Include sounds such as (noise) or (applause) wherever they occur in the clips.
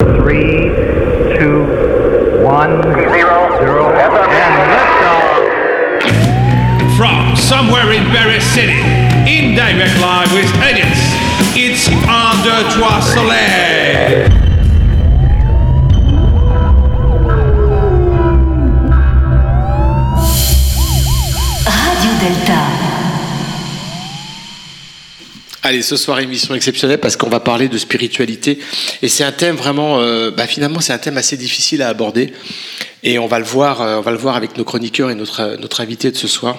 Three, two, one, zero, zero, and liftoff. From somewhere in Paris City, in direct live with Edits, it's Under Trois Soleil. Radio Delta. Allez, ce soir, émission exceptionnelle parce qu'on va parler de spiritualité. Et c'est un thème vraiment, euh, bah, finalement, c'est un thème assez difficile à aborder. Et on va le voir, euh, avec nos chroniqueurs et notre, notre invité de ce soir.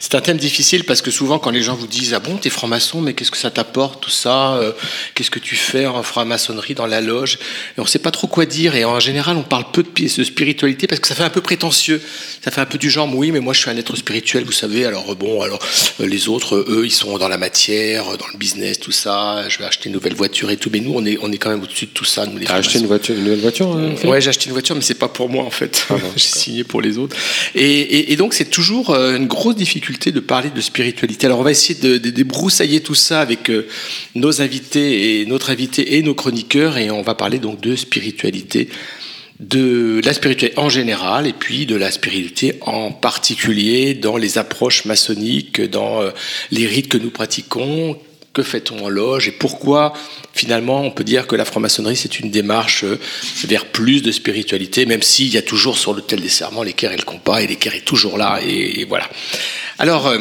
C'est un thème difficile parce que souvent, quand les gens vous disent Ah bon, t'es franc-maçon, mais qu'est-ce que ça t'apporte, tout ça euh, Qu'est-ce que tu fais en franc-maçonnerie dans la loge? Et on ne sait pas trop quoi dire. Et en général, on parle peu de, spiritualité parce que ça fait un peu prétentieux. Ça fait un peu du genre Oui, mais moi, je suis un être spirituel, vous savez. Alors, bon, alors euh, les autres, eux, ils sont dans la matière, dans le business, tout ça. Je vais acheter une nouvelle voiture et tout. Mais nous, on est, on est quand même au-dessus de tout ça. Nous, les T'as acheté une, voiture, une nouvelle voiture hein, Philippe? Ouais, j'ai acheté une voiture, mais c'est pas pour moi en fait. (laughs) j'ai signé pour les autres. Et, et- et donc c'est toujours euh, une grosse difficulté de parler de spiritualité. Alors on va essayer de, débroussailler tout ça avec euh, nos invités et notre invité et nos chroniqueurs, et on va parler donc de spiritualité, de la spiritualité en général, et puis de la spiritualité en particulier dans les approches maçonniques, dans euh, les rites que nous pratiquons, que fait-on en loge et pourquoi finalement on peut dire que la franc-maçonnerie c'est une démarche euh, vers plus de spiritualité, même s'il y a toujours sur l'autel des serments l'équerre et le compas et l'équerre est toujours là et, voilà. Alors euh,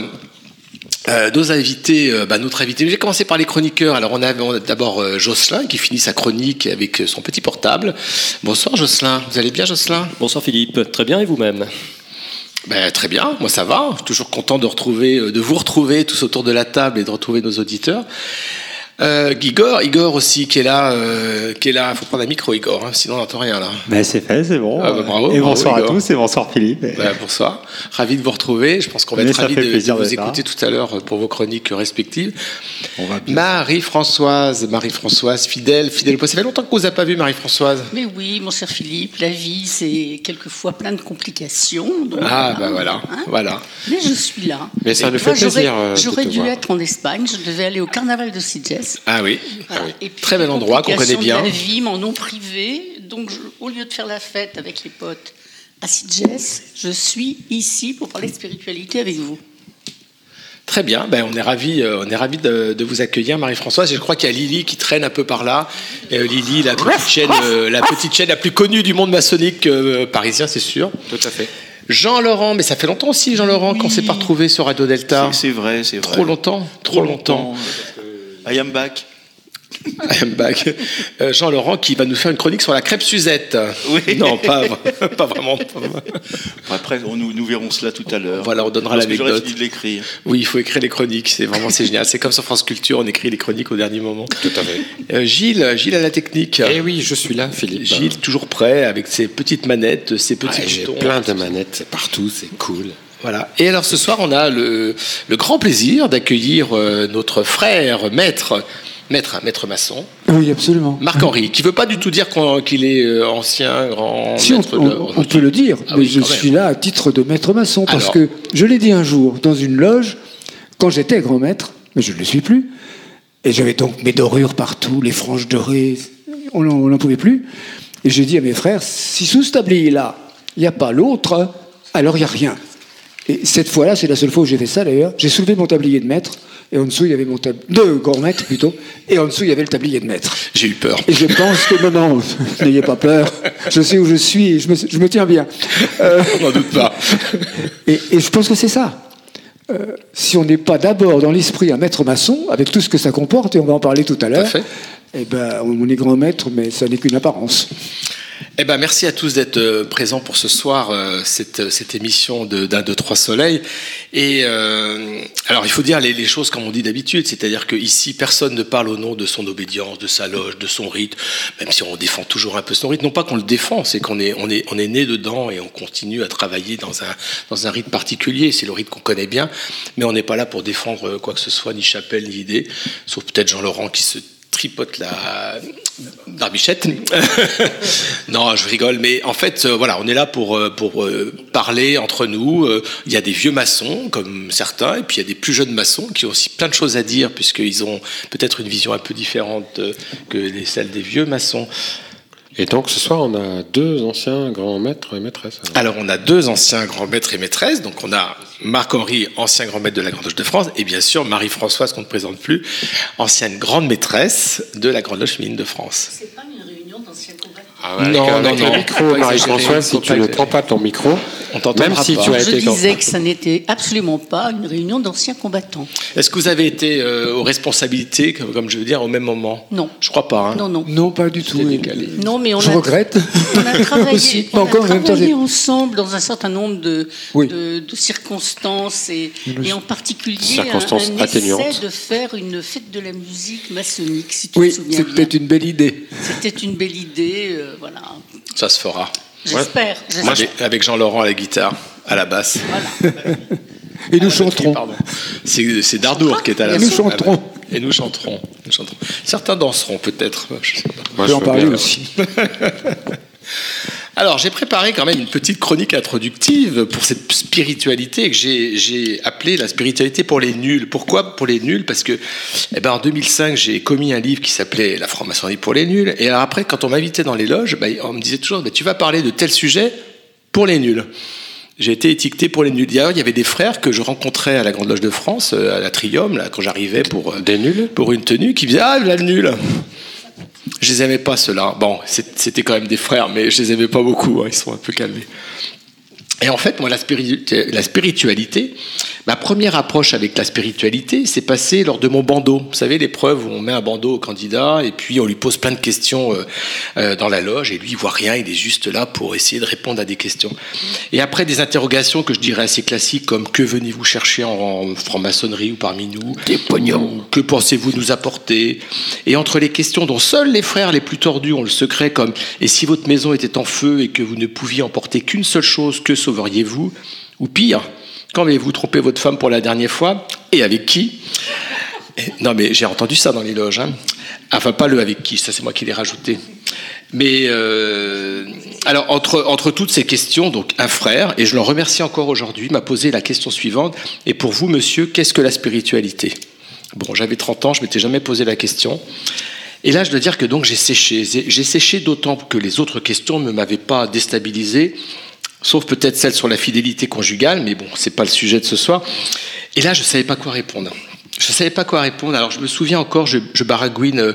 euh, nos invités, bah, notre invité, j'ai commencé par les chroniqueurs. Alors on a, d'abord Jocelyn qui finit sa chronique avec son petit portable. Bonsoir Jocelyn, vous allez bien Jocelyn? Bonsoir Philippe, très bien et vous-même? Ben, très bien, moi ça va. Toujours content de retrouver, euh, de vous retrouver tous autour de la table et de retrouver nos auditeurs. Euh, Igor, Igor aussi qui est là, euh, qui est là. Faut prendre un micro, Igor, hein, sinon on n'entend rien là. Ben, c'est fait, c'est bon. Ah bah, bravo, et bravo, bonsoir Igor. à tous et bonsoir Philippe. Et- Ben, pour ça, ravi de vous retrouver. Je pense qu'on va Mais être fait de, vous écouter tout à l'heure pour vos chroniques respectives. On va bien. Marie-Françoise, Marie-Françoise, fidèle, fidèle. au poste. Ça fait longtemps qu'on vous a pas vu, Marie-Françoise. Mais oui, mon cher Philippe, la vie, c'est quelquefois plein de complications. donc Ah, ben voilà, hein. voilà. Mais je suis là. Mais ça nous Moi, fait j'aurais- plaisir euh, J'aurais dû voir. être en Espagne, je devais aller au carnaval de Sitges. Ah oui. Voilà. Et puis, Très bel endroit qu'on connaît bien. de La vie m'en ont privé. Donc, je- au lieu de faire la fête avec les potes à Sitges, je suis ici pour parler de spiritualité avec vous. Très bien, ben, on est ravis, euh, on est ravis de, de vous accueillir, Marie-Françoise. Et je crois qu'il y a Lily qui traîne un peu par là. Et, euh, Lily, la petite chaîne, euh, la petite chaîne la plus connue du monde maçonnique euh, parisien, c'est sûr. Tout à fait. Jean-Laurent, mais ça fait longtemps aussi, Jean-Laurent, qu'on s'est pas retrouvé sur Radio Delta. C'est c'est vrai, c'est vrai. Trop longtemps, trop longtemps. I am back. I am back. Euh, Jean-Laurent qui va nous faire une chronique sur la crêpe Suzette. Oui. Non, pas, (laughs) pas vraiment. Après, on, nous, nous verrons cela tout à l'heure. Voilà, on donnera l'anecdote. fini de l'écrire. Oui, il faut écrire les chroniques. C'est vraiment c'est génial. C'est comme sur France Culture, on écrit les chroniques au dernier moment. Tout à fait. Euh, Gilles, Gilles à la technique. Eh oui, je suis là Philippe. Gilles, toujours prêt avec ses petites manettes, ses petits Ouais, J'ai plein de manettes, c'est partout, c'est cool. Voilà. Et alors ce soir, on a le, le grand plaisir d'accueillir euh, notre frère, maître, maître, maître maçon, Oui, absolument. Marc-Henri, qui veut pas du tout dire qu'il est euh, ancien, grand Si, on, maître on- d'œuvre. on peut le dire, Ah mais oui, je suis là à titre de maître maçon, parce Alors. que je l'ai dit un jour dans une loge, quand j'étais grand maître, mais je ne le suis plus, et j'avais donc mes dorures partout, les franges dorées, on on n'en pouvait plus, et j'ai dit à mes frères, si sous ce tablier-là, il n'y a pas l'autre, alors il n'y a rien. Et cette fois-là, c'est la seule fois où j'ai fait ça d'ailleurs, j'ai soulevé mon tablier de maître, et en dessous, il y avait mon tablier, de grand maître plutôt, et en dessous, il y avait le tablier de maître. J'ai eu peur. Et je pense que non, (laughs) n'ayez pas peur. Je sais où je suis et je me, je me tiens bien. Euh, On n'en doute pas. et, et je pense que c'est ça. Euh, si on n'est pas d'abord dans l'esprit un maître maçon, avec tout ce que ça comporte, et on va en parler tout à l'heure, eh ben, on est grand maître, mais ça n'est qu'une apparence. Eh ben, merci à tous d'être euh, présents pour ce soir, euh, cette, cette émission de- d'un, deux, trois soleils. Et euh, alors, il faut dire les, choses comme on dit d'habitude, c'est-à-dire que ici, personne ne parle au nom de son obédience, de sa loge, de son rite, même si on défend toujours un peu son rite. Non pas qu'on le défend, c'est qu'on est, on est, on est né dedans et on continue à travailler dans un, dans un rite particulier. C'est le rite qu'on connaît bien, mais on n'est pas là pour défendre euh, quoi que ce soit, ni chapelle, ni idée, sauf peut-être Jean-Laurent qui se tripote la barbichette. (laughs) non, je rigole, mais en fait, euh, voilà, on est là pour, euh, pour euh, parler entre nous. Il y a des vieux maçons, comme certains, et puis il y a des plus jeunes maçons qui ont aussi plein de choses à dire, puisqu'ils ont peut-être une vision un peu différente que les, celle des vieux maçons. Et donc ce soir, on a deux anciens grands maîtres et maîtresses. Alors, on a deux anciens grands maîtres et maîtresses. Donc, on a Marc-Henri, ancien grand maître de la Grande Loge de France, et bien sûr Marie-Françoise, qu'on ne présente plus, ancienne grande maîtresse de la Grande Loge féminine de France. Ah ouais, Non, avec, non, le non, micro, Marie-Françoise, si tu ne prends pas ton micro, On t'entendra même si pas. tu as Je été disais que ça n'était absolument pas une réunion d'anciens combattants. Est-ce que vous avez été euh, aux responsabilités, comme, comme je veux dire, au même moment? Non. Je crois pas. hein. Non, non. Non, pas du tout. Non, mais on Je a, regrette. on a (laughs) travaillé, Aussi. on encore, a travaillé ensemble dans un certain nombre de, Oui. de, de circonstances et, et en particulier un, Circonstances un atténuantes. essai de faire une fête de la musique maçonnique, si tu Oui, te souviens bien. c'était une belle idée. C'était une belle idée, euh, voilà. Ça se fera. J'espère. j'espère. Avec, avec Jean-Laurent à la guitare, à la basse. Voilà. (laughs) Et nous chanterons. Pardon. C'est Dardour qui est à la Et nous basse. chanterons. Et nous chanterons. Nous chanterons. Certains danseront peut-être. je sais pas. Moi, On peut je en parler aussi. (laughs) Alors, j'ai préparé quand même une petite chronique introductive pour cette spiritualité que j'ai appelée la spiritualité pour les nuls. Pourquoi pour les nuls? Parce que, eh ben, en 2005, j'ai commis un livre qui s'appelait La franc-maçonnerie pour les nuls. Et alors après, quand on m'invitait dans les loges, ben, on me disait toujours, ben, tu vas parler de tel sujet pour les nuls. J'ai été étiqueté pour les nuls. D'ailleurs, il y avait des frères que je rencontrais à la Grande Loge de France, euh, à la Trium, là, quand j'arrivais pour, euh, Des nuls? pour une tenue, qui me disaient Ah, le nul je les aimais pas ceux-là. Bon, c'était quand même des frères, mais je les aimais pas beaucoup. hein, ils sont un peu calmés. Et en fait, moi, la, spiritu- la spiritualité, ma première approche avec la spiritualité, s'est passée lors de mon bandeau. Vous savez, l'épreuve où on met un bandeau au candidat et puis on lui pose plein de questions euh, euh, dans la loge et lui, il voit rien, il est juste là pour essayer de répondre à des questions. Et après des interrogations que je dirais assez classiques comme que venez-vous chercher en, en franc-maçonnerie ou parmi nous? Des pognons. Que pensez-vous nous apporter? Et entre les questions dont seuls les frères les plus tordus ont le secret, comme et si votre maison était en feu et que vous ne pouviez emporter qu'une seule chose, que sauveriez-vous Ou pire, quand avez-vous trompé votre femme pour la dernière fois Et avec qui Non mais j'ai entendu ça dans les loges. hein. Enfin pas le avec qui, ça c'est moi qui l'ai rajouté. Mais euh, alors entre, entre toutes ces questions, donc un frère, et je le remercie encore aujourd'hui, m'a posé la question suivante. Et pour vous, monsieur, qu'est-ce que la spiritualité? Bon, j'avais 30 ans, je m'étais jamais posé la question. Et là, je dois dire que donc j'ai séché. J'ai séché d'autant que les autres questions ne m'avaient pas déstabilisé, sauf peut-être celle sur la fidélité conjugale, mais bon, c'est pas le sujet de ce soir. Et là, je savais pas quoi répondre. Je savais pas quoi répondre. Alors je me souviens encore, je, baragouine. euh,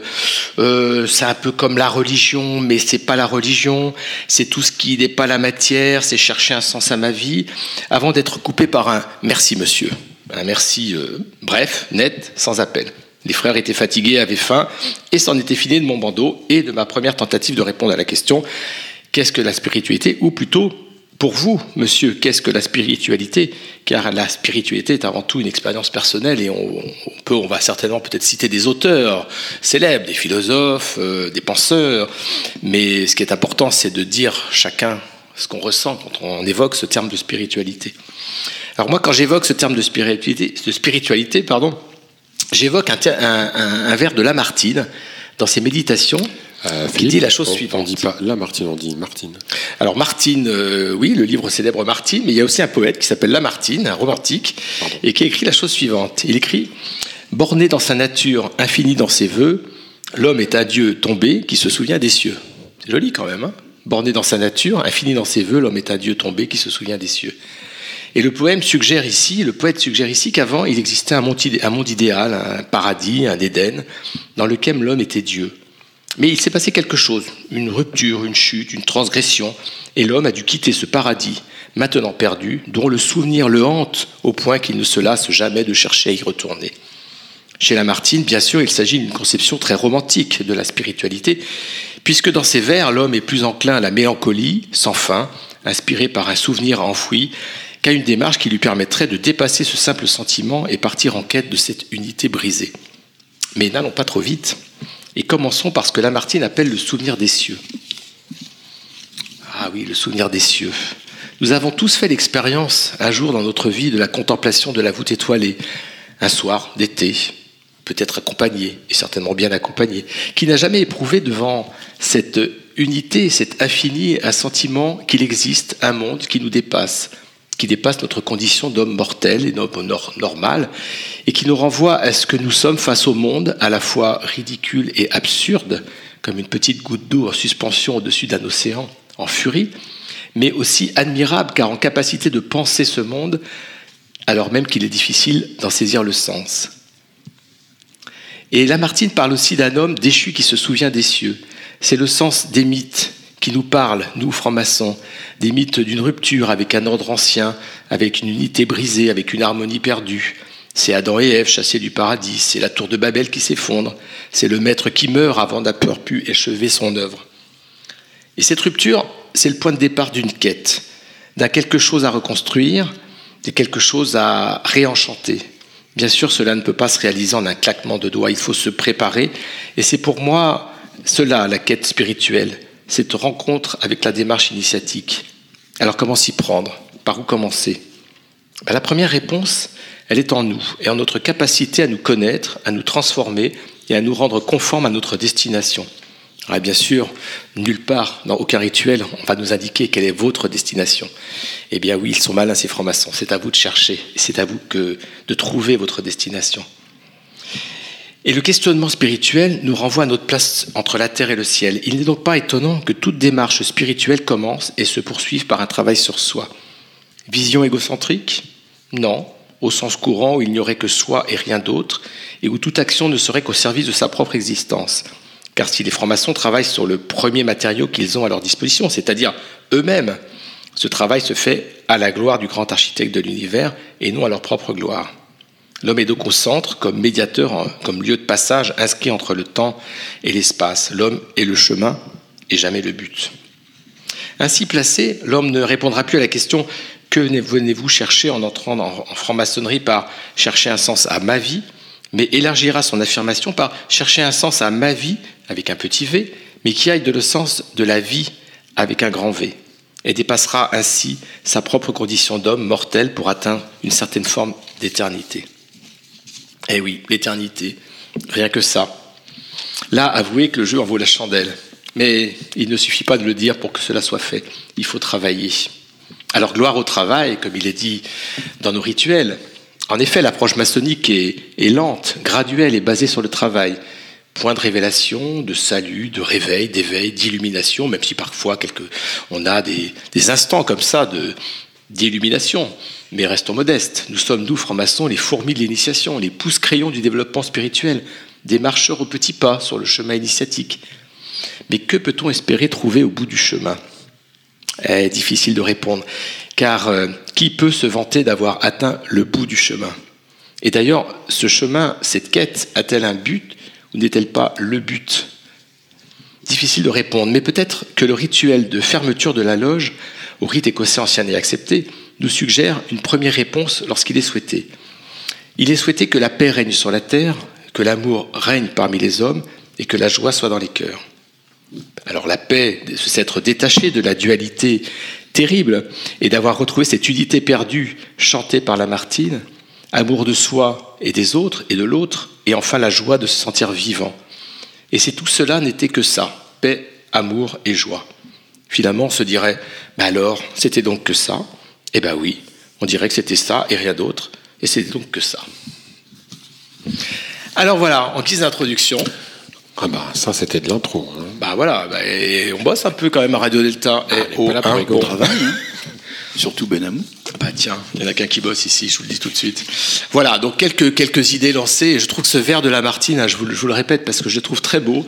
euh, c'est un peu comme la religion, mais c'est pas la religion. C'est tout ce qui n'est pas la matière. C'est chercher un sens à ma vie, avant d'être coupé par un merci monsieur, un merci euh, bref, net, sans appel. Les frères étaient fatigués, avaient faim, et c'en était fini de mon bandeau et de ma première tentative de répondre à la question qu'est-ce que la spiritualité Ou plutôt, pour vous, monsieur, qu'est-ce que la spiritualité? Car la spiritualité est avant tout une expérience personnelle et on, peut, on va certainement peut-être citer des auteurs célèbres, des philosophes, euh, des penseurs, mais ce qui est important, c'est de dire chacun ce qu'on ressent quand on évoque ce terme de spiritualité. Alors moi, quand j'évoque ce terme de spiritualité, pardon, j'évoque un- un vers de Lamartine dans ses méditations. Euh, qui dit la chose on- suivante. On dit pas la Martine, on dit Martine. Alors Martine, euh, oui, le livre célèbre Martine, mais il y a aussi un poète qui s'appelle Lamartine, un romantique, et qui écrit la chose suivante. Il écrit Borné dans sa nature, infini dans ses voeux, l'homme est un dieu tombé qui se souvient des cieux. C'est joli quand même, hein Borné dans sa nature, infini dans ses voeux, l'homme est un dieu tombé qui se souvient des cieux. Et le poème suggère ici, le poète suggère ici qu'avant il existait un monde, idé- un monde idéal, un paradis, un Éden, dans lequel l'homme était Dieu. Mais il s'est passé quelque chose, une rupture, une chute, une transgression, et l'homme a dû quitter ce paradis, maintenant perdu, dont le souvenir le hante au point qu'il ne se lasse jamais de chercher à y retourner. Chez Lamartine, bien sûr, il s'agit d'une conception très romantique de la spiritualité, puisque dans ses vers, l'homme est plus enclin à la mélancolie, sans fin, inspiré par un souvenir enfoui, qu'à une démarche qui lui permettrait de dépasser ce simple sentiment et partir en quête de cette unité brisée. Mais n'allons pas trop vite, et commençons par ce que Lamartine appelle le souvenir des cieux. Ah oui, le souvenir des cieux. Nous avons tous fait l'expérience, un jour dans notre vie, de la contemplation de la voûte étoilée, un soir d'été. peut-être accompagné, et certainement bien accompagné, qui n'a jamais éprouvé devant cette unité, cet infini, un sentiment qu'il existe un monde qui nous dépasse, qui dépasse notre condition d'homme mortel et d'homme normal, et qui nous renvoie à ce que nous sommes face au monde, à la fois ridicule et absurde, comme une petite goutte d'eau en suspension au-dessus d'un océan en furie, mais aussi admirable car en capacité de penser ce monde alors même qu'il est difficile d'en saisir le sens. Et Lamartine parle aussi d'un homme déchu qui se souvient des cieux. C'est le sens des mythes qui nous parlent, nous francs-maçons, des mythes d'une rupture avec un ordre ancien, avec une unité brisée, avec une harmonie perdue. C'est Adam et Ève chassés du paradis, c'est la tour de Babel qui s'effondre, c'est le maître qui meurt avant d'avoir pu achever son œuvre. Et cette rupture, c'est le point de départ d'une quête, d'un quelque chose à reconstruire, de quelque chose à réenchanter. Bien sûr, cela ne peut pas se réaliser en un claquement de doigts, il faut se préparer. Et c'est pour moi cela, la quête spirituelle, cette rencontre avec la démarche initiatique. Alors comment s'y prendre? Par où commencer? Ben, La première réponse, elle est en nous et en notre capacité à nous connaître, à nous transformer et à nous rendre conformes à notre destination. Alors bien sûr, nulle part, dans aucun rituel, on va nous indiquer quelle est votre destination. Eh bien oui, ils sont malins ces francs-maçons. C'est à vous de chercher, c'est à vous de trouver votre destination. Et le questionnement spirituel nous renvoie à notre place entre la terre et le ciel. Il n'est donc pas étonnant que toute démarche spirituelle commence et se poursuive par un travail sur soi. Vision égocentrique Non, au sens courant où il n'y aurait que soi et rien d'autre, et où toute action ne serait qu'au service de sa propre existence. Car si les francs-maçons travaillent sur le premier matériau qu'ils ont à leur disposition, c'est-à-dire eux-mêmes, ce travail se fait à la gloire du grand architecte de l'univers et non à leur propre gloire. L'homme est donc au centre comme médiateur, comme lieu de passage inscrit entre le temps et l'espace. L'homme est le chemin et jamais le but. Ainsi placé, l'homme ne répondra plus à la question que venez-vous chercher en entrant en franc-maçonnerie par chercher un sens à ma vie, mais élargira son affirmation par chercher un sens à ma vie avec un petit v, mais qui aille de le sens de la vie avec un grand V, et dépassera ainsi sa propre condition d'homme mortel pour atteindre une certaine forme d'éternité. Eh oui, l'éternité, rien que ça. Là, avouez que le jeu en vaut la chandelle, mais il ne suffit pas de le dire pour que cela soit fait, il faut travailler. Alors gloire au travail, comme il est dit dans nos rituels. En effet, l'approche maçonnique est, lente, graduelle et basée sur le travail point de révélation, de salut, de réveil, d'éveil, d'illumination, même si parfois on a des, instants comme ça d'illumination. Mais restons modestes. Nous sommes, nous, francs-maçons, les fourmis de l'initiation, les pousses crayons du développement spirituel, des marcheurs au petits pas sur le chemin initiatique. Mais que peut-on espérer trouver au bout du chemin? Est Difficile de répondre, car euh, qui peut se vanter d'avoir atteint le bout du chemin? Et d'ailleurs, ce chemin, cette quête, a-t-elle un but ou n'est-elle pas le but? Difficile de répondre, mais peut-être que le rituel de fermeture de la loge, au rite écossais ancien et accepté, nous suggère une première réponse lorsqu'il est souhaité. Il est souhaité que la paix règne sur la terre, que l'amour règne parmi les hommes et que la joie soit dans les cœurs. Alors la paix, c'est s'être détaché de la dualité terrible et d'avoir retrouvé cette unité perdue chantée par Lamartine, amour de soi et des autres et de l'autre, et enfin la joie de se sentir vivant. Et si tout cela n'était que ça, paix, amour et joie. Finalement, on se dirait, bah alors, c'était donc que ça? Eh bien oui, on dirait que c'était ça et rien d'autre, et c'était donc que ça. Alors voilà, en guise d'introduction. Ah bah ça c'était de l'intro. Hein. Bah voilà, bah, on bosse un peu quand même à Radio Delta. Ah, et au, là pour travail. (laughs) Hein. Surtout Benamou. Bah tiens, il n'y en a qu'un qui bosse ici, je vous le dis tout de suite. Voilà, donc quelques, quelques idées lancées. Je trouve que ce vers de Lamartine, hein, je, vous, je vous le répète parce que je le trouve très beau.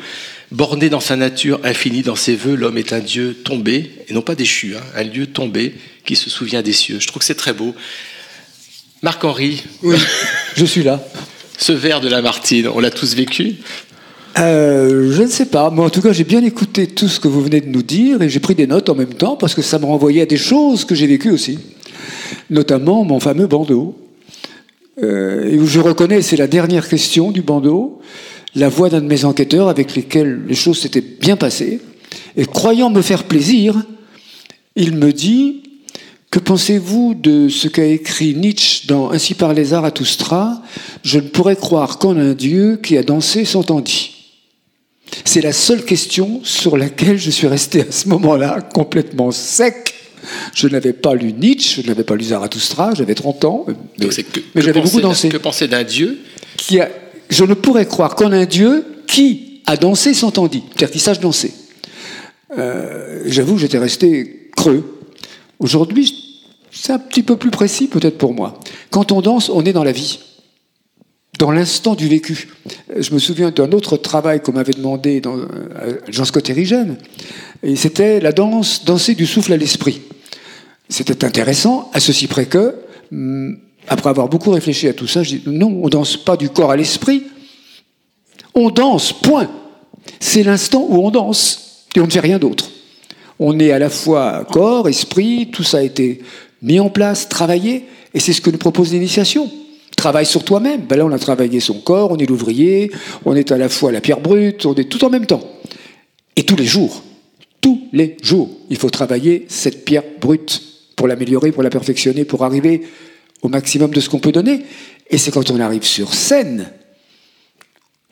Borné dans sa nature, infini dans ses voeux, l'homme est un Dieu tombé, et non pas déchu, hein, un Dieu tombé qui se souvient des cieux. Je trouve que c'est très beau. Marc-Henri. Oui, je suis là. (laughs) Ce vers de Lamartine, on l'a tous vécu euh, je ne sais pas, mais en tout cas j'ai bien écouté tout ce que vous venez de nous dire et j'ai pris des notes en même temps parce que ça me renvoyait à des choses que j'ai vécues aussi, notamment mon fameux bandeau. Euh, et où je reconnais, c'est la dernière question du bandeau, la voix d'un de mes enquêteurs avec lesquels les choses s'étaient bien passées. Et croyant me faire plaisir, il me dit Que pensez-vous de ce qu'a écrit Nietzsche dans Ainsi parlait Zarathustra Je ne pourrais croire qu'en un Dieu qui a dansé s'entendit. C'est la seule question sur laquelle je suis resté à ce moment-là complètement sec. Je n'avais pas lu Nietzsche, je n'avais pas lu Zarathustra, j'avais 30 ans, mais, que- mais j'avais beaucoup dansé. Que penser d'un Dieu Qui a- je ne pourrais croire qu'en un Dieu qui a dansé s'entendit, c'est-à-dire qui sache danser. Euh, J'avoue j'étais resté creux. Aujourd'hui, c'est un petit peu plus précis peut-être pour moi. Quand on danse, on est dans la vie, dans l'instant du vécu. Je me souviens d'un autre travail qu'on m'avait demandé dans, euh, Jean Scott Erigen, et c'était la danse, danser du souffle à l'esprit. C'était intéressant, à ceci près que, hum, après avoir beaucoup réfléchi à tout ça, je dis non, on danse pas du corps à l'esprit, on danse, point. C'est l'instant où on danse, et on ne fait rien d'autre. On est à la fois corps, esprit, tout ça a été mis en place, travaillé, et c'est ce que nous propose l'initiation. Travaille sur toi-même. Ben là, on a travaillé son corps, on est l'ouvrier, on est à la fois la pierre brute, on est tout en même temps. Et tous les jours, tous les jours, il faut travailler cette pierre brute pour l'améliorer, pour la perfectionner, pour arriver au maximum de ce qu'on peut donner. Et c'est quand on arrive sur scène,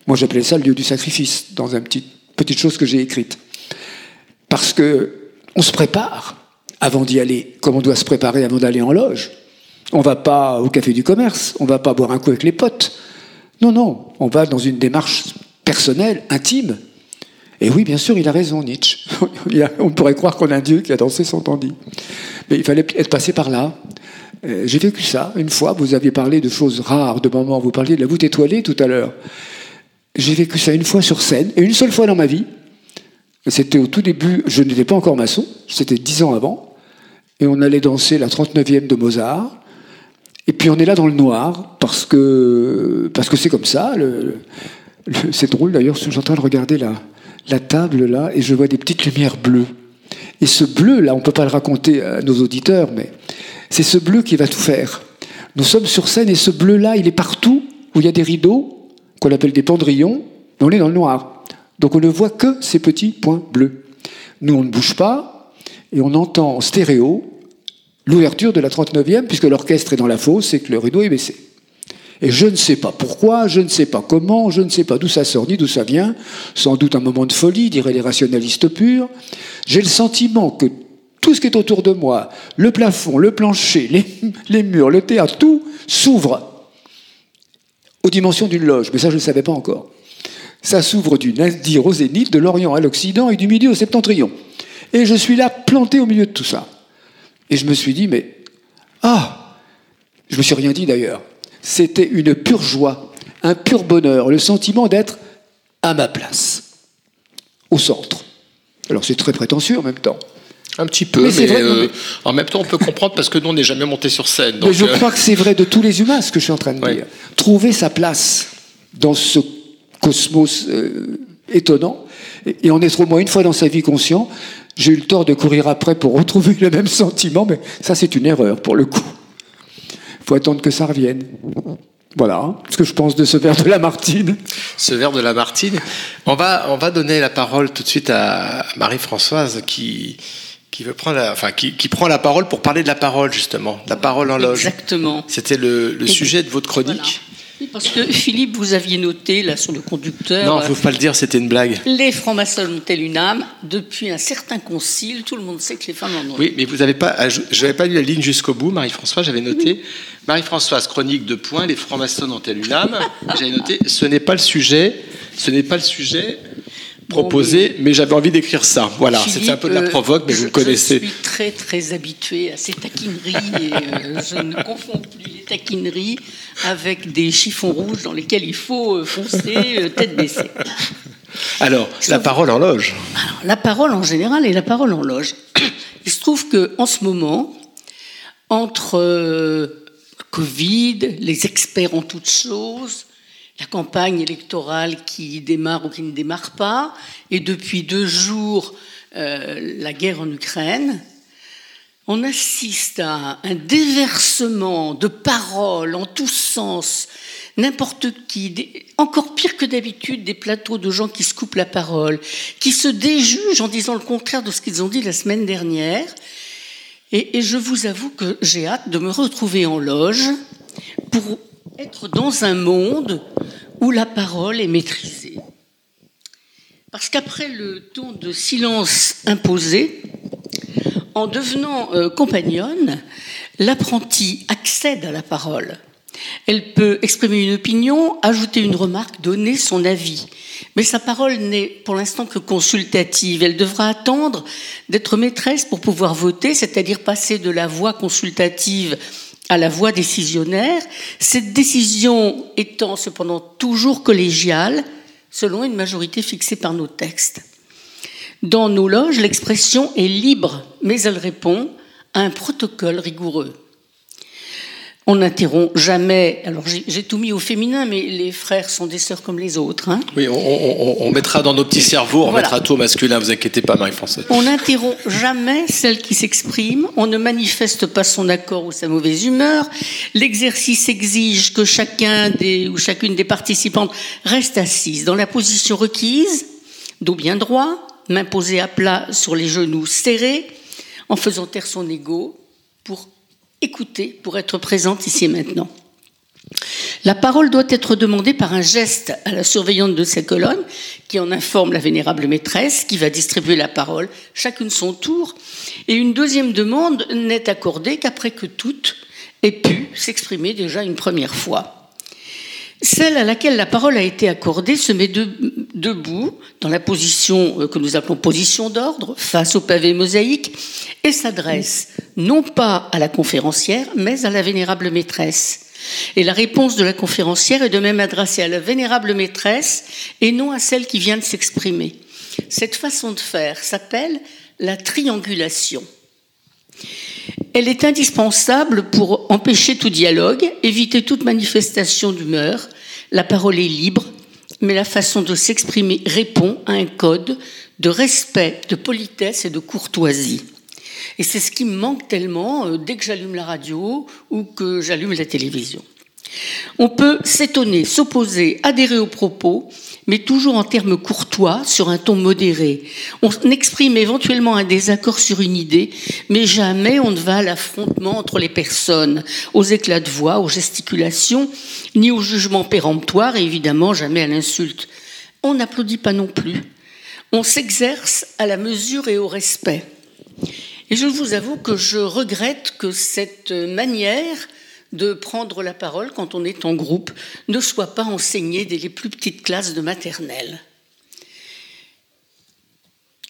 moi j'appelais ça le lieu du sacrifice, dans une petite, chose que j'ai écrite. Parce que on se prépare avant d'y aller, comme on doit se préparer avant d'aller en loge. On va pas au café du commerce, on va pas boire un coup avec les potes. Non, non, on va dans une démarche personnelle, intime. Et oui, bien sûr, il a raison, Nietzsche. (laughs) On pourrait croire qu'on a un Dieu qui a dansé son tandis. Mais il fallait être passé par là. Euh, J'ai vécu ça une fois. Vous aviez parlé de choses rares, de moments. Vous parliez de la voûte étoilée tout à l'heure. J'ai vécu ça une fois sur scène, et une seule fois dans ma vie. C'était au tout début, je n'étais pas encore maçon, c'était dix ans avant, et on allait danser la 39e de Mozart. Et puis on est là dans le noir, parce que c'est comme ça. c'est drôle d'ailleurs, je suis en train de regarder la, la table là, et je vois des petites lumières bleues. Et ce bleu là, on ne peut pas le raconter à nos auditeurs, mais c'est ce bleu qui va tout faire. Nous sommes sur scène, et ce bleu là, il est partout où il y a des rideaux, qu'on appelle des pendrillons, mais on est dans le noir. Donc on ne voit que ces petits points bleus. Nous, on ne bouge pas, et on entend en stéréo l'ouverture de la 39e, puisque l'orchestre est dans la fosse et que le rideau est baissé. Et je ne sais pas pourquoi, je ne sais pas comment, je ne sais pas d'où ça sort ni d'où ça vient, sans doute un moment de folie, diraient les rationalistes purs. J'ai le sentiment que tout ce qui est autour de moi, le plafond, le plancher, les, murs, le théâtre, tout s'ouvre aux dimensions d'une loge. Mais ça, je ne savais pas encore. Ça s'ouvre du Nadir au zénith, de l'Orient à l'Occident et du Midi au Septentrion. Et je suis là, planté au milieu de tout ça. Et je me suis dit, mais ah, je me suis rien dit d'ailleurs. C'était une pure joie, un pur bonheur, le sentiment d'être à ma place, au centre. Alors c'est très prétentieux en même temps. Un petit peu, Mais vrai, euh, mais- en même temps, on peut comprendre parce que nous, on n'est jamais monté sur scène. Mais je euh, crois que c'est vrai de tous les humains, ce que je suis en train de Ouais. dire. Trouver sa place dans ce cosmos euh, étonnant, et, et en être au moins une fois dans sa vie conscient, j'ai eu le tort de courir après pour retrouver (laughs) le même sentiment, mais ça c'est une erreur pour le coup. Il faut attendre que ça revienne. Voilà ce que je pense de ce verre de la Martine. ce verre de la Martine. On va, on va donner la parole tout de suite à Marie-Françoise qui, qui, veut prendre la, enfin, qui, qui prend la parole pour parler de la parole, justement. La parole en loge. Exactement. C'était le, le Et- sujet de votre chronique. Voilà. Oui, parce que Philippe, vous aviez noté là sur le conducteur. Non, il ne faut pas le dire, c'était une blague. Les francs-maçons ont-elles une âme? Depuis un certain concile, tout le monde sait que les femmes en ont. Oui, mais vous n'avez pas, je n'avais pas lu la ligne jusqu'au bout, Marie-Françoise, j'avais noté. (laughs) Marie-Françoise, chronique de points, les francs-maçons ont-elles une âme? J'avais noté, ce n'est pas le sujet, ce n'est pas le sujet proposé, mais j'avais envie d'écrire ça. Voilà, c'était un peu de la euh, provoque, mais je- vous le connaissez. Je suis très très habituée à ces taquineries et euh, je ne confonds plus les taquineries avec des chiffons rouges dans lesquels il faut euh, foncer tête baissée. Alors, Je la parole en loge. Alors, la parole en général et la parole en loge. (coughs) Il se trouve que en ce moment, entre euh, Covid, les experts en toutes choses, la campagne électorale qui démarre ou qui ne démarre pas, et depuis deux jours, euh, la guerre en Ukraine, on assiste à un déversement de paroles en tous sens. N'importe qui, encore pire que d'habitude, des plateaux de gens qui se coupent la parole, qui se déjugent en disant le contraire de ce qu'ils ont dit la semaine dernière. Et je vous avoue que j'ai hâte de me retrouver en loge pour être dans un monde où la parole est maîtrisée. Parce qu'après le temps de silence imposé, en devenant euh, compagnonne, l'apprenti accède à la parole. Elle peut exprimer une opinion, ajouter une remarque, donner son avis. Mais sa parole n'est pour l'instant que consultative. Elle devra attendre d'être maîtresse pour pouvoir voter, c'est-à-dire passer de la voix consultative à la voix décisionnaire, cette décision étant cependant toujours collégiale, selon une majorité fixée par nos textes. Dans nos loges, l'expression est libre, mais elle répond à un protocole rigoureux. On n'interrompt jamais. Alors j'ai tout mis au féminin, mais les frères sont des sœurs comme les autres. Hein. Oui, on, on, on, mettra dans nos petits cerveaux, on Voilà. mettra tout au masculin, vous inquiétez pas, Marie-Françoise. On n'interrompt jamais celle qui s'exprime, on ne manifeste pas son accord ou sa mauvaise humeur. L'exercice exige que chacun des, ou chacune des participantes reste assise dans la position requise, dos bien droit, main posée à plat sur les genoux serrés, en faisant taire son ego pour écouter, pour être présente ici et maintenant. La parole doit être demandée par un geste à la surveillante de sa colonne, qui en informe la vénérable maîtresse, qui va distribuer la parole, chacune son tour. Et une deuxième demande n'est accordée qu'après que toutes aient pu s'exprimer déjà une première fois. Celle à laquelle la parole a été accordée se met de- debout, dans la position euh, que nous appelons position d'ordre, face au pavé mosaïque, et s'adresse non pas à la conférencière, mais à la vénérable maîtresse. Et la réponse de la conférencière est de même adressée à la vénérable maîtresse et non à celle qui vient de s'exprimer. Cette façon de faire s'appelle la triangulation. Elle est indispensable pour empêcher tout dialogue, éviter toute manifestation d'humeur. La parole est libre, mais la façon de s'exprimer répond à un code de respect, de politesse et de courtoisie. Et c'est ce qui me manque tellement euh, dès que j'allume la radio ou que j'allume la télévision. On peut s'étonner, s'opposer, adhérer aux propos, mais toujours en termes courtois, sur un ton modéré. On exprime éventuellement un désaccord sur une idée, mais jamais on ne va à l'affrontement entre les personnes, aux éclats de voix, aux gesticulations, ni au jugement péremptoire, et évidemment jamais à l'insulte. On n'applaudit pas non plus. On s'exerce à la mesure et au respect. Et je vous avoue que je regrette que cette manière de prendre la parole quand on est en groupe ne soit pas enseignée dès les plus petites classes de maternelle.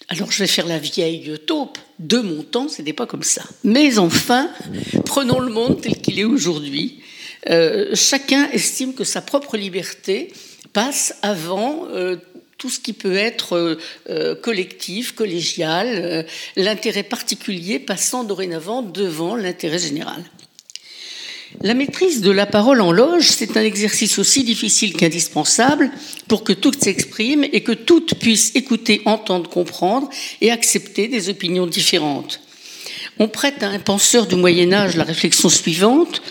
Alors je vais faire la vieille taupe. De mon temps, ce n'était pas comme ça. Mais enfin, prenons le monde tel qu'il est aujourd'hui. Euh, chacun estime que sa propre liberté passe avant euh, tout ce qui peut être euh, collectif, collégial, l'intérêt particulier passant dorénavant devant l'intérêt général. La maîtrise de la parole en loge, c'est un exercice aussi difficile qu'indispensable pour que toutes s'expriment et que toutes puissent écouter, entendre, comprendre et accepter des opinions différentes. On prête à un penseur du Moyen Âge la réflexion suivante.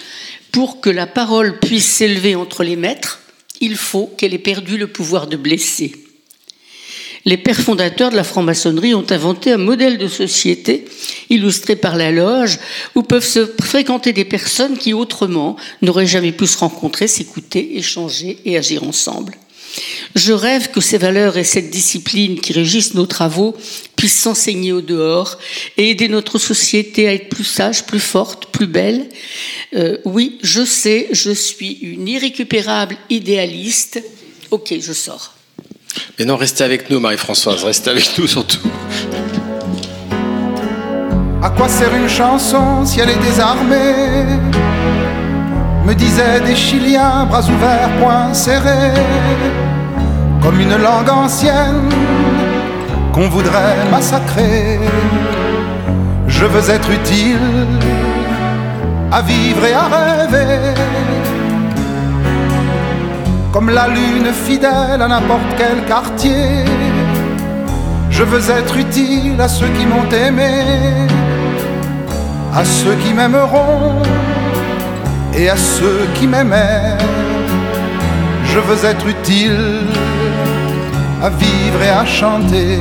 Pour que la parole puisse s'élever entre les maîtres, il faut qu'elle ait perdu le pouvoir de blesser. Les pères fondateurs de la franc-maçonnerie ont inventé un modèle de société illustré par la loge où peuvent se fréquenter des personnes qui autrement n'auraient jamais pu se rencontrer, s'écouter, échanger et agir ensemble. Je rêve que ces valeurs et cette discipline qui régissent nos travaux puissent s'enseigner au dehors et aider notre société à être plus sage, plus forte, plus belle. Euh, oui, je sais, je suis une irrécupérable idéaliste. Ok, je sors. Mais non, restez avec nous, Marie-Françoise, restez avec nous surtout. À quoi sert une chanson si elle est désarmée? Me disaient des Chiliens, bras ouverts, poings serrés, comme une langue ancienne qu'on voudrait massacrer. Je veux être utile à vivre et à rêver, comme la lune fidèle à n'importe quel quartier. Je veux être utile à ceux qui m'ont aimé, à ceux qui m'aimeront et à ceux qui m'aimaient. Je veux être utile à vivre et à chanter.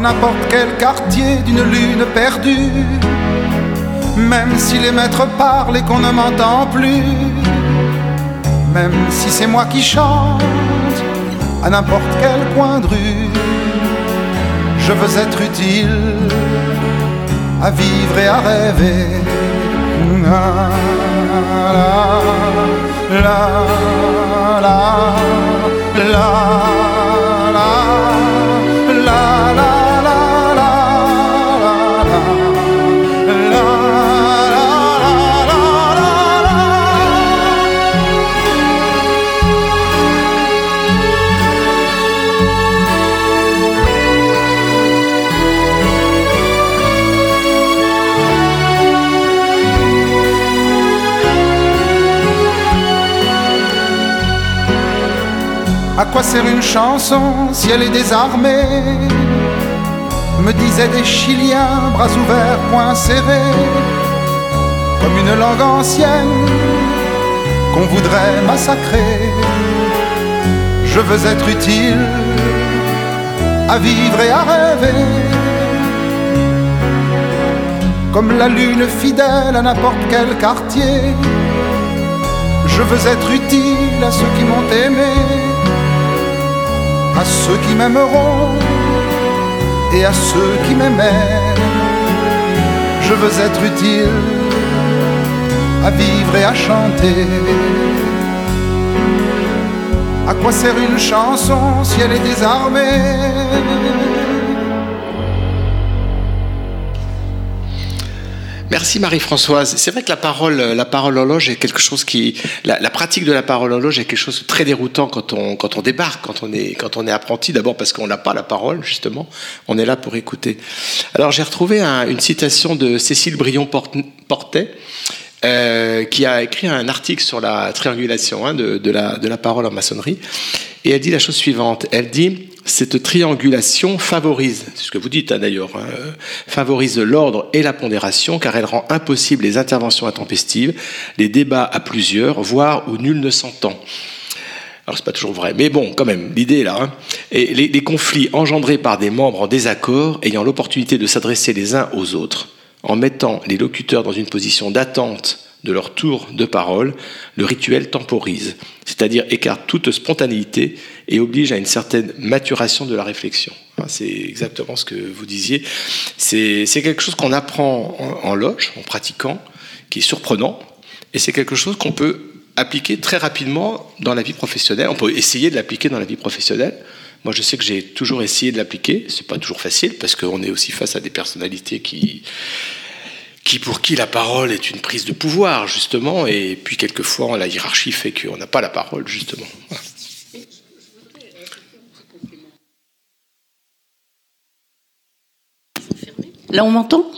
Dans n'importe quel quartier d'une lune perdue, même si les maîtres parlent et qu'on ne m'entend plus, même si c'est moi qui chante à n'importe quel coin de rue, je veux être utile à vivre et à rêver. la, la, quoi sert une chanson si elle est désarmée? Me disaient des Chiliens, bras ouverts, poings serrés, comme une langue ancienne qu'on voudrait massacrer. Je veux être utile à vivre et à rêver, comme la lune fidèle à n'importe quel quartier. Je veux être utile à ceux qui m'ont aimé à ceux qui m'aimeront et à ceux qui m'aimaient. Je veux être utile à vivre et à chanter. À quoi sert une chanson si elle est désarmée? Merci Marie-Françoise. C'est vrai que la parole, la parole en loge est quelque chose qui, la, pratique de la parole en loge est quelque chose de très déroutant quand on, quand on débarque, quand on est, quand on est apprenti. D'abord parce qu'on n'a pas la parole, justement. On est là pour écouter. Alors j'ai retrouvé une citation de Cécile Brion-Portet. Euh, qui a écrit un article sur la triangulation hein, de, de, la, de la parole en maçonnerie. Et elle dit la chose suivante. Elle dit cette triangulation favorise, c'est ce que vous dites hein, d'ailleurs, hein, favorise l'ordre et la pondération car elle rend impossible les interventions intempestives, les débats à plusieurs, voire où nul ne s'entend. Alors c'est pas toujours vrai, mais bon, quand même, l'idée là. Hein. Et les conflits engendrés par des membres en désaccord ayant l'opportunité de s'adresser les uns aux autres, en mettant les locuteurs dans une position d'attente de leur tour de parole, le rituel temporise, c'est-à-dire écarte toute spontanéité et oblige à une certaine maturation de la réflexion. C'est exactement ce que vous disiez. C'est quelque chose qu'on apprend en, loge, en pratiquant, qui est surprenant, et c'est quelque chose qu'on peut appliquer très rapidement dans la vie professionnelle. On peut essayer de l'appliquer dans la vie professionnelle. Moi, je sais que j'ai toujours essayé de l'appliquer. C'est pas toujours facile parce qu'on est aussi face à des personnalités qui qui pour qui la parole est une prise de pouvoir, justement, et puis quelquefois la hiérarchie fait qu'on n'a pas la parole, justement. Là, on m'entend?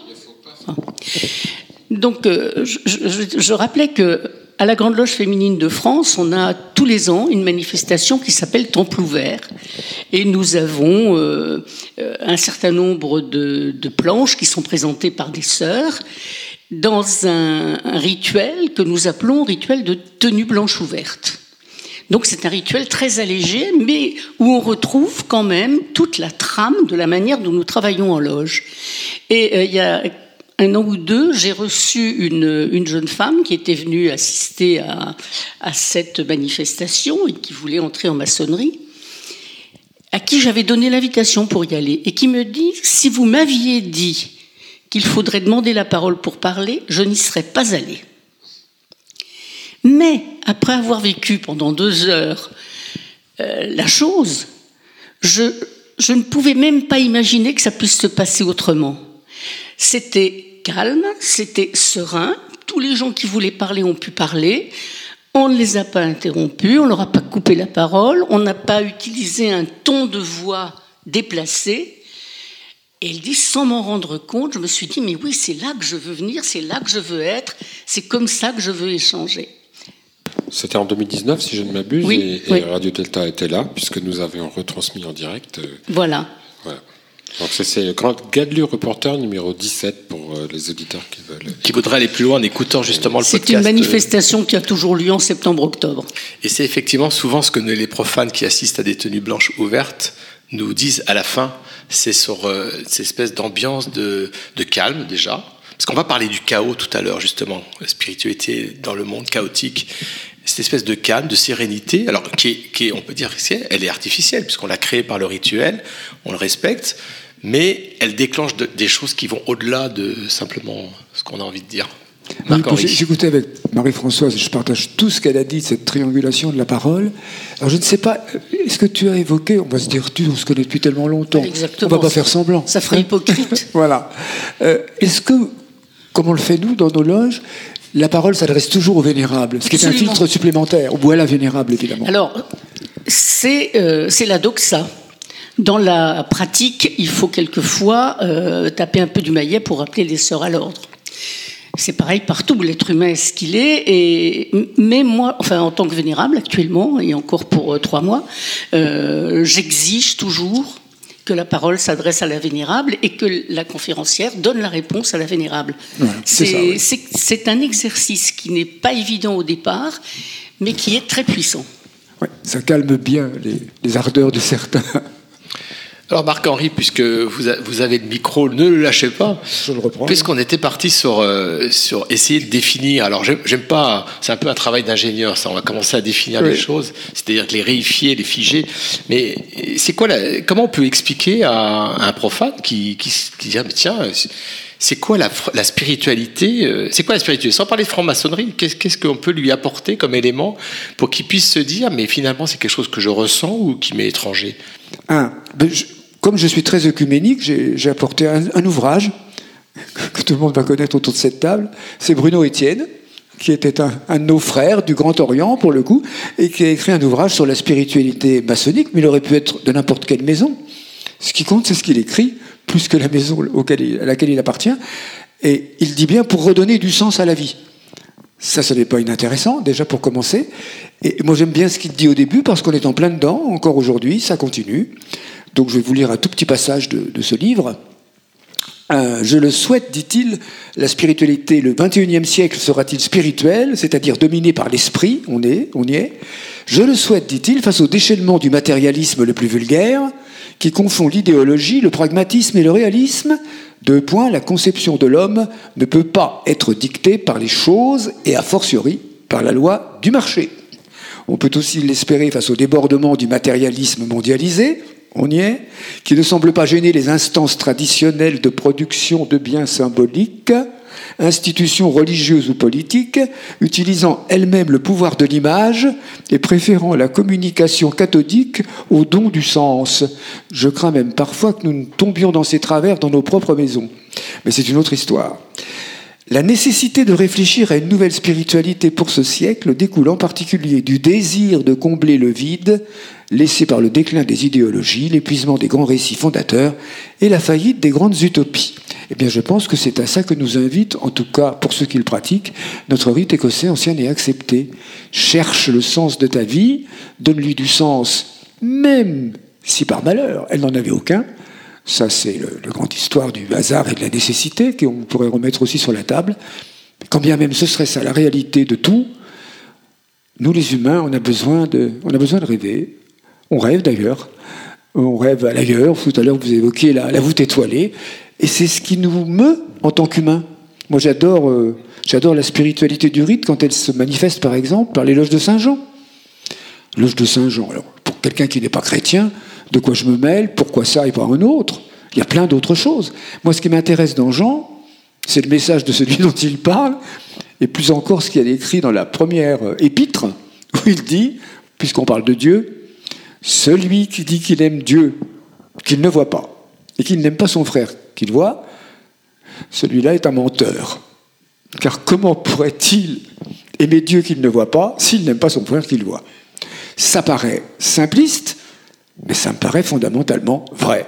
Donc, euh, je, rappelais que à la Grande Loge féminine de France, on a tous les ans une manifestation qui s'appelle Temple ouvert. Et nous avons euh, euh, un certain nombre de, planches qui sont présentées par des sœurs dans un, rituel que nous appelons rituel de tenue blanche ouverte. Donc c'est un rituel très allégé, mais où on retrouve quand même toute la trame de la manière dont nous travaillons en loge. Et euh, il y a un an ou deux, j'ai reçu une, jeune femme qui était venue assister à, cette manifestation et qui voulait entrer en maçonnerie, à qui j'avais donné l'invitation pour y aller, et qui me dit, si vous m'aviez dit qu'il faudrait demander la parole pour parler, je n'y serais pas allée. Mais après avoir vécu pendant deux heures euh, la chose, je, je ne pouvais même pas imaginer que ça puisse se passer autrement. C'était calme, c'était serein. Tous les gens qui voulaient parler ont pu parler. On ne les a pas interrompus, on ne leur a pas coupé la parole, on n'a pas utilisé un ton de voix déplacé. Et elle dit, sans m'en rendre compte, je me suis dit, mais oui, c'est là que je veux venir, c'est là que je veux être, c'est comme ça que je veux échanger. C'était en 2019, si je ne m'abuse, Oui, et, oui. Radio Delta était là, puisque nous avions retransmis en direct. euh, Voilà. Donc c'est- c'est le Grand Gadlu Reporter numéro 17 pour euh, les auditeurs qui veulent. Qui voudrait aller plus loin en écoutant justement le C'est podcast. une manifestation qui a toujours lieu en septembre-octobre. Et c'est effectivement souvent ce que les profanes qui assistent à des tenues blanches ouvertes nous disent à la fin. C'est sur euh, cette espèce d'ambiance de, de calme déjà. Parce qu'on va parler du chaos tout à l'heure, justement. La spiritualité dans le monde chaotique. Cette espèce de calme, de sérénité, alors qui est, qui est- on peut dire qu'elle est artificielle, puisqu'on l'a créée par le rituel, on le respecte, mais elle déclenche de- des choses qui vont au-delà de simplement ce qu'on a envie de dire. Oui, J'écoutais avec Marie-Françoise, je partage tout ce qu'elle a dit, cette triangulation de la parole. Alors je ne sais pas, est-ce que tu as évoqué, on va se dire tu, on se connaît depuis tellement longtemps, Exactement. on va pas faire semblant. Ça ferait hypocrite. (laughs) Voilà. Euh, est-ce que, comme on le fait nous dans nos loges, la parole s'adresse toujours aux vénérables, ce qui est un filtre supplémentaire, ou à la vénérable évidemment. Alors, c'est euh, la doxa. Dans la pratique, il faut quelquefois euh, taper un peu du maillet pour rappeler les sœurs à l'ordre. C'est pareil partout, l'être humain est ce qu'il est. Et, mais moi, enfin, en tant que vénérable actuellement, et encore pour euh, trois mois, j'exige toujours que la parole s'adresse à la vénérable et que la conférencière donne la réponse à la vénérable. C'est un exercice qui n'est pas évident au départ, mais qui est très puissant. Ouais, ça calme bien les, les ardeurs de certains. (laughs) Alors Marc-Henri, puisque vous, a- vous avez le micro, ne le lâchez pas. Je le reprends. Puisqu'on était parti sur, euh, sur essayer de définir, alors j'aime pas, c'est un peu un travail d'ingénieur, ça, on va commencer à définir Oui. les choses, c'est-à-dire les réifier, les figer, mais c'est quoi la, comment on peut expliquer à un profane qui, qui, dit, ah, mais tiens, c'est quoi la, spiritualité euh, C'est quoi la spiritualité? Sans parler de franc-maçonnerie, qu'est-ce qu'on peut lui apporter comme élément pour qu'il puisse se dire, mais finalement c'est quelque chose que je ressens ou qui m'est étranger? Un, ben, je- comme je suis très œcuménique, j'ai apporté un, ouvrage (laughs) que, tout le monde va connaître autour de cette table. C'est Bruno Etienne, qui était un, de nos frères du Grand Orient, pour le coup, et qui a écrit un ouvrage sur la spiritualité maçonnique, mais il aurait pu être de n'importe quelle maison. Ce qui compte, c'est ce qu'il écrit, plus que la maison à laquelle il appartient. Et il dit bien pour redonner du sens à la vie. Ça, ce n'est pas inintéressant, déjà pour commencer. Et moi, j'aime bien ce qu'il dit au début, parce qu'on est en plein dedans, encore aujourd'hui, ça continue. Donc, je vais vous lire un tout petit passage de, ce livre. Euh, je le souhaite, dit-il, la spiritualité, le 21e siècle sera-t-il spirituel, c'est-à-dire dominé par l'esprit On est, on y est. Je le souhaite, dit-il, face au déchaînement du matérialisme le plus vulgaire, qui confond l'idéologie, le pragmatisme et le réalisme. Deux points, la conception de l'homme ne peut pas être dictée par les choses et a fortiori par la loi du marché. On peut aussi l'espérer face au débordement du matérialisme mondialisé, on y est, qui ne semble pas gêner les instances traditionnelles de production de biens symboliques, institutions religieuses ou politiques, utilisant elles-mêmes le pouvoir de l'image et préférant la communication cathodique au don du sens. Je crains même parfois que nous ne tombions dans ces travers dans nos propres maisons. Mais c'est une autre histoire. La nécessité de réfléchir à une nouvelle spiritualité pour ce siècle découle en particulier du désir de combler le vide laissé par le déclin des idéologies, l'épuisement des grands récits fondateurs et la faillite des grandes utopies. Eh bien, je pense que c'est à ça que nous invite, en tout cas pour ceux qui le pratiquent, notre rite écossais ancien et accepté. Cherche le sens de ta vie, donne-lui du sens, même si par malheur elle n'en avait aucun, ça, c'est le, le grande histoire du hasard et de la nécessité qu'on pourrait remettre aussi sur la table. Quand bien même ce serait ça la réalité de tout, nous les humains, on a besoin de, rêver. On rêve d'ailleurs. On rêve à l'ailleurs. Tout à l'heure, vous évoquiez la, la voûte étoilée. Et c'est ce qui nous meut en tant qu'humains. Moi, j'adore, euh, j'adore la spiritualité du rite quand elle se manifeste, par exemple, par l'éloge de Saint Jean. L'éloge de Saint Jean. Alors, pour quelqu'un qui n'est pas chrétien, de quoi je me mêle Pourquoi ça et pas un autre Il y a plein d'autres choses. Moi, ce qui m'intéresse dans Jean, c'est le message de celui (laughs) dont il parle, et plus encore ce qu'il a écrit dans la première euh, épître, où il dit, puisqu'on parle de Dieu, celui qui dit qu'il aime Dieu, qu'il ne voit pas, et qu'il n'aime pas son frère qu'il voit, celui-là est un menteur. Car comment pourrait-il aimer Dieu qu'il ne voit pas s'il n'aime pas son frère qu'il voit? Ça paraît simpliste, mais ça me paraît fondamentalement vrai.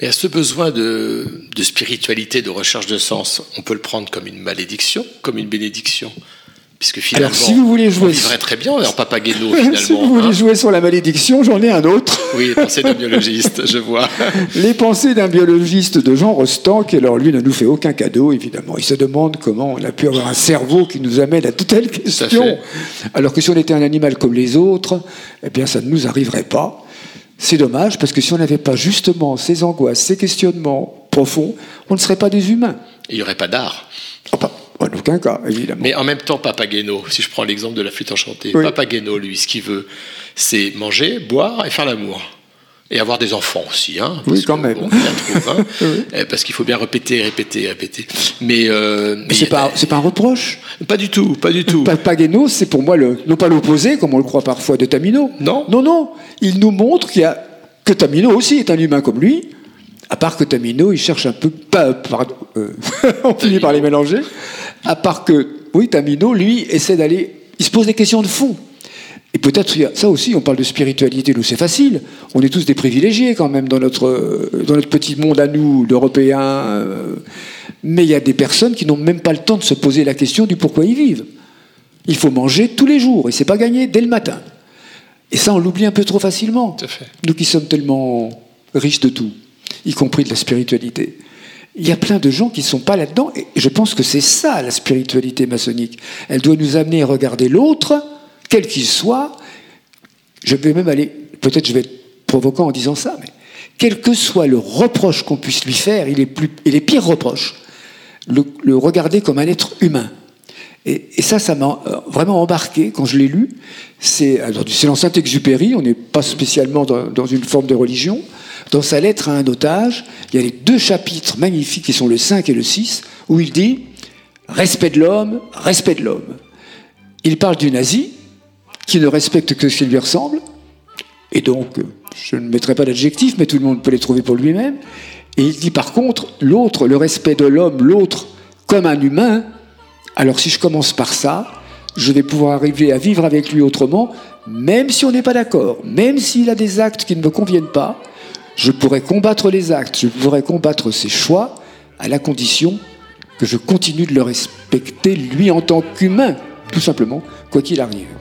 Mais à ce besoin de, de spiritualité, de recherche de sens, on peut le prendre comme une malédiction, comme une bénédiction. Puisque finalement, Alors, si vous voulez jouer- on vivrait très bien en Papageno, finalement. (laughs) si vous voulez hein. jouer sur la malédiction, j'en ai un autre. (laughs) Oui, pensée d'un biologiste, je vois. (laughs) Les pensées d'un biologiste de Jean Rostand, qui alors lui ne nous fait aucun cadeau, évidemment. Il se demande comment on a pu avoir un cerveau qui nous amène à de telles questions. Alors que si on était un animal comme les autres, eh bien ça ne nous arriverait pas. C'est dommage, parce que si on n'avait pas justement ces angoisses, ces questionnements profonds, on ne serait pas des humains. Il n'y aurait pas d'art. Ah, pas- en aucun cas, évidemment. Mais en même temps, Papageno, si je prends l'exemple de la flûte enchantée, Oui. Papageno, lui, ce qu'il veut, c'est manger, boire et faire l'amour. Et avoir des enfants aussi, hein. Oui, quand que, même. bon, trouve, hein. (laughs) Eh, Parce qu'il faut bien répéter, répéter, répéter. Mais, euh, Mais mais- c'est pas, c'est pas un reproche? pas du tout, pas du tout. Papageno, c'est pour moi le, non pas l'opposé, comme on le croit parfois, de Tamino. Non. Non, non. Il nous montre qu'il y a, que Tamino aussi est un humain comme lui, à part que Tamino, il cherche un peu. Pas, pardon, euh, (laughs) on finit par les mélanger. À part que, oui, Tamino, lui, essaie d'aller. Il se pose des questions de fond. Et peut-être, ça aussi, on parle de spiritualité, nous, c'est facile. On est tous des privilégiés quand même dans notre, euh, dans notre petit monde à nous, d'Européens. euh, mais il y a des personnes qui n'ont même pas le temps de se poser la question du pourquoi ils vivent. Il faut manger tous les jours et c'est pas gagné dès le matin. Et ça, on l'oublie un peu trop facilement. Tout à fait. Nous qui sommes tellement riches de tout, y compris de la spiritualité. Il y a plein de gens qui ne sont pas là-dedans et je pense que c'est ça la spiritualité maçonnique. Elle doit nous amener à regarder l'autre, quel qu'il soit. Je vais même aller, peut-être je vais être provocant en disant ça, mais quel que soit le reproche qu'on puisse lui faire, il est, plus, et les le, regarder comme un être humain. Et, ça, ça m'a euh, vraiment embarqué quand je l'ai lu. C'est dans Saint-Exupéry, on n'est pas spécialement dans, dans une forme de religion. Dans sa lettre à un otage, il y a les deux chapitres magnifiques qui sont le 5 et le 6, où il dit Respect de l'homme, respect de l'homme. Il parle du nazi, qui ne respecte que ce qui lui ressemble, et donc, je ne mettrai pas d'adjectif, mais tout le monde peut les trouver pour lui-même. Et il dit par contre, l'autre, le respect de l'homme, l'autre comme un humain, alors si je commence par ça, je vais pouvoir arriver à vivre avec lui autrement, même si on n'est pas d'accord, même s'il a des actes qui ne me conviennent pas, je pourrais combattre les actes, je pourrais combattre ses choix, à la condition que je continue de le respecter, lui en tant qu'humain, tout simplement, quoi qu'il arrive.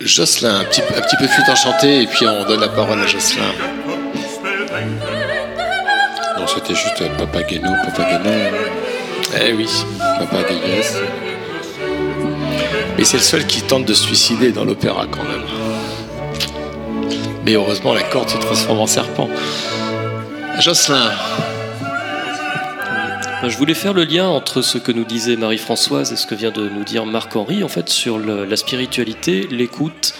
Jocelyn, un petit, un petit peu flûte enchantée, et puis on donne la parole à Jocelyn. Non, c'était juste euh, Papageno, Papageno, Eh oui. Papa Gayes. Mais c'est le seul qui tente de se suicider dans l'opéra quand même. Mais heureusement, la corde se transforme en serpent. Jocelyn, Je voulais faire le lien entre ce que nous disait Marie-Françoise et ce que vient de nous dire Marc-Henri, en fait, sur la spiritualité, l'écoute.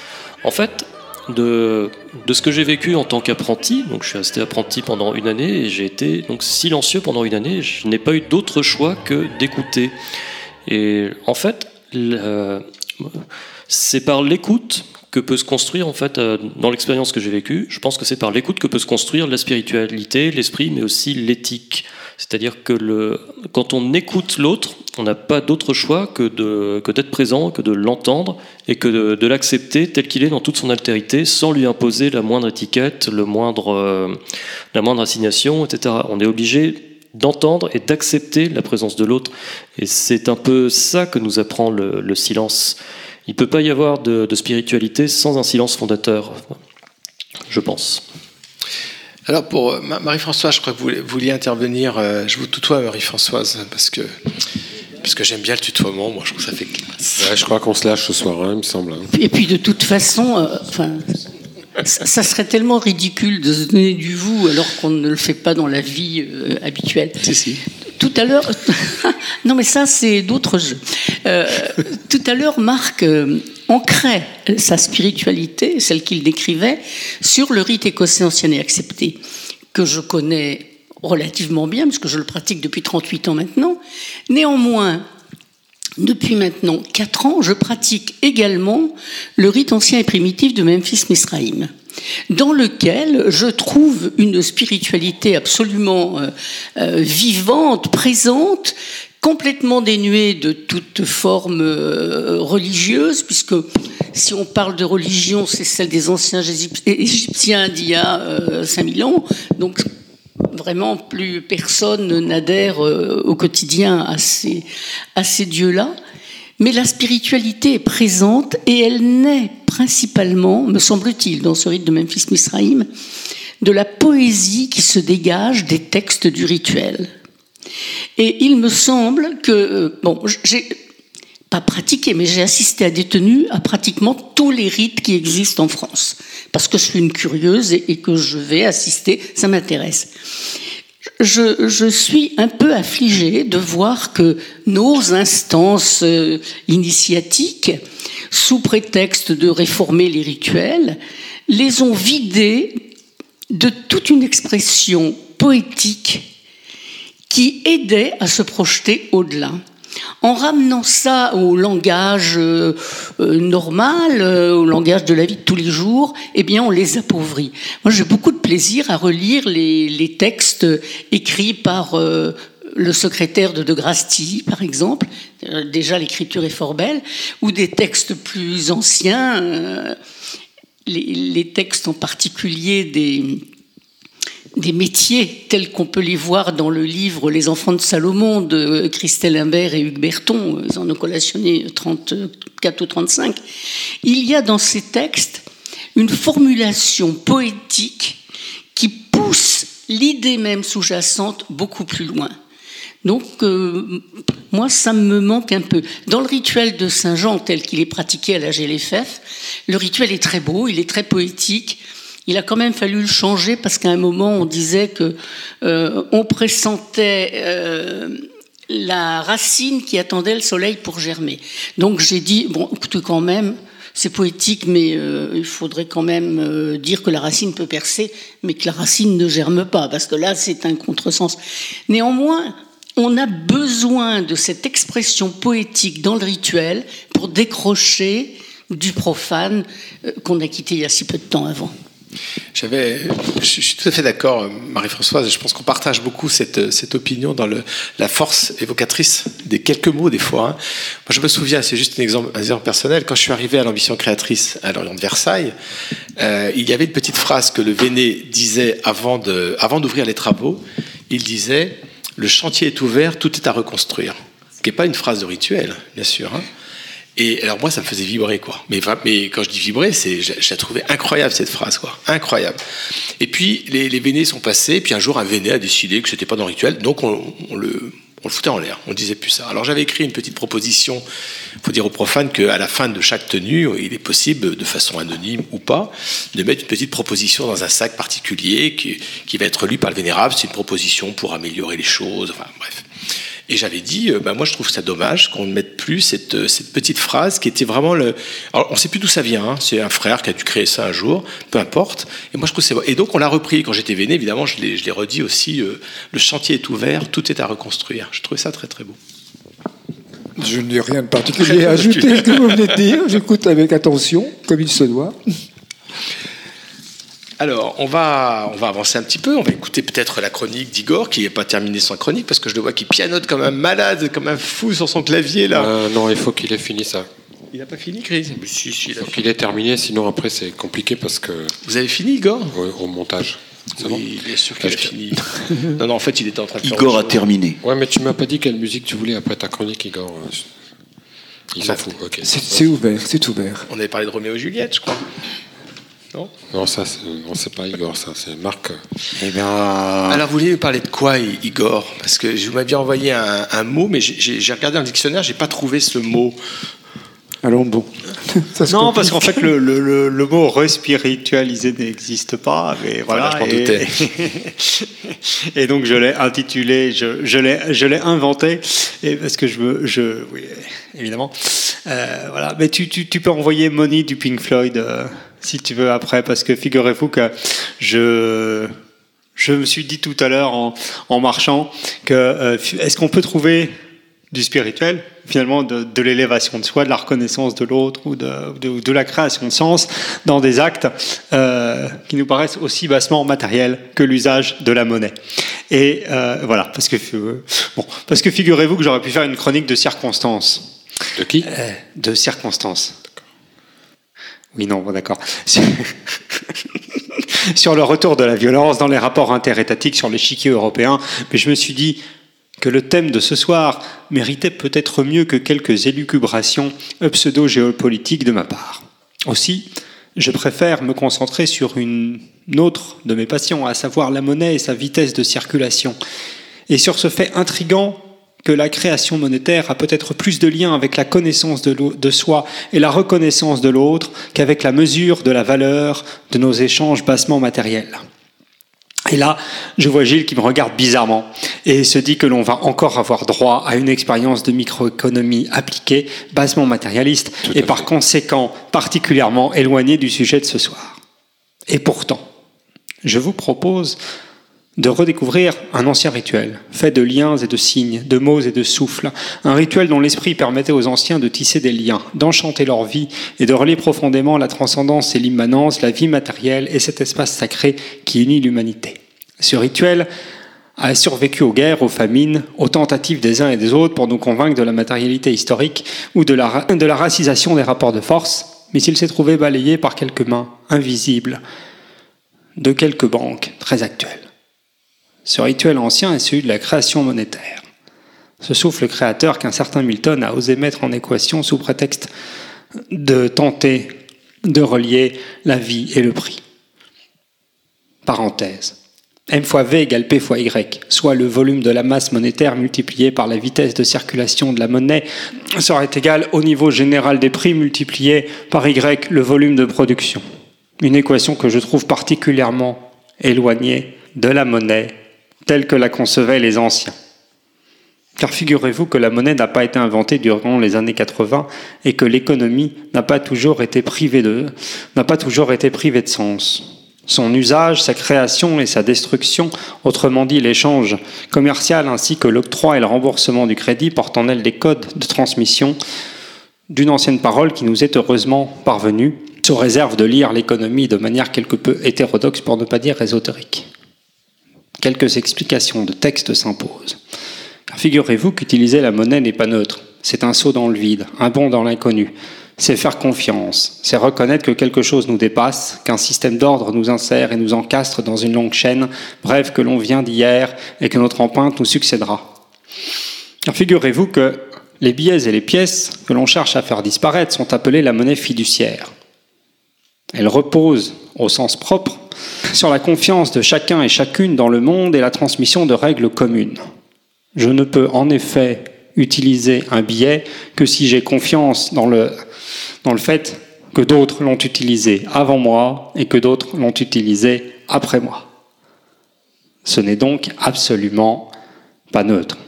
En fait, de, ce que j'ai vécu en tant qu'apprenti, donc je suis resté apprenti pendant une année et j'ai été silencieux pendant une année, je n'ai pas eu d'autre choix que d'écouter. Et en fait, c'est par l'écoute que peut se construire, en fait, euh, dans l'expérience que j'ai vécue, je pense que c'est par l'écoute que peut se construire la spiritualité, l'esprit, mais aussi l'éthique. C'est-à-dire que le, quand on écoute l'autre, on n'a pas d'autre choix que de que d'être présent, que de l'entendre et que de, l'accepter tel qu'il est dans toute son altérité, sans lui imposer la moindre étiquette, le moindre, euh, la moindre assignation, etc. On est obligé d'entendre et d'accepter la présence de l'autre. Et c'est un peu ça que nous apprend le, le silence. Il ne peut pas y avoir de spiritualité sans un silence fondateur, je pense. Alors pour euh, Ma- Marie-Françoise, je crois que vous vouliez- intervenir. euh, Je vous tutoie, Marie-Françoise, parce que, parce que j'aime bien le tutoiement. Moi, je trouve que ça fait classe. Ouais, je crois qu'on se lâche ce soir, hein, il me semble. hein. Et puis de toute façon, euh, enfin, ça, ça serait tellement ridicule de se donner du vous alors qu'on ne le fait pas dans la vie euh, habituelle. Si, si. Tout à l'heure, (laughs) non mais ça c'est d'autres jeux. Euh, tout à l'heure, Marc euh, ancrait sa spiritualité, celle qu'il décrivait, sur le rite écossais ancien et accepté, que je connais relativement bien, parce que je le pratique depuis 38 ans maintenant. Néanmoins, depuis maintenant 4 ans, je pratique également le rite ancien et primitif de Memphis-Misraïm, dans lequel je trouve une spiritualité absolument euh, euh, vivante, présente, complètement dénuée de toute forme euh, religieuse, puisque si on parle de religion, c'est celle des anciens Égyp- Égyptiens d'il y a euh, 5000 ans, donc vraiment plus personne n'adhère euh, au quotidien à ces, à ces dieux-là. Mais la spiritualité est présente et elle naît principalement, me semble-t-il, dans ce rite de Memphis Misraïm, de la poésie qui se dégage des textes du rituel. Et il me semble que, euh, bon, j'ai pas pratiqué, mais j'ai assisté à des tenues à pratiquement tous les rites qui existent en France, parce que je suis une curieuse et, que je vais assister, ça m'intéresse. Je, je, suis un peu affligée de voir que nos instances euh, initiatiques, sous prétexte de réformer les rituels, les ont vidés de toute une expression poétique qui aidait à se projeter au-delà. En ramenant ça au langage euh, euh, normal, euh, au langage de la vie de tous les jours, eh bien, on les appauvrit. Moi, j'ai beaucoup de plaisir à relire les, textes écrits par le secrétaire de De Grasty, par exemple. déjà, l'écriture est fort belle. Ou des textes plus anciens, les textes en particulier des des métiers tels qu'on peut les voir dans le livre Les enfants de Salomon de Christelle Imbert et Hugues Berton, ils en ont collationné 34 ou 35, il y a dans ces textes une formulation poétique qui pousse l'idée même sous-jacente beaucoup plus loin. Donc, euh, moi, ça me manque un peu. Dans le rituel de Saint Jean, tel qu'il est pratiqué à la GLFF, le rituel est très beau, il est très poétique, il a quand même fallu le changer parce qu'à un moment on disait que euh, on pressentait euh, la racine qui attendait le soleil pour germer. Donc j'ai dit bon, écoutez quand même. C'est poétique, mais euh, il faudrait quand même dire que la racine peut percer, mais que la racine ne germe pas, parce que là, c'est un contresens. Néanmoins, on a besoin de cette expression poétique dans le rituel pour décrocher du profane qu'on a quitté il y a si peu de temps avant. Je suis tout à fait d'accord, Marie-Françoise. Je pense qu'on partage beaucoup cette, opinion dans la force évocatrice des quelques mots des fois. Hein. Moi, je me souviens, c'est juste un exemple, personnel. Quand je suis arrivé à l'ambition créatrice à l'Orient de Versailles, euh, il y avait une petite phrase que le Véné disait avant d'ouvrir les travaux. Il disait "Le chantier est ouvert, tout est à reconstruire." Ce qui n'est pas une phrase de rituel, bien sûr. Hein. Et alors moi, ça me faisait vibrer, quoi. Mais, quand je dis vibrer, c'est, je, la trouvais incroyable cette phrase, quoi. Incroyable. Et puis les, les Vénés sont passés, puis un jour un Véné a décidé que c'était pas dans le rituel, donc on, le on le foutait en l'air, on disait plus ça. Alors j'avais écrit une petite proposition, il faut dire aux profanes qu'à la fin de chaque tenue, il est possible, de façon anonyme ou pas, de mettre une petite proposition dans un sac particulier qui, qui va être lu par le vénérable. C'est une proposition pour améliorer les choses, enfin bref. Et j'avais dit, euh, bah, moi je trouve ça dommage qu'on ne mette plus cette, euh, cette, petite phrase qui était vraiment le. Alors on ne sait plus d'où ça vient, hein. c'est un frère qui a dû créer ça un jour, peu importe. Et moi je trouve c'est Et donc on l'a repris quand j'étais véné, évidemment, je l'ai redit aussi, euh, le chantier est ouvert, tout est à reconstruire. Je trouvais ça très très beau. Je n'ai rien de particulier à ajouter à ce que vous venez de dire, j'écoute avec attention, comme il se doit. (laughs) Alors, on va, on va avancer un petit peu. On va écouter peut-être la chronique d'Igor, qui n'est pas terminée sans chronique, parce que je le vois qui pianote comme un malade, comme un fou sur son clavier là. Euh, non, il faut qu'il ait fini ça. Il n'a pas fini, Chris? Si, si, il faut qu'il ait terminé, sinon après c'est compliqué parce que. Vous avez fini, Igor? Oui, au montage. Oui, bon bien sûr qu'il a fini. non, non, en fait, il était en train de Igor a terminé. Ouais, mais tu m'as pas dit quelle musique tu voulais après ta chronique, Igor. Il s'en fout, ok. C'est ouvert, c'est ouvert. On avait parlé de Roméo et Juliette, je crois. Non Non, ça, c'est pas Igor, ça, c'est Marc. Eh bien. Alors, vous vouliez parler de quoi, Igor? Parce que je vous m'aviez envoyé un, mot, mais j'ai regardé dans le dictionnaire, j'ai pas trouvé ce mot. Alors bon. (laughs) non, parce qu'en fait, le, le, le, mot respiritualisé n'existe pas. Mais voilà, je et, doutais. (laughs) et donc, je l'ai intitulé, je, je l'ai inventé, et parce que je veux. Je, oui, évidemment. Euh, voilà. Mais tu, tu, tu, peux envoyer Money du Pink Floyd. Euh, si tu veux, après, parce que figurez-vous que je, je me suis dit tout à l'heure en, en, marchant que euh, est-ce qu'on peut trouver du spirituel, finalement de, de l'élévation de soi, de la reconnaissance de l'autre ou de, de, de, la création de sens dans des actes euh, qui nous paraissent aussi bassement matériels que l'usage de la monnaie. Et euh, voilà, parce que, bon, parce que figurez-vous que j'aurais pu faire une chronique de circonstances. De qui? De circonstances. Oui, non, bon, d'accord. (laughs) sur le retour de la violence dans les rapports interétatiques sur l'échiquier européen. Mais je me suis dit, que le thème de ce soir méritait peut-être mieux que quelques élucubrations pseudo-géopolitiques de ma part. Aussi, je préfère me concentrer sur une autre de mes passions, à savoir la monnaie et sa vitesse de circulation, et sur ce fait intrigant que la création monétaire a peut-être plus de lien avec la connaissance de, de soi et la reconnaissance de l'autre qu'avec la mesure de la valeur de nos échanges bassement matériels. Et là, je vois Gilles qui me regarde bizarrement et se dit que l'on va encore avoir droit à une expérience de microéconomie appliquée, bassement matérialiste et par conséquent particulièrement éloignée du sujet de ce soir. Et pourtant, je vous propose de redécouvrir un ancien rituel, fait de liens et de signes, de mots et de souffles, un rituel dont l'esprit permettait aux anciens de tisser des liens, d'enchanter leur vie et de relier profondément la transcendance et l'immanence, la vie matérielle et cet espace sacré qui unit l'humanité. Ce rituel a survécu aux guerres, aux famines, aux tentatives des uns et des autres pour nous convaincre de la matérialité historique ou de la, racisation des rapports de force, mais il s'est trouvé balayé par quelques mains invisibles de quelques banques très actuelles. Ce rituel ancien est celui de la création monétaire. Ce souffle créateur qu'un certain Milton a osé mettre en équation sous prétexte de tenter de relier la vie et le prix. Parenthèse. M fois V égale P fois Y, soit le volume de la masse monétaire multiplié par la vitesse de circulation de la monnaie, serait égal au niveau général des prix multiplié par Y, le volume de production. Une équation que je trouve particulièrement éloignée de la monnaie telle que la concevaient les anciens. Car figurez-vous que la monnaie n'a pas été inventée durant les années 80 et que l'économie n'a pas toujours été privée de, sens. Son usage, sa création et sa destruction, autrement dit l'échange commercial ainsi que l'octroi et le remboursement du crédit portent en elle des codes de transmission d'une ancienne parole qui nous est heureusement parvenue, sous réserve de lire l'économie de manière quelque peu hétérodoxe pour ne pas dire ésotérique. Quelques explications de texte s'imposent. Figurez-vous qu'utiliser la monnaie n'est pas neutre. C'est un saut dans le vide, un bond dans l'inconnu. C'est faire confiance, c'est reconnaître que quelque chose nous dépasse, qu'un système d'ordre nous insère et nous encastre dans une longue chaîne, bref, que l'on vient d'hier et que notre empreinte nous succédera. Figurez-vous que les billets et les pièces que l'on cherche à faire disparaître sont appelées la monnaie fiduciaire. Elle repose, au sens propre, sur la confiance de chacun et chacune dans le monde et la transmission de règles communes. Je ne peux en effet utiliser un billet que si j'ai confiance dans le, dans le fait que d'autres l'ont utilisé avant moi et que d'autres l'ont utilisé après moi. Ce n'est donc absolument pas neutre.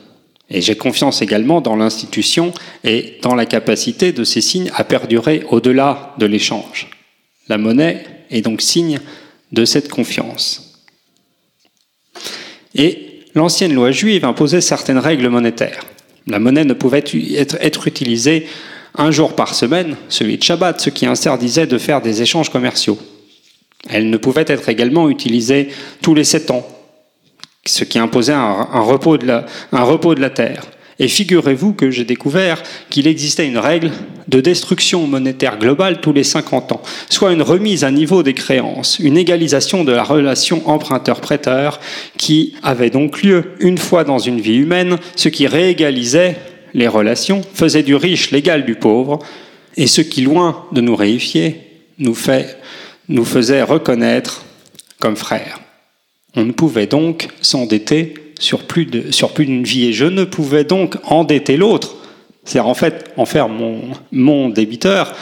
Et j'ai confiance également dans l'institution et dans la capacité de ces signes à perdurer au-delà de l'échange. La monnaie est donc signe de cette confiance. Et l'ancienne loi juive imposait certaines règles monétaires. La monnaie ne pouvait être, utilisée un jour par semaine, celui de Shabbat, ce qui interdisait de faire des échanges commerciaux. Elle ne pouvait être également utilisée tous les sept ans, ce qui imposait un, repos, de la terre. Et figurez-vous que j'ai découvert qu'il existait une règle de destruction monétaire globale tous les 50 ans, soit une remise à niveau des créances, une égalisation de la relation emprunteur-prêteur qui avait donc lieu une fois dans une vie humaine, ce qui réégalisait les relations, faisait du riche l'égal du pauvre, et ce qui, loin de nous réifier, nous, nous faisait reconnaître comme frères. On ne pouvait donc s'endetter sur plus d'une vie. Et je ne pouvais donc endetter l'autre, c'est-à-dire en fait en faire mon, mon débiteur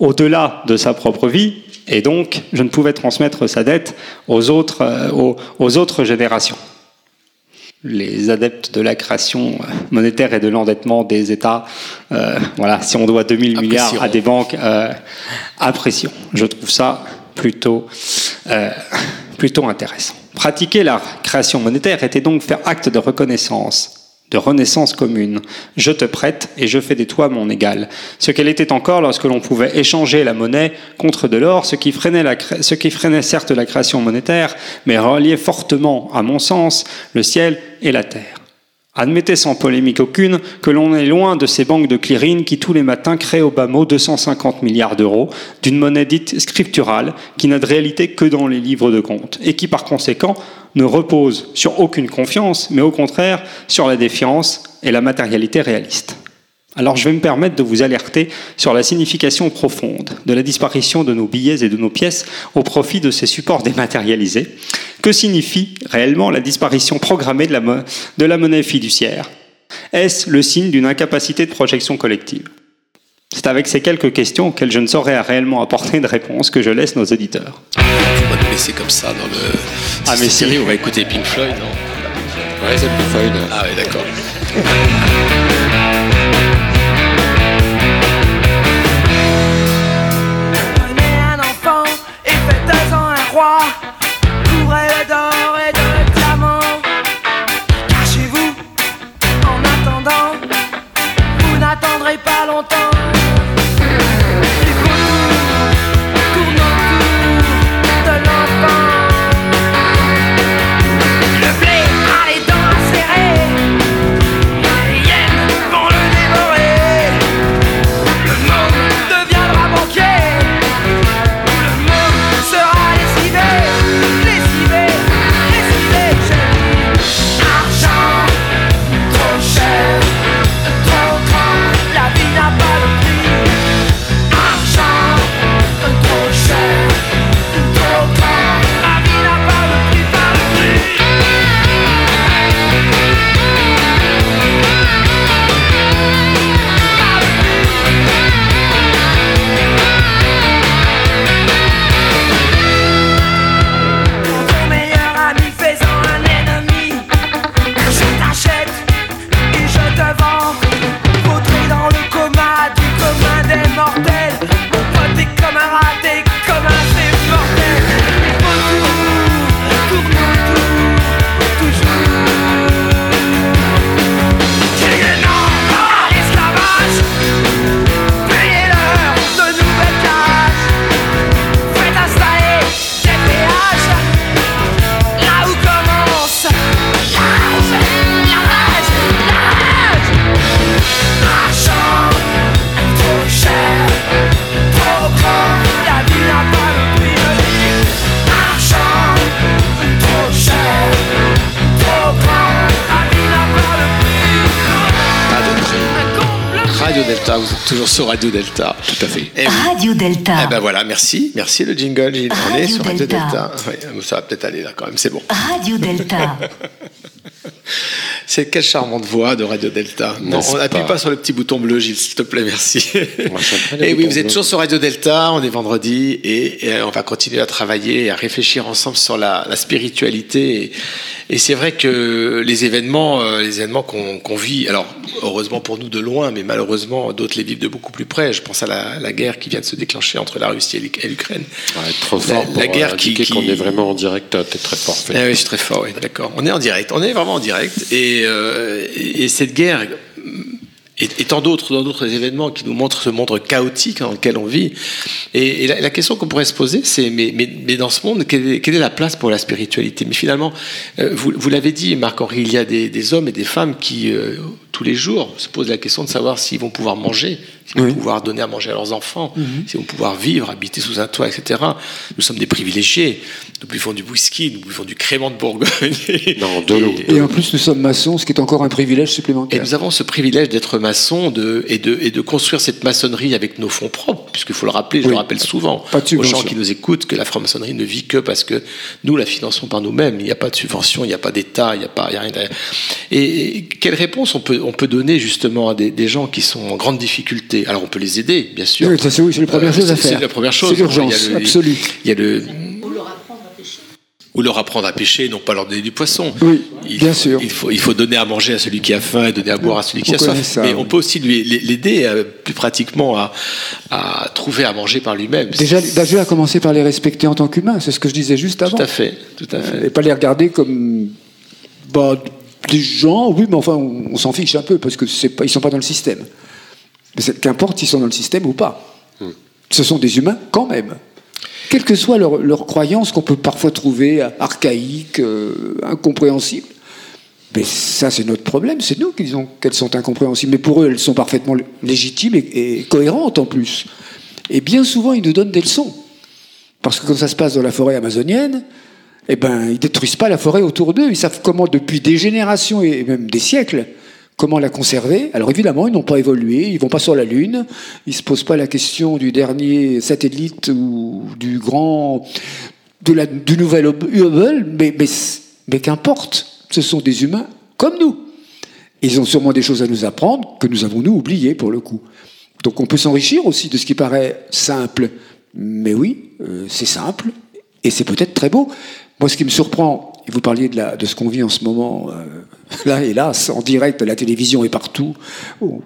au-delà de sa propre vie, et donc je ne pouvais transmettre sa dette aux autres, euh, aux, autres générations. Les adeptes de la création monétaire et de l'endettement des États, euh, voilà, si on doit 2000 milliards à des banques, euh, apprécions. Je trouve ça plutôt, plutôt intéressant. Pratiquer la création monétaire était donc faire acte de reconnaissance, de renaissance commune. Je te prête et je fais de toi mon égal. Ce qu'elle était encore lorsque l'on pouvait échanger la monnaie contre de l'or, ce qui freinait certes la création monétaire, mais reliait fortement, à mon sens, le ciel et la terre. Admettez sans polémique aucune que l'on est loin de ces banques de clearing qui tous les matins créent au bas mot 250 milliards d'euros d'une monnaie dite scripturale qui n'a de réalité que dans les livres de compte et qui par conséquent ne repose sur aucune confiance mais au contraire sur la défiance et la matérialité réaliste. Alors je vais me permettre de vous alerter sur la signification profonde de la disparition de nos billets et de nos pièces au profit de ces supports dématérialisés. Que signifie réellement la disparition programmée de la, de la monnaie fiduciaire? Est-ce le signe d'une incapacité de projection collective? C'est avec ces quelques questions auxquelles je ne saurais réellement apporter de réponse que je laisse nos auditeurs. On va nous laisser comme ça dans le... Ah mais série, on va écouter Pink Floyd, non? Ouais, c'est Pink Floyd. Ah oui, d'accord. (laughs) 아. Delta, vous êtes toujours sur Radio Delta. Tout à fait. Et oui. Radio Delta. Eh ben voilà, merci. Merci le jingle, Gilles. On est Radio sur Radio Delta. Delta. Ouais, ça va peut-être aller là quand même, c'est bon. Radio Delta. (laughs) C'est quelle charmante voix de Radio Delta. Non, on n'appuie pas pas sur le petit bouton bleu, Gilles, s'il te plaît, merci. (laughs) Et oui, vous êtes toujours sur Radio Delta, on est vendredi et, et on va continuer à travailler et à réfléchir ensemble sur la, la spiritualité. Et, et c'est vrai que les événements, euh, les événements qu'on vit, alors heureusement pour nous de loin, mais malheureusement d'autres les vivent de beaucoup plus près. Je pense à la, la guerre qui vient de se déclencher entre la Russie et l'Uk- et l'Ukraine. Ouais, trop La- fort pour la guerre euh, qui- qu'on est vraiment en direct. T'es très fort. Ah oui, je suis très fort, oui, d'accord. On est en direct, on est vraiment en direct. Et, euh, et- et cette guerre, et, tant d'autres, dans d'autres événements qui nous montrent ce monde chaotique dans lequel on vit. Et, la, question qu'on pourrait se poser, c'est mais, dans ce monde, quelle est, la place pour la spiritualité? Mais finalement, euh, vous, l'avez dit, Marc-Henri, il y a des, des hommes et des femmes qui, euh, tous les jours, se posent la question de savoir s'ils vont pouvoir manger, s'ils vont pouvoir donner à manger à leurs enfants, s'ils vont pouvoir vivre, habiter sous un toit, etc. Nous sommes des privilégiés. Nous buvons du whisky, nous buvons du crément de Bourgogne. (laughs) Non, de l'eau. Et en plus, nous sommes maçons, ce qui est encore un privilège Et supplémentaire. nous avons ce privilège d'être maçons de, et, de, et de construire cette maçonnerie avec nos fonds propres, puisqu'il faut le rappeler, je Oui. le rappelle souvent Pas aux gens qui nous écoutent, que la franc-maçonnerie ne vit que parce que nous la finançons par nous-mêmes. Il n'y a pas de subvention, il n'y a pas d'État, il n'y a, pas, il y a rien derrière. Et, et quelle réponse on peut, on peut donner justement à des, des gens qui sont en grande difficulté Alors on peut les aider, bien sûr. Oui, c'est oui, la première chose à c'est- faire. C'est la première chose. C'est l'urgence, absolue. Il y a le, ou leur apprendre à pêcher, non pas leur donner du poisson. Oui, il bien faut, sûr. Il faut, il faut donner à manger à celui qui a faim et donner à boire à celui qui On a soif. ça, Mais oui. on peut aussi lui l'aider euh, plus pratiquement à, à trouver à manger par lui-même. Déjà, déjà à commencer par les respecter en tant qu'humains, c'est ce que je disais juste avant. Tout à fait, tout à fait. Et pas les regarder comme bah, des gens, oui, mais enfin, on, on s'en fiche un peu parce que c'est pas, ils sont pas dans le système. Mais qu'importe s'ils sont dans le système ou pas. Ce sont des humains quand même. Quelle que soit leur, leur croyance qu'on peut parfois trouver archaïque, euh, incompréhensible, Mais ça, c'est notre problème. C'est nous qui disons qu'elles sont incompréhensibles. Mais pour eux, elles sont parfaitement légitimes et, et cohérentes en plus. Et bien souvent, ils nous donnent des leçons. Parce que quand ça se passe dans la forêt amazonienne, eh ben, ils détruisent pas la forêt autour d'eux. Ils savent comment, depuis des générations et même des siècles, comment la conserver. Alors évidemment, ils n'ont pas évolué, ils vont pas sur la Lune, ils se posent pas la question du dernier satellite ou du grand, du nouvel Hubble, mais, mais, mais qu'importe, ce sont des humains comme nous. Ils ont sûrement des choses à nous apprendre que nous avons nous oubliées pour le coup. Donc on peut s'enrichir aussi de ce qui paraît simple. Mais oui, euh, c'est simple et c'est peut-être très beau. Moi, ce qui me surprend, et vous parliez de, ce qu'on vit en ce moment, euh, (laughs) là, hélas, en direct, la télévision est partout,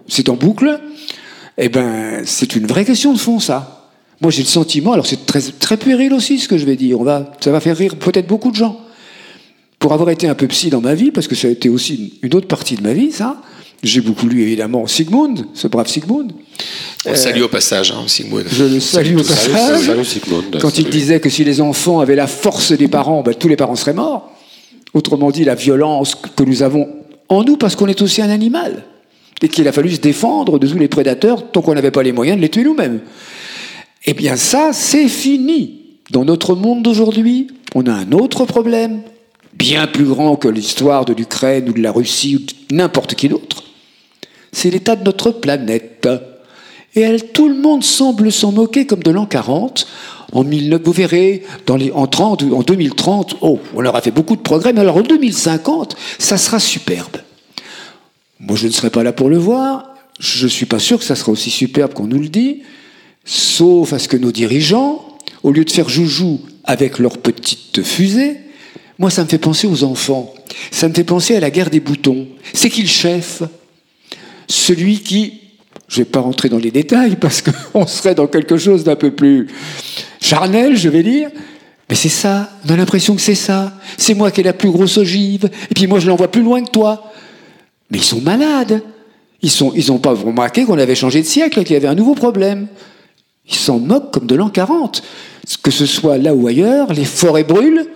c'est en boucle, eh ben, c'est une vraie question de fond, ça. Moi, j'ai le sentiment, alors c'est très, très puéril aussi ce que je vais dire, on va, ça va faire rire peut-être beaucoup de gens. Pour avoir été un peu psy dans ma vie, parce que ça a été aussi une autre partie de ma vie, ça, j'ai beaucoup lu évidemment Sigmund, ce brave Sigmund. On le salue au passage, hein, Sigmund. Je le salue au passage. Salut, Sigmund. Quand il disait que si les enfants avaient la force des parents, ben, tous les parents seraient morts. Autrement dit, la violence que nous avons en nous parce qu'on est aussi un animal. Et qu'il a fallu se défendre de tous les prédateurs tant qu'on n'avait pas les moyens de les tuer nous-mêmes. Eh bien ça, c'est fini. Dans notre monde d'aujourd'hui, on a un autre problème, bien plus grand que l'histoire de l'Ukraine ou de la Russie ou de n'importe qui d'autre. C'est l'état de notre planète. Et tout le monde semble s'en moquer comme de l'an 40. En 19, vous verrez, dans les, en, 30, en 2030, oh, on aura fait beaucoup de progrès, mais alors en 2050, ça sera superbe. Moi, je ne serai pas là pour le voir. Je ne suis pas sûr que ça sera aussi superbe qu'on nous le dit, sauf à ce que nos dirigeants, au lieu de faire joujou avec leurs petites fusées, moi, ça me fait penser aux enfants. Ça me fait penser à la guerre des boutons. C'est qui le chef? Celui qui, je ne vais pas rentrer dans les détails parce qu'on (laughs) serait dans quelque chose d'un peu plus charnel, je vais dire. Mais c'est ça, on a l'impression que c'est ça. C'est moi qui ai la plus grosse ogive, et puis moi je l'envoie plus loin que toi. Mais ils sont malades. Ils n'ont ils pas remarqué qu'on avait changé de siècle, qu'il y avait un nouveau problème. Ils s'en moquent comme de l'an 40. Que ce soit là ou ailleurs, les forêts brûlent,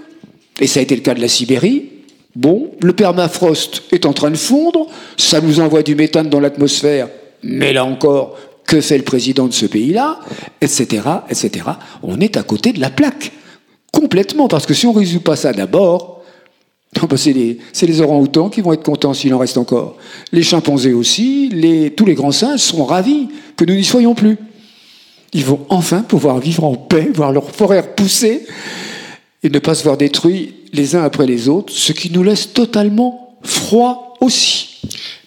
et ça a été le cas de la Sibérie. Bon, le permafrost est en train de fondre, ça nous envoie du méthane dans l'atmosphère, mais là encore, que fait le président de ce pays-là, etc., etc. On est à côté de la plaque, complètement, parce que si on ne résout pas ça d'abord, (laughs) ben c'est les, les orang-outans qui vont être contents s'il en reste encore. Les chimpanzés aussi, tous les grands singes seront ravis que nous n'y soyons plus. Ils vont enfin pouvoir vivre en paix, voir leur forêt pousser et ne pas se voir détruits les uns après les autres, ce qui nous laisse totalement froid aussi.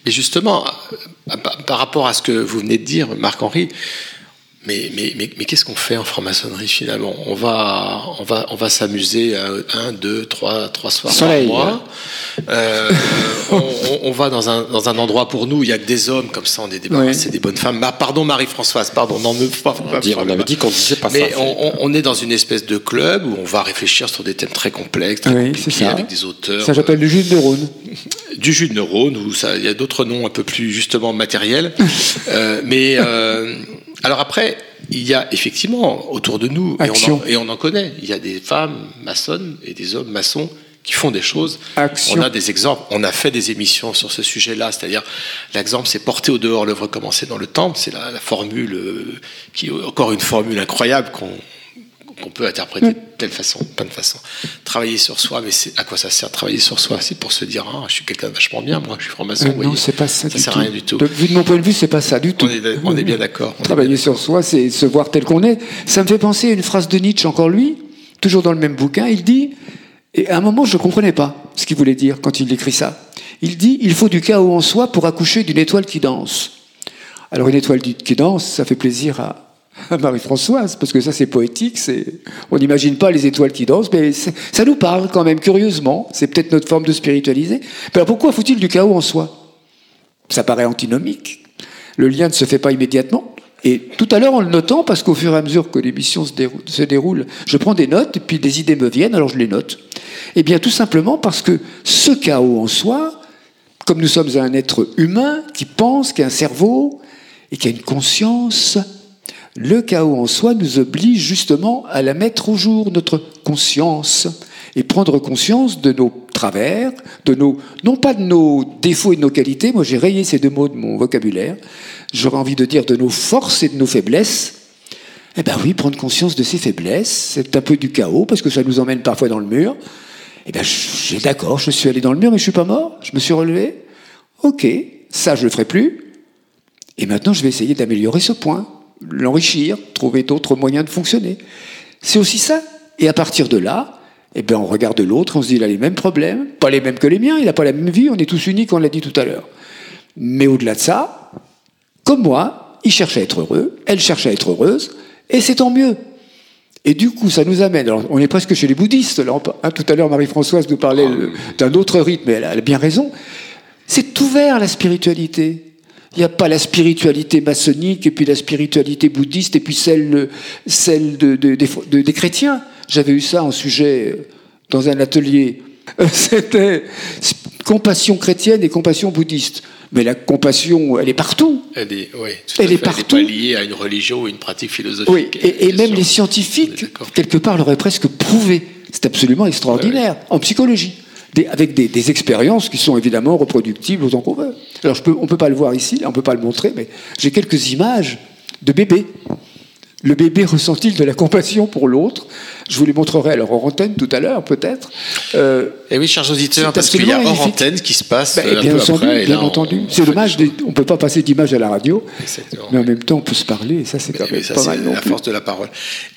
Mais justement, euh, par rapport à ce que vous venez de dire, Marc-Henri, mais, mais, mais, mais qu'est-ce qu'on fait en franc-maçonnerie finalement? On va, on va, on va s'amuser un, deux, trois, trois soirs Soleil. par mois. Euh, on, on, va dans un, dans un endroit pour nous, il y a que des hommes, comme ça on est débarrassé Ouais. des bonnes femmes. Bah, pardon Marie-Françoise, pardon, non, ne pas. On, dit- on avait dit qu'on disait pas Mais ça. on, on- est dans une espèce de club où on va réfléchir sur des thèmes très complexes, très Oui, compliqués, ça. avec des auteurs. Ça s'appelle du jus de neurone. (laughs) du jus de neurone, ou ça, il y a d'autres noms un peu plus justement matériels. (laughs) Euh, mais euh, alors après, il y a effectivement autour de nous, et on, en, et on en connaît, il y a des femmes maçonnes et des hommes maçons qui font des choses. Action. On a des exemples, on a fait des émissions sur ce sujet-là, c'est-à-dire l'exemple c'est porter au dehors l'œuvre commencée dans le temple, c'est la, la formule euh, qui est encore une formule incroyable qu'on qu'on peut interpréter de telle façon, plein de façons. Travailler sur soi, mais c'est à quoi ça sert Travailler sur soi, c'est pour se dire, ah, je suis quelqu'un de vachement bien, moi, je suis franc-maçon. Euh, non, c'est pas ça, Ça du sert tout. à rien du tout. De, vu de mon point de vue, c'est pas ça du tout. On est, on est bien d'accord. Travailler bien sur soi, c'est se voir tel qu'on est. Ça me fait penser à une phrase de Nietzsche, encore lui, toujours dans le même bouquin. Il dit, et à un moment, je ne comprenais pas ce qu'il voulait dire quand il écrit ça. Il dit Il faut du chaos en soi pour accoucher d'une étoile qui danse. Alors, une étoile qui danse, ça fait plaisir à (laughs) Marie-Françoise, parce que ça, c'est poétique. On n'imagine pas les étoiles qui dansent, mais ça nous parle quand même, curieusement. C'est peut-être notre forme de spiritualiser. Alors, pourquoi faut-il du chaos en soi? Ça paraît antinomique. Le lien ne se fait pas immédiatement. Et tout à l'heure, en le notant, parce qu'au fur et à mesure que l'émission se déroule, je prends des notes, et puis des idées me viennent, alors je les note. Eh bien, tout simplement parce que ce chaos en soi, comme nous sommes un être humain qui pense, qui a un cerveau et qui a une conscience, le chaos en soi nous oblige justement à la mettre au jour, notre conscience, et prendre conscience de nos travers, de nos, non pas de nos défauts et de nos qualités, moi j'ai rayé ces deux mots de mon vocabulaire, j'aurais envie de dire de nos forces et de nos faiblesses. Eh bien oui, prendre conscience de ces faiblesses, c'est un peu du chaos, parce que ça nous emmène parfois dans le mur. Eh bien, j'ai d'accord, je suis allé dans le mur, mais je suis pas mort, je me suis relevé. Ok, ça je le ferai plus. Et maintenant, je vais essayer d'améliorer ce point, l'enrichir, trouver d'autres moyens de fonctionner. C'est aussi ça. Et à partir de là, eh bien, on regarde l'autre, on se dit, il a les mêmes problèmes, pas les mêmes que les miens, il n'a pas la même vie, on est tous uniques, on l'a dit tout à l'heure. Mais au-delà de ça, comme moi, il cherche à être heureux, elle cherche à être heureuse, et c'est tant mieux. Et du coup, ça nous amène, alors on est presque chez les bouddhistes, là, hein, tout à l'heure Marie-Françoise nous parlait euh, d'un autre rythme, et elle a elle a bien raison, c'est ouvert la spiritualité. Il n'y a pas la spiritualité maçonnique et puis la spiritualité bouddhiste et puis celle, celle de- de- des, de- des chrétiens. J'avais eu ça en sujet euh, dans un atelier. (laughs) C'était compassion chrétienne et compassion bouddhiste. Mais la compassion, elle est partout. Elle est, oui, tout à Elle est partout. pas liée à une religion ou une pratique philosophique. Oui, et, et même les scientifiques, quelque part, l'auraient presque prouvé. C'est absolument extraordinaire, en psychologie. Des- avec des, des expériences qui sont évidemment reproductibles autant qu'on veut. Alors, je peux, on ne peut pas le voir ici, on ne peut pas le montrer, mais j'ai quelques images de bébés. Le bébé ressent-il de la compassion pour l'autre? Je vous les montrerai alors en antenne tout à l'heure, peut-être. Euh, Et oui, chers auditeurs, parce qu'il y a hors antenne qui se passe Ben, euh, un bien peu entendu, après. bien là, entendu. C'est dommage, des- on ne peut pas passer d'image à la radio, Exactement. mais en même temps, on peut se parler, et ça, c'est quand même ça, pas c'est mal. la plus. force de la parole.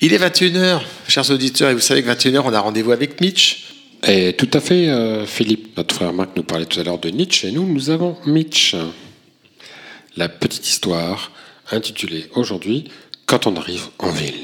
Il est 21h, chers auditeurs, et vous savez que 21h, on a rendez-vous avec Mitch. Et tout à fait, euh, Philippe, notre frère Marc nous parlait tout à l'heure de Nietzsche, et nous, nous avons Mitch. La petite histoire intitulée aujourd'hui Quand on arrive en ville.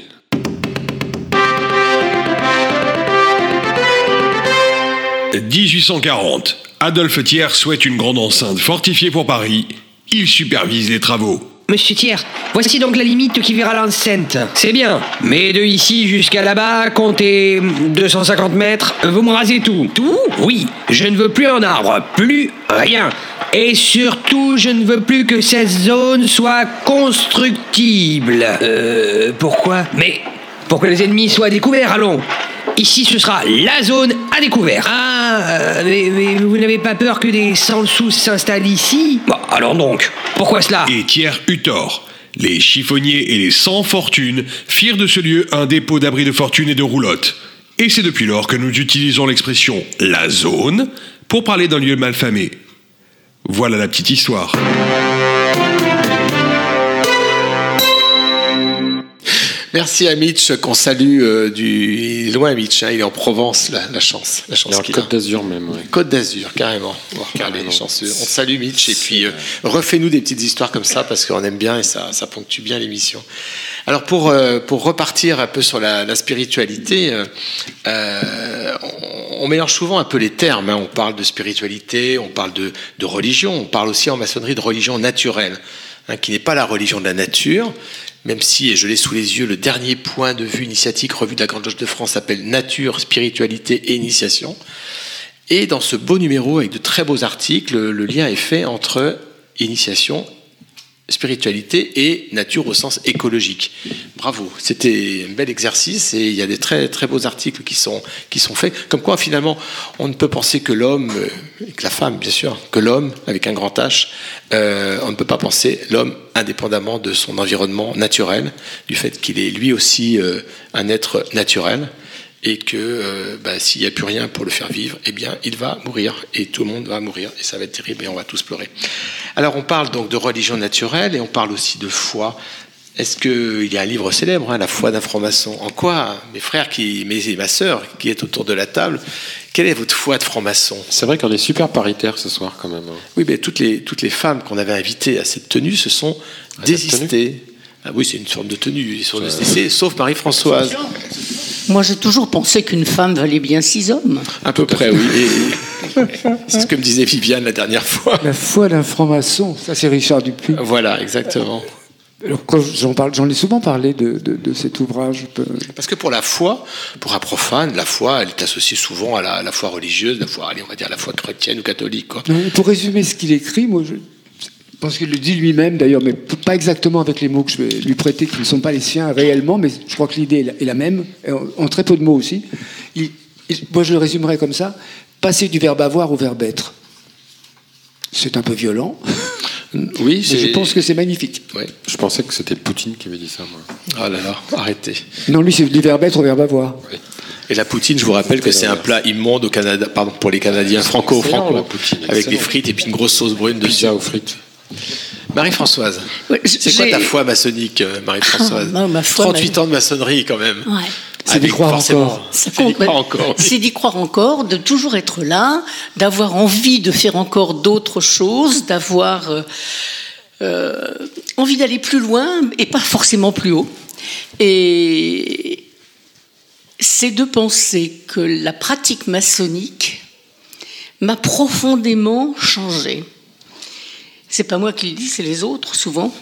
1840. Adolphe Thiers souhaite une grande enceinte fortifiée pour Paris. Il supervise les travaux. Monsieur Thiers, voici donc la limite qui verra l'enceinte. C'est bien, mais de ici jusqu'à là-bas, comptez 250 mètres, vous me rasez tout. Tout? Oui, je ne veux plus un arbre, plus rien. Et surtout, je ne veux plus que cette zone soit constructible. Euh, pourquoi? Mais pour que les ennemis soient découverts, allons. Ici, ce sera la zone à découvert. Ah, euh, mais, mais vous n'avez pas peur que des sans-sous s'installent ici? Bon, alors donc, pourquoi cela? Et Thiers eut tort. Les chiffonniers et les sans fortune firent de ce lieu un dépôt d'abri de fortune et de roulotte. Et c'est depuis lors que nous utilisons l'expression la zone pour parler d'un lieu malfamé. Voilà la petite histoire. Merci à Mitch, qu'on salue euh, du. Il est loin, Mitch, hein, il est en Provence, la, la chance. La chance Et en qu'il a. Côte d'Azur même, ouais. Côte d'Azur, carrément. Oh, chanceux. On salue, Mitch, et puis euh, refais-nous des petites histoires comme ça, parce qu'on aime bien et ça, ça ponctue bien l'émission. Alors, pour, euh, pour repartir un peu sur la, la spiritualité, euh, on, on mélange souvent un peu les termes. hein. On parle de spiritualité, on parle de, de religion, on parle aussi en maçonnerie de religion naturelle, hein, qui n'est pas la religion de la nature, même si, et je l'ai sous les yeux, le dernier point de vue initiatique revue de la Grande Loge de France s'appelle Nature, spiritualité et initiation. Et dans ce beau numéro, avec de très beaux articles, le lien est fait entre initiation, spiritualité et nature au sens écologique. Bravo, c'était un bel exercice et il y a des très très beaux articles qui sont qui sont faits. Comme quoi finalement, on ne peut penser que l'homme, euh, que la femme bien sûr, que l'homme avec un grand H, euh, on ne peut pas penser l'homme indépendamment de son environnement naturel, du fait qu'il est lui aussi euh, un être naturel et que euh, bah, s'il n'y a plus rien pour le faire vivre, eh bien, il va mourir et tout le monde va mourir et ça va être terrible et on va tous pleurer. Alors, on parle donc de religion naturelle et on parle aussi de foi. Est-ce qu'il y a un livre célèbre, hein, La foi d'un franc-maçon? En quoi, mes frères qui, mes, et ma sœur qui est autour de la table, quelle est votre foi de franc-maçon? C'est vrai qu'on est super paritaire ce soir quand même. hein. Oui, mais toutes les, toutes les femmes qu'on avait invitées à cette tenue se sont désistées. Ah oui, c'est une forme de tenue, ils sont désistés, sauf Marie-Françoise. Moi, j'ai toujours pensé qu'une femme valait bien six hommes. À peu près, oui. Et- (laughs) C'est ce que me disait Viviane la dernière fois. La foi d'un franc-maçon, ça c'est Richard Dupuis. Voilà, exactement. Alors, quand j'en parle, j'en ai souvent parlé de, de- de cet ouvrage. Parce que pour la foi, pour un profane, la foi, elle est associée souvent à la, la foi religieuse, la foi, allez, on va dire la foi chrétienne ou catholique. Quoi. Pour résumer ce qu'il écrit, moi je pense qu'il le dit lui-même d'ailleurs, mais pas exactement avec les mots que je vais lui prêter, qui ne sont pas les siens réellement, mais je crois que l'idée est la- même, en, très peu de mots aussi. Il- il- moi je le résumerai comme ça. passer du verbe avoir au verbe être. C'est un peu violent. (laughs) Oui, mais je pense que c'est magnifique. Je pensais que c'était Poutine qui avait dit ça, moi. Ah là là, arrêtez. Non, lui, c'est du verbe être au verbe avoir. Et la poutine, je vous rappelle que c'est un plat immonde au Canada, pardon, pour les Canadiens franco excellent, franco la poutine, avec des frites et puis une grosse sauce brune dessus. Pizza aux frites. Marie-Françoise, Ouais, c'est quoi ta foi maçonnique, euh, Marie-Françoise Ah, ma foi, 38 ma- ans de maçonnerie quand même. Ouais. C'est d'y croire encore. C'est d'y croire encore. C'est d'y croire encore, de toujours être là, d'avoir envie de faire encore d'autres choses, d'avoir euh, euh, envie d'aller plus loin et pas forcément plus haut. Et c'est de penser que la pratique maçonnique m'a profondément changé. C'est pas moi qui le dis, c'est les autres souvent.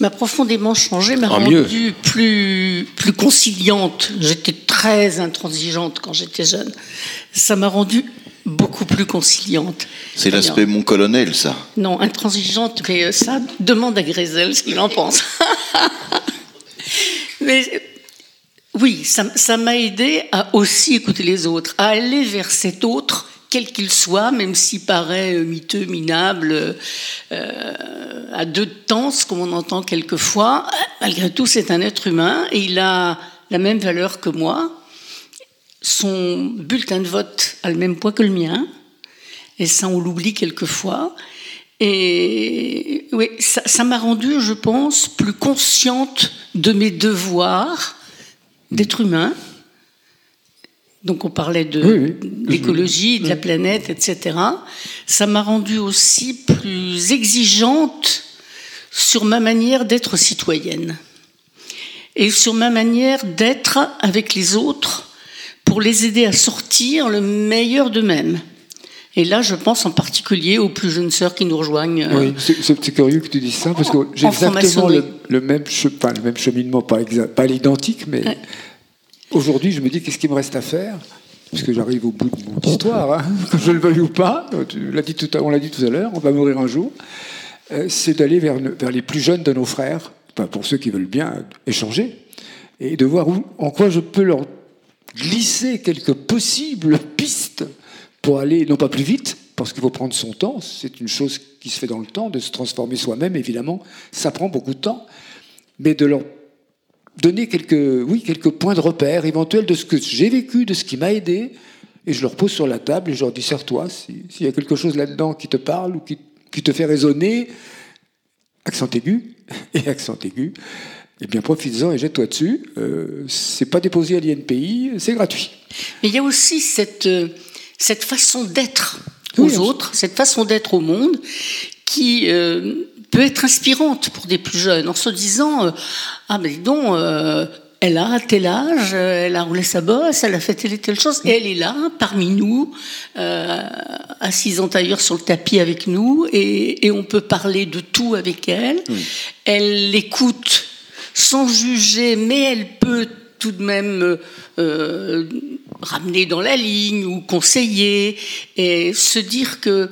M'a profondément changé, m'a mieux. rendue plus, plus conciliante. J'étais très intransigeante quand j'étais jeune. Ça m'a rendue beaucoup plus conciliante. C'est l'aspect mon colonel, ça. Non, intransigeante, mais euh, ça demande à Grézel ce qu'il en pense. (laughs) mais oui, ça ça m'a aidé à aussi écouter les autres, à aller vers cet autre, quel qu'il soit, même s'il paraît euh, miteux, minable, euh, à deux temps, ce qu'on entend quelquefois. Malgré tout, c'est un être humain et il a la même valeur que moi. Son bulletin de vote a le même poids que le mien. Et ça, on l'oublie quelquefois. Et ça m'a rendue, je pense, plus consciente de mes devoirs d'être humain. Donc on parlait de Oui, oui. l'écologie, de la planète, etc. Ça m'a rendue aussi plus exigeante sur ma manière d'être citoyenne et sur ma manière d'être avec les autres pour les aider à sortir le meilleur d'eux-mêmes. Et là, je pense en particulier aux plus jeunes sœurs qui nous rejoignent. euh, Oui, c'est- curieux que tu dises ça parce que j'ai En exactement le, le même enfin, le même cheminement, pas, pas l'identique, mais Ouais. Aujourd'hui je me dis qu'est-ce qu'il me reste à faire? Parce que j'arrive au bout de mon histoire, hein, (laughs) que je le veuille ou pas. On l'a dit tout à l'heure, on va mourir un jour. Euh, c'est d'aller vers, les plus jeunes de nos frères, pour ceux qui veulent bien échanger, et de voir en quoi je peux leur glisser quelques possibles pistes pour aller, non pas plus vite, parce qu'il faut prendre son temps, c'est une chose qui se fait dans le temps, de se transformer soi-même, évidemment, ça prend beaucoup de temps, mais de leur donner quelques, oui, quelques points de repère éventuels de ce que j'ai vécu, de ce qui m'a aidé, et je leur pose sur la table et je leur dis, serre-toi, si- s'il y a quelque chose là-dedans qui te parle ou qui, qui te fait résonner, accent aigu, (laughs) et accent aigu, eh bien profites-en et jette-toi dessus. Euh, c'est pas déposé à l'INPI, c'est gratuit. Mais il y a aussi cette, euh, cette façon d'être aux autres, cette façon d'être au monde qui euh, peut être inspirante pour des plus jeunes en se disant euh, Ah, mais dis donc, euh, elle a tel âge, euh, elle a roulé sa bosse, elle a fait telle et telle chose, et elle est là, parmi nous, euh, assise en tailleur sur le tapis avec nous, et, et on peut parler de tout avec elle. Elle l'écoute sans juger, mais elle peut tout de même euh, ramener dans la ligne ou conseiller et se dire que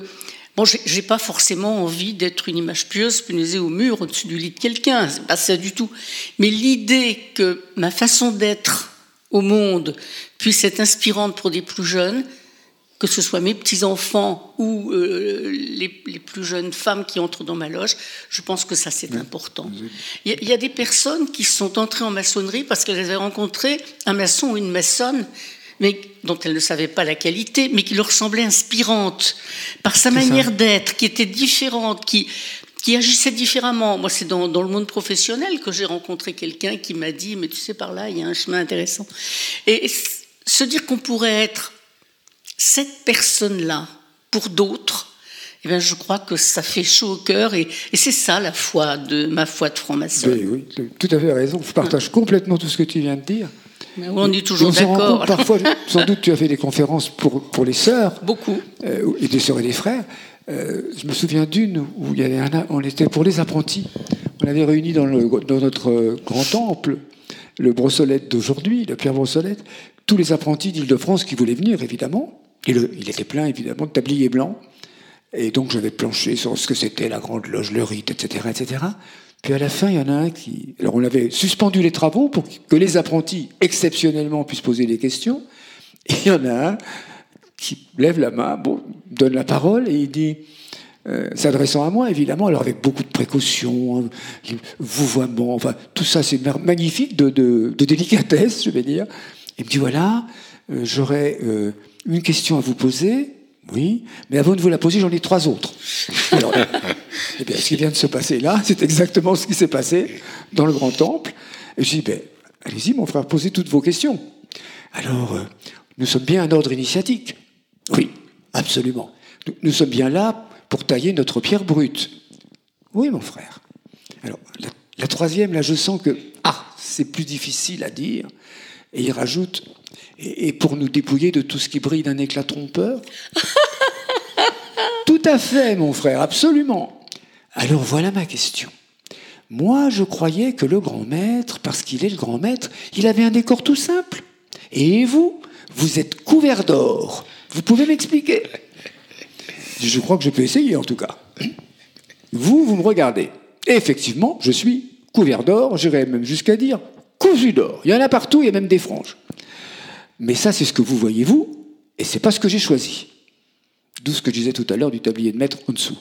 bon, j'ai- pas forcément envie d'être une image pieuse punaisée au mur au-dessus du lit de quelqu'un, c'est pas ça du tout. Mais l'idée que ma façon d'être au monde puisse être inspirante pour des plus jeunes, que ce soit mes petits-enfants ou euh, les, les plus jeunes femmes qui entrent dans ma loge, je pense que ça c'est important. Il y, a- il y a des personnes qui sont entrées en maçonnerie parce qu'elles avaient rencontré un maçon ou une maçonne mais dont elles ne savaient pas la qualité, mais qui leur semblait inspirante par sa manière d'être, qui était différente, qui, qui agissait différemment. Moi, c'est dans, dans le monde professionnel que j'ai rencontré quelqu'un qui m'a dit, mais tu sais, par là, il y a un chemin intéressant. Et se dire qu'on pourrait être cette personne-là pour d'autres, eh bien, je crois que ça fait chaud au cœur et, et c'est ça la foi de ma foi de franc-maçon. Oui, oui, tout à fait raison. Je partage complètement tout ce que tu viens de dire. Mais on est toujours d'accord. Parfois, (laughs) sans doute, tu as fait des conférences pour, pour les sœurs. Beaucoup. euh, et des sœurs et des frères. Euh, je me souviens d'une où il y avait un, on était pour les apprentis. On avait réuni dans, le, dans notre euh, grand temple, le Brossolette d'aujourd'hui, le Pierre Brossolette, tous les apprentis d'Île-de-France qui voulaient venir, évidemment. Et le- il était plein, évidemment, de tabliers blancs. Et donc j'avais planché sur ce que c'était la grande loge, le rite, etc., etc. Puis à la fin, il y en a un qui... Alors on avait suspendu les travaux pour que les apprentis, exceptionnellement, puissent poser des questions. Et il y en a un qui lève la main, bon, donne la parole et il dit, euh, s'adressant à moi évidemment, alors avec beaucoup de précautions, hein, vouvoiement, enfin tout ça c'est magnifique de, de- de délicatesse, je vais dire. Il me dit voilà, euh, j'aurais euh, une question à vous poser. Oui, mais avant de vous la poser, j'en ai trois autres. Alors, eh bien, ce qui vient de se passer là, (laughs) c'est exactement ce qui s'est passé dans le grand temple. Et je dis, ben, allez-y, mon frère, posez toutes vos questions. Alors, euh, nous sommes bien un ordre initiatique. Oui, absolument. Nous, nous sommes bien là pour tailler notre pierre brute. Oui, mon frère. Alors, la, la troisième, là, je sens que, ah, c'est plus difficile à dire. Et il rajoute, et, et pour nous dépouiller de tout ce qui brille d'un éclat trompeur (laughs) Tout à fait, mon frère, absolument. Alors voilà ma question. Moi, je croyais que le grand maître, parce qu'il est le grand maître, il avait un décor tout simple. Et vous, vous êtes couvert d'or. Vous pouvez m'expliquer? Je crois que je peux essayer, en tout cas. Vous, vous me regardez. Et effectivement, je suis couvert d'or, j'irais même jusqu'à dire cousu d'or. Il y en a partout, il y a même des franges. Mais ça, c'est ce que vous voyez, vous, et c'est pas ce que j'ai choisi. D'où ce que je disais tout à l'heure du tablier de maître en dessous.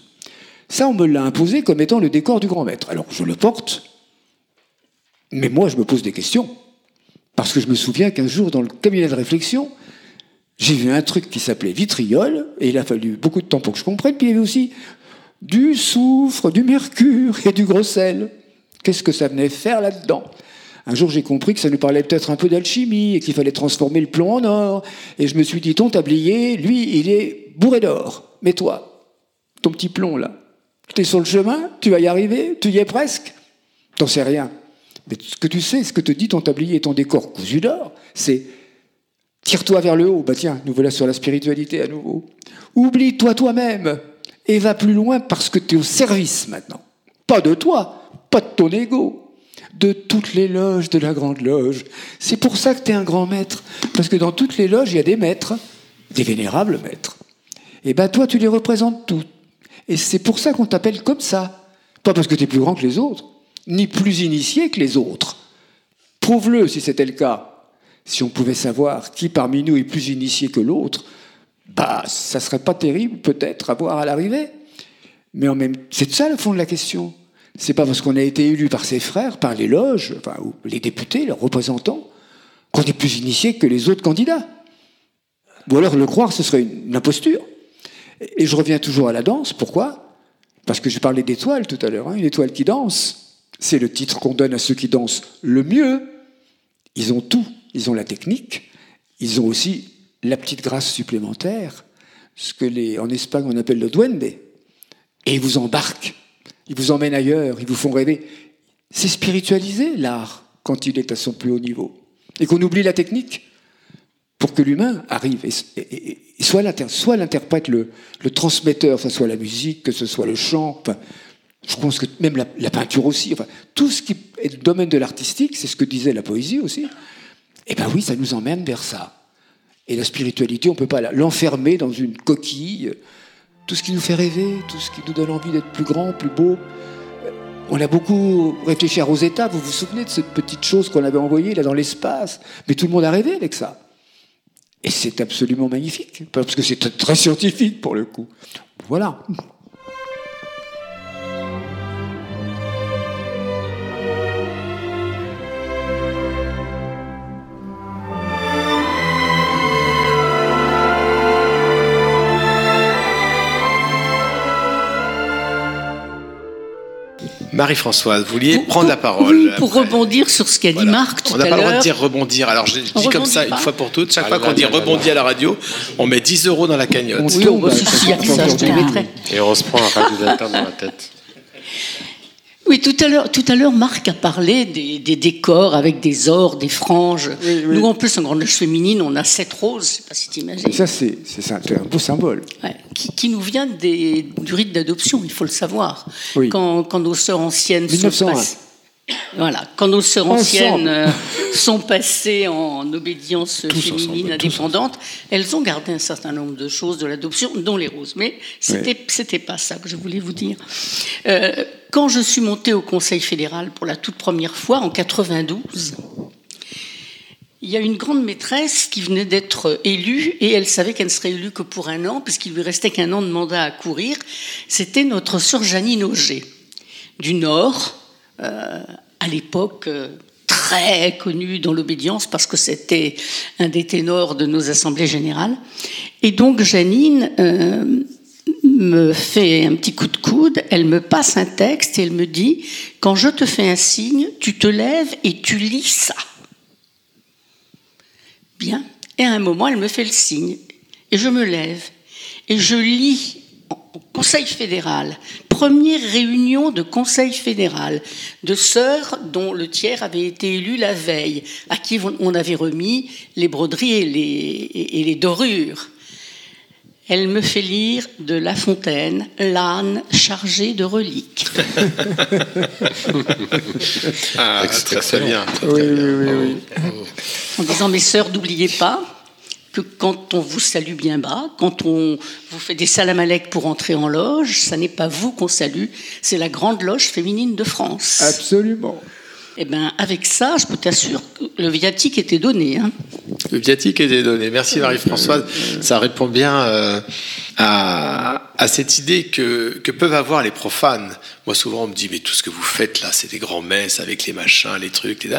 Ça, on me l'a imposé comme étant le décor du grand maître. Alors, je le porte, mais moi, je me pose des questions. Parce que je me souviens qu'un jour, dans le cabinet de réflexion, j'ai vu un truc qui s'appelait vitriol, et il a fallu beaucoup de temps pour que je comprenne. Puis il y avait aussi du soufre, du mercure et du gros sel. Qu'est-ce que ça venait faire là-dedans? Un jour, j'ai compris que ça nous parlait peut-être un peu d'alchimie et qu'il fallait transformer le plomb en or. Et je me suis dit, ton tablier, lui, il est bourré d'or. Mais toi, ton petit plomb là, tu es sur le chemin, tu vas y arriver, tu y es presque. T'en sais rien. Mais ce que tu sais, ce que te dit ton tablier et ton décor cousu d'or, c'est tire-toi vers le haut. Bah tiens, nous voilà sur la spiritualité à nouveau. Oublie-toi toi-même et va plus loin parce que tu es au service maintenant. Pas de toi, pas de ton ego, de toutes les loges de la grande loge. C'est pour ça que tu es un grand maître. Parce que dans toutes les loges, il y a des maîtres, des vénérables maîtres. Et ben toi, tu les représentes toutes. Et c'est pour ça qu'on t'appelle comme ça. Pas parce que tu es plus grand que les autres, ni plus initié que les autres. Prouve-le si c'était le cas. Si on pouvait savoir qui parmi nous est plus initié que l'autre, bah, ça serait pas terrible peut-être à voir à l'arrivée. Mais en même, c'est ça le fond de la question. C'est pas parce qu'on a été élu par ses frères, par les loges, ou les députés, leurs représentants, qu'on est plus initié que les autres candidats. Ou alors le croire, ce serait une imposture. Et je reviens toujours à la danse. Pourquoi? Parce que je parlais d'étoile tout à l'heure. hein, une étoile qui danse, c'est le titre qu'on donne à ceux qui dansent le mieux. Ils ont tout. Ils ont la technique. Ils ont aussi la petite grâce supplémentaire, ce que en Espagne on appelle le duende. Et ils vous embarquent. Ils vous emmènent ailleurs. Ils vous font rêver. C'est spiritualiser l'art quand il est à son plus haut niveau. Et qu'on oublie la technique pour que l'humain arrive et, et- et- soit l'inter- soit l'interprète, le, le transmetteur, que ce soit la musique, que ce soit le chant, enfin, je pense que même la, peinture aussi, enfin, tout ce qui est le domaine de l'artistique, c'est ce que disait la poésie aussi, et ben oui, ça nous emmène vers ça. Et la spiritualité, on ne peut pas l'enfermer dans une coquille. Tout ce qui nous fait rêver, tout ce qui nous donne envie d'être plus grand, plus beau. On a beaucoup réfléchi à Rosetta, vous vous souvenez de cette petite chose qu'on avait envoyée là dans l'espace? Mais tout le monde a rêvé avec ça. Et c'est absolument magnifique, parce que c'est très- scientifique pour le coup. Voilà. Marie-Françoise, vous vouliez prendre la parole. Oui, pour rebondir sur ce qu'a dit Marc tout On n'a à pas le droit de l'heure. dire rebondir. Alors je, je On dis comme ça une fois pour toutes. Chaque Ah fois qu'on dit rebondir à la radio, on met 10 euros dans la cagnotte. Oui, on va soucier à ça, je te mettrai. Et on se prend un Radio dans la tête. Oui, tout à l'heure, tout à l'heure, Marc a parlé des, des décors avec des ors, des franges. Nous, en plus, en grande loge féminine, on a sept roses. Je sais pas si tu imagines. Et ça, c'est un beau symbole. Ouais, qui, qui nous vient des, du rite d'adoption, il faut le savoir. Oui. Quand, quand nos sœurs anciennes 1901. sont passées, voilà, quand nos sœurs anciennes euh, sont passées en obédience Tous féminine ensemble, indépendante, elles ont gardé un certain nombre de choses de l'adoption, dont les roses. Mais c'était c'était pas ça que je voulais vous dire. Euh, quand je suis montée au Conseil fédéral pour la toute première fois en 92, il y a une grande maîtresse qui venait d'être élue et elle savait qu'elle ne serait élue que pour un an puisqu'il lui restait qu'un an de mandat à courir. C'était notre sœur Janine Auger du Nord, à l'époque euh, très connue dans l'obédience parce que c'était un des ténors de nos assemblées générales. Et donc Janine euh, me fait un petit coup de coude, elle me passe un texte et elle me dit, quand je te fais un signe, tu te lèves et tu lis ça. Bien. Et à un moment, elle me fait le signe. Et je me lève. Et je lis Conseil fédéral, première réunion de Conseil fédéral, de sœurs dont le tiers avait été élu la veille, à qui on avait remis les broderies et les, et les dorures. Elle me fait lire de La Fontaine, l'âne chargé de reliques. (laughs) Ah, très, très bien. Oui, oui, oui, En disant, mes sœurs, n'oubliez pas que quand on vous salue bien bas, quand on vous fait des salamalecs pour entrer en loge, ça n'est pas vous qu'on salue, c'est la grande loge féminine de France. Absolument. Eh bien, avec ça, je peux t'assurer que le viatique était donné. Hein. Le viatique était donné. Merci Marie-Françoise. Ça répond bien euh, à, à, cette idée que, que, peuvent avoir les profanes. Moi, souvent, on me dit, mais tout ce que vous faites là, c'est des grands messes avec les machins, les trucs. Les...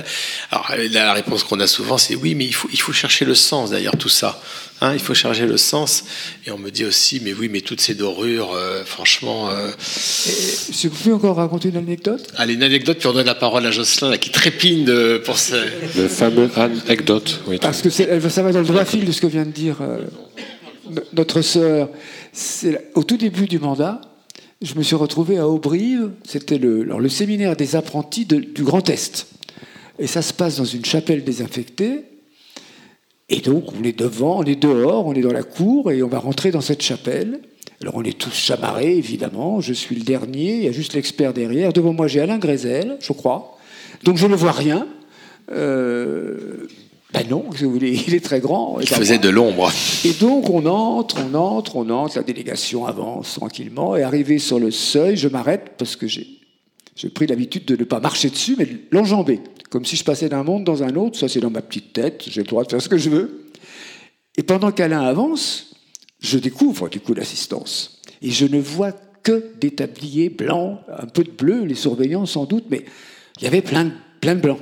Alors, la réponse qu'on a souvent, c'est oui, mais il faut, il faut chercher le sens derrière tout ça. Hein, il faut charger le sens. Et on me dit aussi, mais oui, mais toutes ces dorures, euh, franchement. Euh... Et, vous pouvez encore raconter une anecdote? Allez, une anecdote, puis on donne la parole à Jocelyn, là, qui trépigne de, pour ce. Le fameux anecdote, oui. Parce que ça va dans le droit fil de ce que vient de dire euh, notre sœur. Au tout début du mandat, je me suis retrouvé à Auberive, c'était le, séminaire des apprentis du Grand Est. Et ça se passe dans une chapelle désinfectée. Et donc, on est devant, on est dehors, on est dans la cour et on va rentrer dans cette chapelle. Alors, on est tous chamarrés, évidemment. Je suis le dernier, il y a juste l'expert derrière. Devant moi, j'ai Alain Grézel, je crois. Donc, je ne vois rien. Euh, ben non, (laughs) il est très grand. Il faisait de l'ombre. Et donc, on entre, on entre, on entre, la délégation avance tranquillement. Et arrivé sur le seuil, je m'arrête parce que j'ai pris l'habitude de ne pas marcher dessus, mais de l'enjamber comme si je passais d'un monde dans un autre, ça c'est dans ma petite tête, j'ai le droit de faire ce que je veux. Et pendant qu'Alain avance, je découvre du coup l'assistance. Et je ne vois que des tabliers blancs, un peu de bleu, les surveillants sans doute, mais il y avait plein de, plein de blancs.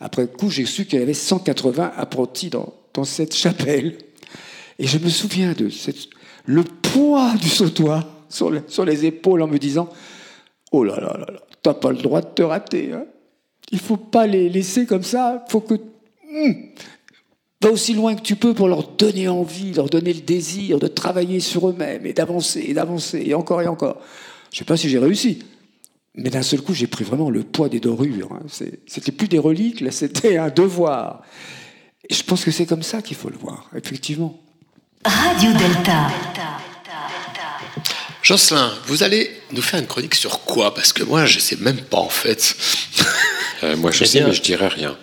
Après coup, j'ai su qu'il y avait 180 apprentis dans, dans cette chapelle. Et je me souviens de le poids du sautoir sur, sur les épaules en me disant Oh là là là là, t'as pas le droit de te rater. Hein il faut pas les laisser comme ça. Faut que. Hmm, va aussi loin que tu peux pour leur donner envie, leur donner le désir de travailler sur eux-mêmes et d'avancer et d'avancer et encore et encore. Je ne sais pas si j'ai réussi. Mais d'un seul coup, j'ai pris vraiment le poids des dorures. Hein. C'était plus des reliques, là, c'était un devoir. Et je pense que c'est comme ça qu'il faut le voir, effectivement. Radio Delta. Jocelyn, vous allez nous faire une chronique sur quoi? Parce que moi, je ne sais même pas en fait. Euh, moi, je Eh sais, bien- mais je dirais rien.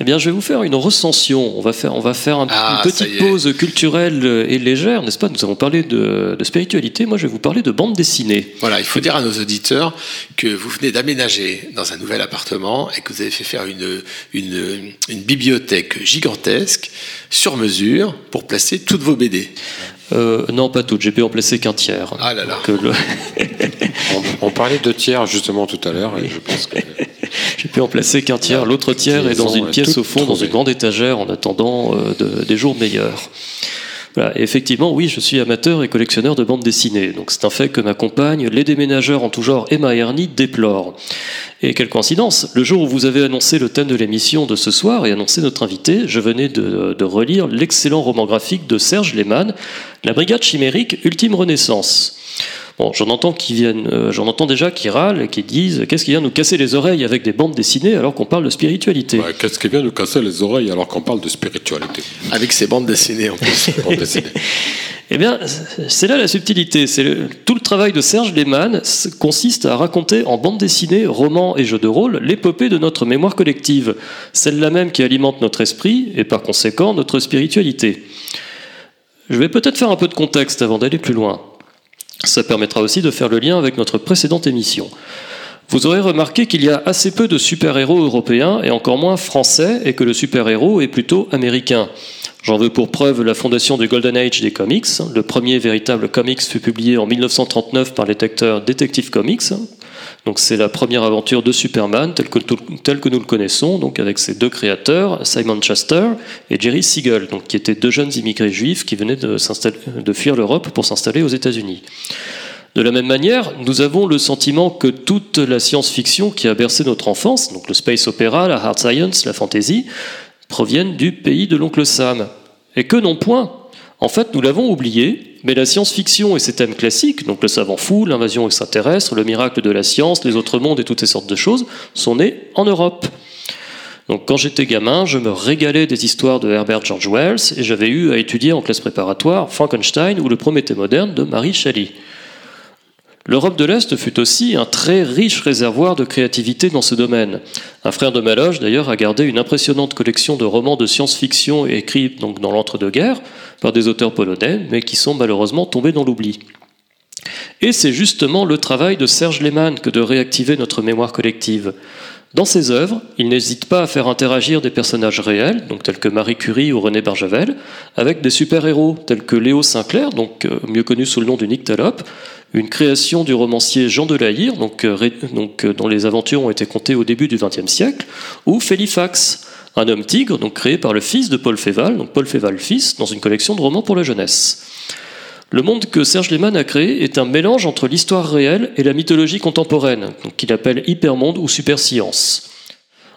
Eh bien, je vais vous faire une recension. On va faire, on va faire un- Ah, une petite pause culturelle et légère, n'est-ce pas? Nous avons parlé de, de spiritualité. Moi, je vais vous parler de bande dessinée. Voilà, il faut dire à nos auditeurs que vous venez d'aménager dans un nouvel appartement et que vous avez fait faire une, une, une bibliothèque gigantesque, sur mesure, pour placer toutes vos BD. Euh, non, pas toutes. J'ai pu en placer qu'un tiers. Ah là là. Que le- (laughs) On, on parlait de tiers justement tout à l'heure, et je pense que (laughs) J'ai pu en placer qu'un tiers. L'autre tiers est dans une euh, pièce au fond, dans une grande étagère, en attendant euh, de- des jours meilleurs. Effectivement, oui, je suis amateur et collectionneur de bandes dessinées. Donc c'est un fait que ma compagne, les déménageurs en tout genre et ma hernie déplorent. Et quelle coïncidence Le jour où vous avez annoncé le thème de l'émission de ce soir et annoncé notre invité, je venais de relire l'excellent roman graphique de Serge Lehmann, La Brigade chimérique Ultime Renaissance. Bon, j'en entends qui viennent, euh, j'en entends déjà qui râlent et qui disent qu'est-ce qui vient nous casser les oreilles avec des bandes dessinées alors qu'on parle de spiritualité. Ouais, qu'est-ce qui vient nous casser les oreilles alors qu'on parle de spiritualité Avec ces bandes dessinées en plus. (laughs) Eh bien, c'est là la subtilité. C'est le- tout le travail de Serge Lehmann consiste à raconter en bande dessinée, romans et jeux de rôle l'épopée de notre mémoire collective, celle-là même qui alimente notre esprit et par conséquent notre spiritualité. Je vais peut-être faire un peu de contexte avant d'aller plus loin. Ça permettra aussi de faire le lien avec notre précédente émission. Vous aurez remarqué qu'il y a assez peu de super-héros européens et encore moins français, et que le super-héros est plutôt américain. J'en veux pour preuve la fondation du Golden Age des comics. Le premier véritable comics fut publié en 1939 par l'éditeur Detective Comics. Donc c'est la première aventure de Superman telle que, nous le connaissons, donc avec ses deux créateurs, Simon Chester et Jerry Siegel, donc qui étaient deux jeunes immigrés juifs qui venaient de, de fuir l'Europe pour s'installer aux États-Unis. De la même manière, nous avons le sentiment que toute la science-fiction qui a bercé notre enfance, donc le space opéra, la hard science, la fantasy, proviennent du pays de l'oncle Sam. Et que non point. En fait, nous l'avons oublié, mais la science-fiction et ses thèmes classiques, donc le savant fou, l'invasion extraterrestre, le miracle de la science, les autres mondes et toutes ces sortes de choses, sont nés en Europe. Donc quand j'étais gamin, je me régalais des histoires de Herbert George Wells et j'avais eu à étudier en classe préparatoire Frankenstein ou le Prométhée moderne de Marie Shelley. L'Europe de l'Est fut aussi un très riche réservoir de créativité dans ce domaine. Un frère de Maloche, d'ailleurs, a gardé une impressionnante collection de romans de science-fiction écrits dans l'entre-deux-guerres par des auteurs polonais, mais qui sont malheureusement tombés dans l'oubli. Et c'est justement le travail de Serge Lehmann que de réactiver notre mémoire collective. Dans ses œuvres, il n'hésite pas à faire interagir des personnages réels, donc tels que Marie Curie ou René Barjavel, avec des super-héros tels que Léo Sinclair, donc euh, mieux connu sous le nom du Nyctalope, une création du romancier Jean de donc, euh, euh, dont les aventures ont été contées au début du XXe siècle, ou Félifax, un homme tigre donc créé par le fils de Paul Féval, donc Paul Féval fils, dans une collection de romans pour la jeunesse. Le monde que Serge Lehmann a créé est un mélange entre l'histoire réelle et la mythologie contemporaine, qu'il appelle hypermonde ou superscience.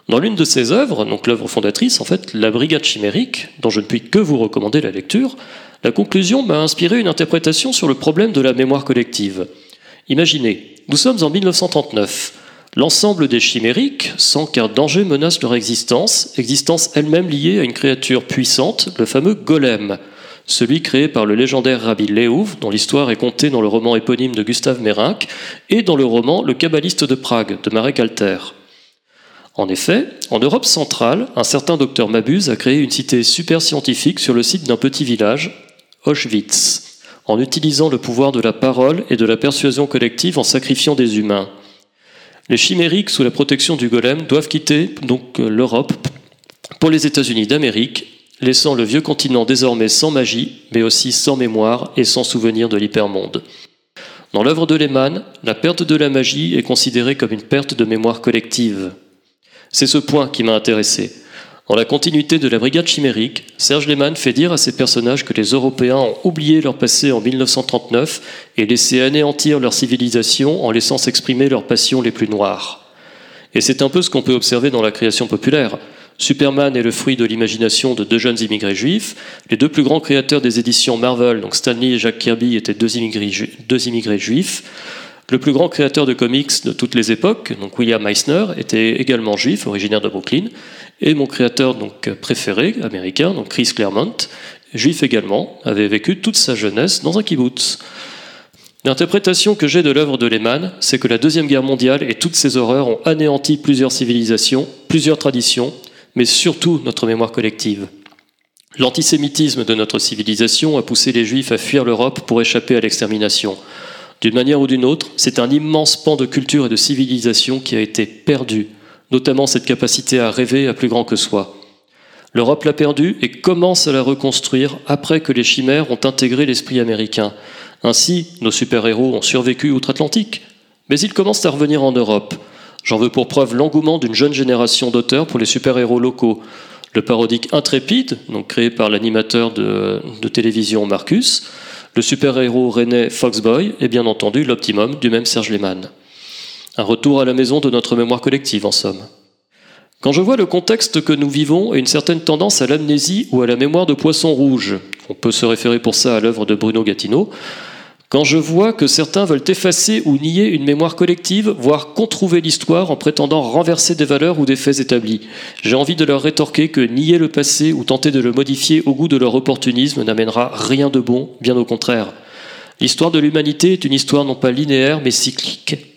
Dans l'une de ses œuvres, donc l'œuvre fondatrice, en fait, La Brigade chimérique, dont je ne puis que vous recommander la lecture, la conclusion m'a inspiré une interprétation sur le problème de la mémoire collective. Imaginez, nous sommes en 1939. L'ensemble des chimériques, sans qu'un danger menace leur existence, existence elle-même liée à une créature puissante, le fameux golem, celui créé par le légendaire Rabbi Léouv, dont l'histoire est contée dans le roman éponyme de Gustave Mérinck, et dans le roman Le Kabbaliste de Prague de Marek Alter. En effet, en Europe centrale, un certain docteur Mabuse a créé une cité super scientifique sur le site d'un petit village, Auschwitz, en utilisant le pouvoir de la parole et de la persuasion collective en sacrifiant des humains. Les chimériques sous la protection du golem doivent quitter donc l'Europe pour les États-Unis d'Amérique, laissant le vieux continent désormais sans magie, mais aussi sans mémoire et sans souvenir de l'hypermonde. Dans l'œuvre de Lehmann, la perte de la magie est considérée comme une perte de mémoire collective. C'est ce point qui m'a intéressé. Dans la continuité de la brigade chimérique, Serge Lehmann fait dire à ses personnages que les Européens ont oublié leur passé en 1939 et laissé anéantir leur civilisation en laissant s'exprimer leurs passions les plus noires. Et c'est un peu ce qu'on peut observer dans la création populaire. Superman est le fruit de l'imagination de deux jeunes immigrés juifs. Les deux plus grands créateurs des éditions Marvel, donc Stanley et Jack Kirby, étaient deux immigrés, juifs. Le plus grand créateur de comics de toutes les époques, William Eisner, était également juif, originaire de Brooklyn. Et mon créateur donc préféré, américain, donc Chris Claremont, juif également, avait vécu toute sa jeunesse dans un kibbutz. L'interprétation que j'ai de l'œuvre de Lehmann, c'est que la Deuxième Guerre mondiale et toutes ses horreurs ont anéanti plusieurs civilisations, plusieurs traditions, mais surtout notre mémoire collective. L'antisémitisme de notre civilisation a poussé les Juifs à fuir l'Europe pour échapper à l'extermination. D'une manière ou d'une autre, c'est un immense pan de culture et de civilisation qui a été perdu notamment cette capacité à rêver à plus grand que soi. L'Europe l'a perdue et commence à la reconstruire après que les chimères ont intégré l'esprit américain. Ainsi, nos super-héros ont survécu outre-Atlantique, mais ils commencent à revenir en Europe. J'en veux pour preuve l'engouement d'une jeune génération d'auteurs pour les super-héros locaux. Le parodique Intrépide, donc créé par l'animateur de, télévision Marcus, le super-héros René Foxboy et bien entendu l'Optimum du même Serge Lehmann. Un retour à la maison de notre mémoire collective, en somme. Quand je vois le contexte que nous vivons et une certaine tendance à l'amnésie ou à la mémoire de poisson rouge, on peut se référer pour ça à l'œuvre de Bruno Gatineau, quand je vois que certains veulent effacer ou nier une mémoire collective, voire controuver l'histoire en prétendant renverser des valeurs ou des faits établis, j'ai envie de leur rétorquer que nier le passé ou tenter de le modifier au goût de leur opportunisme n'amènera rien de bon, bien au contraire. L'histoire de l'humanité est une histoire non pas linéaire mais cyclique.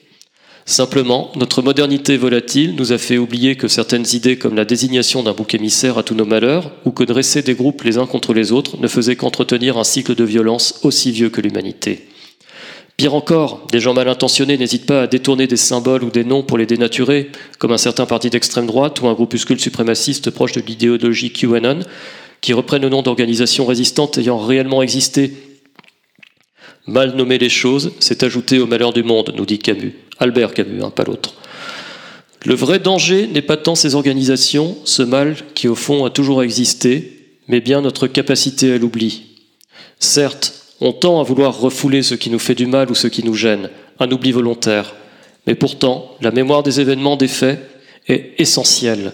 Simplement, notre modernité volatile nous a fait oublier que certaines idées comme la désignation d'un bouc émissaire à tous nos malheurs, ou que dresser des groupes les uns contre les autres, ne faisaient qu'entretenir un cycle de violence aussi vieux que l'humanité. Pire encore, des gens mal intentionnés n'hésitent pas à détourner des symboles ou des noms pour les dénaturer, comme un certain parti d'extrême droite ou un groupuscule suprémaciste proche de l'idéologie QAnon, qui reprennent le nom d'organisations résistantes ayant réellement existé. Mal nommer les choses, c'est ajouter au malheur du monde, nous dit Camus. Albert Camus, hein, pas l'autre. Le vrai danger n'est pas tant ces organisations, ce mal qui au fond a toujours existé, mais bien notre capacité à l'oubli. Certes, on tend à vouloir refouler ce qui nous fait du mal ou ce qui nous gêne, un oubli volontaire. Mais pourtant, la mémoire des événements, des faits, est essentielle.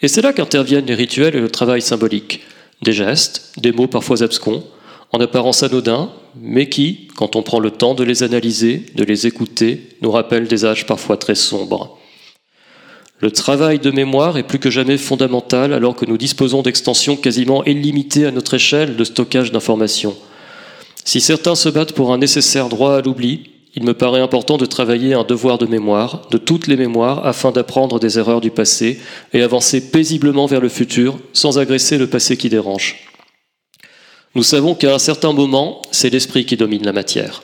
Et c'est là qu'interviennent les rituels et le travail symbolique. Des gestes, des mots parfois abscons, en apparence anodins, mais qui, quand on prend le temps de les analyser, de les écouter, nous rappellent des âges parfois très sombres. Le travail de mémoire est plus que jamais fondamental alors que nous disposons d'extensions quasiment illimitées à notre échelle de stockage d'informations. Si certains se battent pour un nécessaire droit à l'oubli, il me paraît important de travailler un devoir de mémoire, de toutes les mémoires, afin d'apprendre des erreurs du passé et avancer paisiblement vers le futur sans agresser le passé qui dérange. Nous savons qu'à un certain moment, c'est l'esprit qui domine la matière.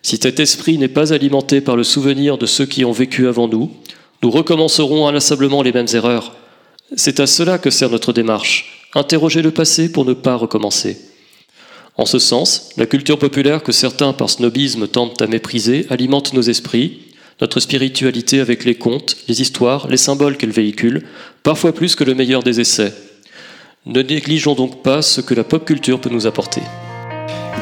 Si cet esprit n'est pas alimenté par le souvenir de ceux qui ont vécu avant nous, nous recommencerons inlassablement les mêmes erreurs. C'est à cela que sert notre démarche, interroger le passé pour ne pas recommencer. En ce sens, la culture populaire que certains par snobisme tentent à mépriser alimente nos esprits, notre spiritualité avec les contes, les histoires, les symboles qu'elle véhicule, parfois plus que le meilleur des essais. Ne négligeons donc pas ce que la pop culture peut nous apporter.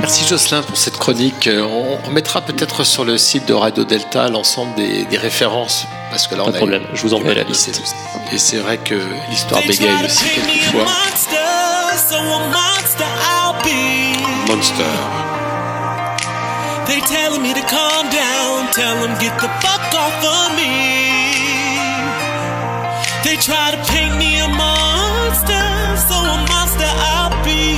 Merci Jocelyn pour cette chronique. Euh, On remettra peut-être sur le site de Radio Delta l'ensemble des, des références. Parce que là, Pas on de a problème, eu- je vous enverrai la Et liste. c'est- Et c'est vrai que l'histoire bégaye aussi quelquefois. Monster. They telling me to calm down, tell them get the fuck off of me. They try to paint me a monster, so a monster I'll be.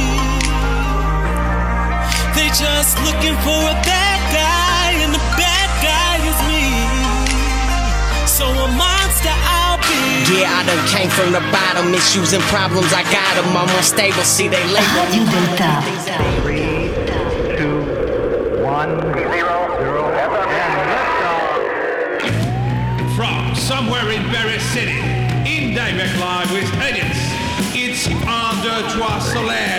They just looking for a bad guy, and the bad guy is me. So a monster I'll be. Yeah, I done came from the bottom. Issues and problems, I got them. I'm unstable. See, they label Radio Delta. From somewhere in Berry City, avec la Louis It's under trois soleil.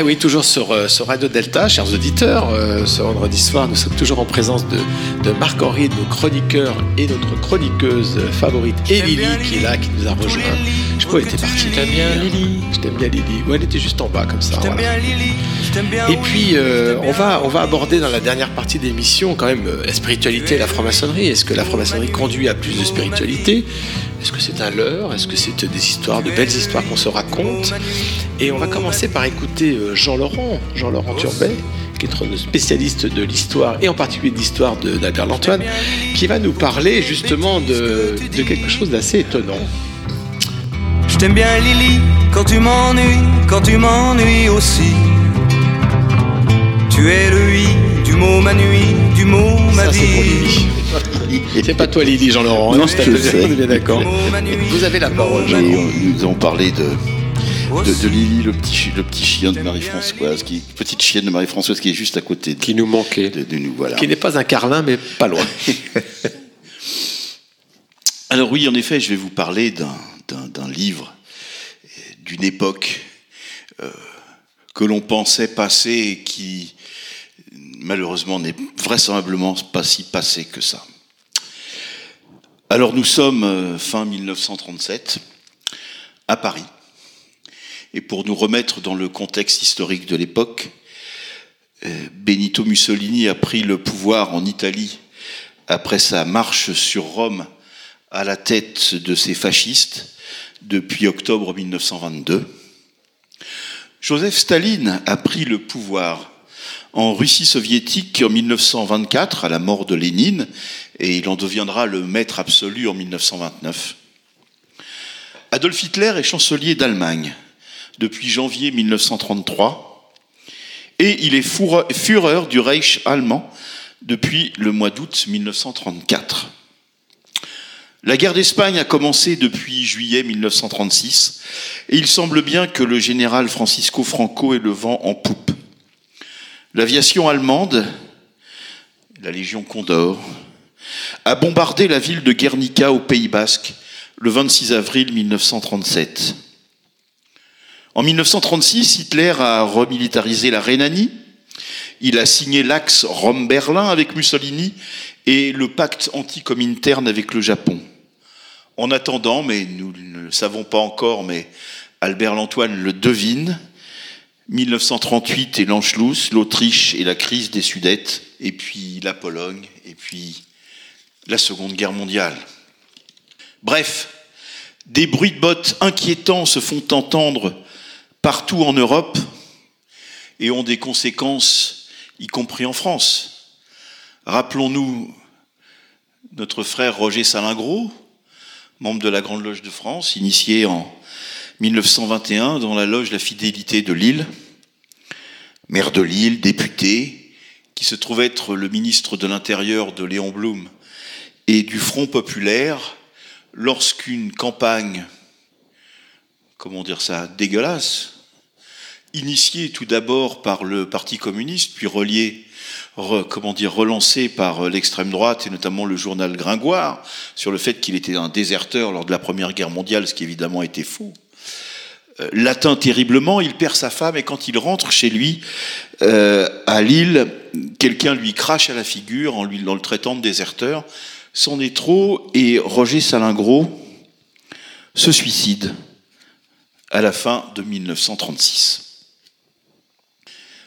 Eh oui, toujours sur, euh, sur Radio Delta, chers auditeurs. euh, ce vendredi soir, nous sommes toujours en présence de, de Marc-Henri, de nos chroniqueurs et notre chroniqueuse favorite, et Lily, qui est là, qui nous a rejoint. Je sais pas où elle était partie. Je t'aime bien, Lily. Je t'aime bien, Lily. Ouais, elle était juste en bas, comme ça. voilà. Et puis, euh, on, va, on va aborder dans la dernière partie de l'émission quand même la spiritualité et la franc-maçonnerie. Est-ce que la franc-maçonnerie conduit à plus de spiritualité? Est-ce que c'est un leurre Est-ce que c'est des histoires, de belles histoires qu'on se raconte? Et on va commencer par écouter euh, Jean-Laurent, Jean-Laurent Turbet, qui est notre spécialiste de l'histoire, et en particulier de l'histoire d'Albert Lantoine, qui va nous parler justement de, quelque chose d'assez étonnant. Je t'aime bien Lily quand tu m'ennuies, quand tu m'ennuies aussi. Tu es le oui du mot ma nuit, du mot ma Ça, c'est pour vie. (laughs) C'est pas toi Lily, Jean-Laurent, Non, hein, je on est sais. bien d'accord. Vous avez la parole, nous avons parlé de, de, de Lily, le petit, le petit chien de Marie-Françoise, qui petite chienne de Marie-Françoise qui est juste à côté de, qui nous manquait. De, de nous, voilà. Qui n'est pas un carlin, mais pas loin. (laughs) Alors oui, en effet, je vais vous parler d'un, d'un- d'un livre, d'une époque euh, que l'on pensait passer et qui malheureusement n'est vraisemblablement pas si passé que ça. Alors nous sommes euh, fin 1937 à Paris. Et pour nous remettre dans le contexte historique de l'époque, euh, Benito Mussolini a pris le pouvoir en Italie après sa marche sur Rome à la tête de ces fascistes depuis octobre 1922. Joseph Staline a pris le pouvoir en Russie soviétique en 1924 à la mort de Lénine et il en deviendra le maître absolu en 1929. Adolf Hitler est chancelier d'Allemagne depuis janvier 1933 et il est Führer du Reich allemand depuis le mois d'août 1934. La guerre d'Espagne a commencé depuis juillet 1936 et il semble bien que le général Francisco Franco ait le vent en poupe. L'aviation allemande, la Légion Condor, a bombardé la ville de Guernica au Pays Basque le 26 avril 1937. En 1936, Hitler a remilitarisé la Rhénanie. Il a signé l'axe Rome-Berlin avec Mussolini et le pacte anti-cominterne avec le Japon. En attendant, mais nous ne le savons pas encore, mais Albert Lantoine le devine, 1938 et l'Anschluss, l'Autriche et la crise des Sudètes, et puis la Pologne, et puis la Seconde Guerre mondiale. Bref, des bruits de bottes inquiétants se font entendre partout en Europe et ont des conséquences, y compris en France. Rappelons-nous notre frère Roger Salingro, membre de la Grande Loge de France, initié en 1921 dans la Loge La Fidélité de Lille, maire de Lille, député, qui se trouve être le ministre de l'Intérieur de Léon Blum et du Front populaire, lorsqu'une campagne, comment dire ça, dégueulasse, initiée tout d'abord par le Parti communiste, puis reliée comment dire, relancée par l'extrême droite et notamment le journal Gringoire sur le fait qu'il était un déserteur lors de la Première Guerre mondiale, ce qui évidemment était faux. Euh, l'atteint terriblement, il perd sa femme et quand il rentre chez lui euh, à Lille, quelqu'un lui crache à la figure en, lui, en le traitant de déserteur. Est trop et Roger Salingro se suicide à la fin de 1936.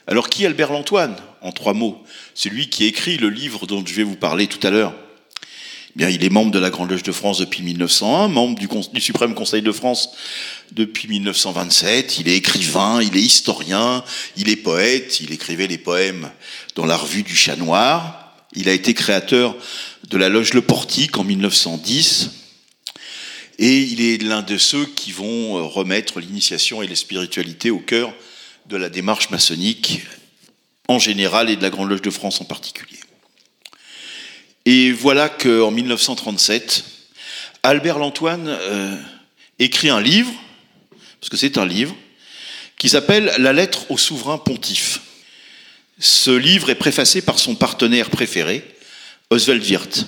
Alors qui est Albert Lantoine En trois mots? C'est lui qui écrit le livre dont je vais vous parler tout à l'heure. Eh bien, il est membre de la Grande Loge de France depuis 1901, membre du, Suprême Conseil de France depuis 1927. Il est écrivain, il est historien, il est poète. Il écrivait les poèmes dans la revue du Chat Noir. Il a été créateur de la Loge Le Portique en 1910. Et il est l'un de ceux qui vont remettre l'initiation et la spiritualité au cœur de la démarche maçonnique en général et de la Grande Loge de France en particulier. Et voilà qu'en 1937, Albert Lantoine euh, écrit un livre, parce que c'est un livre, qui s'appelle La lettre au souverain pontife. Ce livre est préfacé par son partenaire préféré, Oswald Wirth.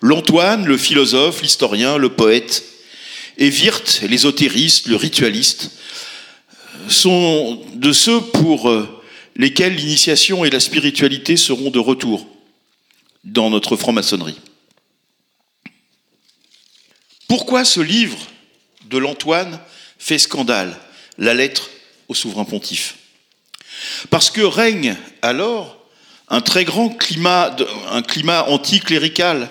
L'Antoine, le philosophe, l'historien, le poète, et Wirth, l'ésotériste, le ritualiste, sont de ceux pour lesquels l'initiation et la spiritualité seront de retour dans notre franc-maçonnerie. Pourquoi ce livre de l'Antoine fait scandale, la lettre au souverain pontife Parce que règne alors un très grand climat, un climat anticlérical,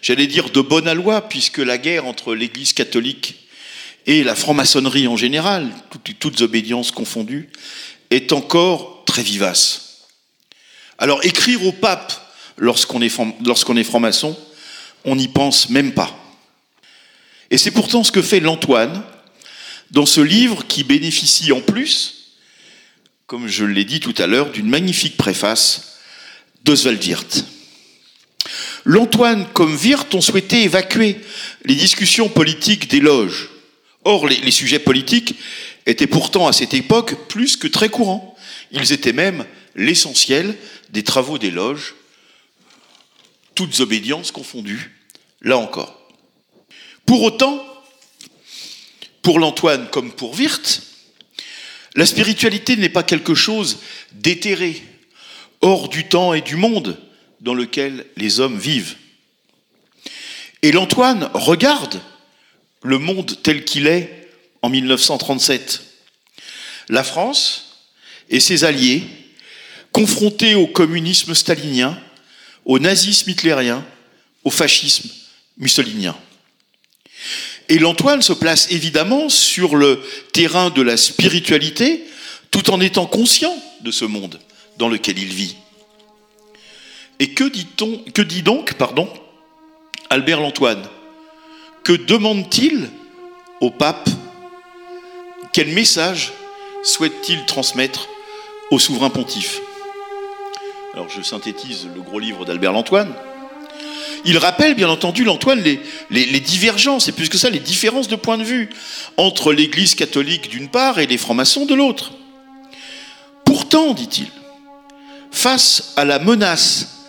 j'allais dire de bonne loi, puisque la guerre entre l'Église catholique et la franc-maçonnerie en général, toutes, toutes obédiences confondues, est encore très vivace. Alors écrire au pape lorsqu'on est franc-maçon, on n'y pense même pas. Et c'est pourtant ce que fait l'Antoine dans ce livre qui bénéficie en plus, comme je l'ai dit tout à l'heure, d'une magnifique préface d'Oswald Wirth. L'Antoine comme Wirth ont souhaité évacuer les discussions politiques des loges. Or, les, les sujets politiques étaient pourtant à cette époque plus que très courants. Ils étaient même l'essentiel des travaux des loges, toutes obédiences confondues, là encore. Pour autant, pour l'Antoine comme pour Wirth, la spiritualité n'est pas quelque chose d'éthéré, hors du temps et du monde dans lequel les hommes vivent. Et l'Antoine regarde le monde tel qu'il est en 1937. La France et ses alliés, confrontés au communisme stalinien, au nazisme hitlérien, au fascisme mussolinien. Et l'Antoine se place évidemment sur le terrain de la spiritualité, tout en étant conscient de ce monde dans lequel il vit. Et que dit donc, pardon, Albert Lantoine? Que demande-t-il au pape? Quel message souhaite-t-il transmettre au souverain pontife? Alors je synthétise le gros livre d'Albert Lantoine. Il rappelle bien entendu l'Antoine les, divergences, et plus que ça, les différences de point de vue entre l'Église catholique d'une part et les francs-maçons de l'autre. Pourtant, dit-il, face à la menace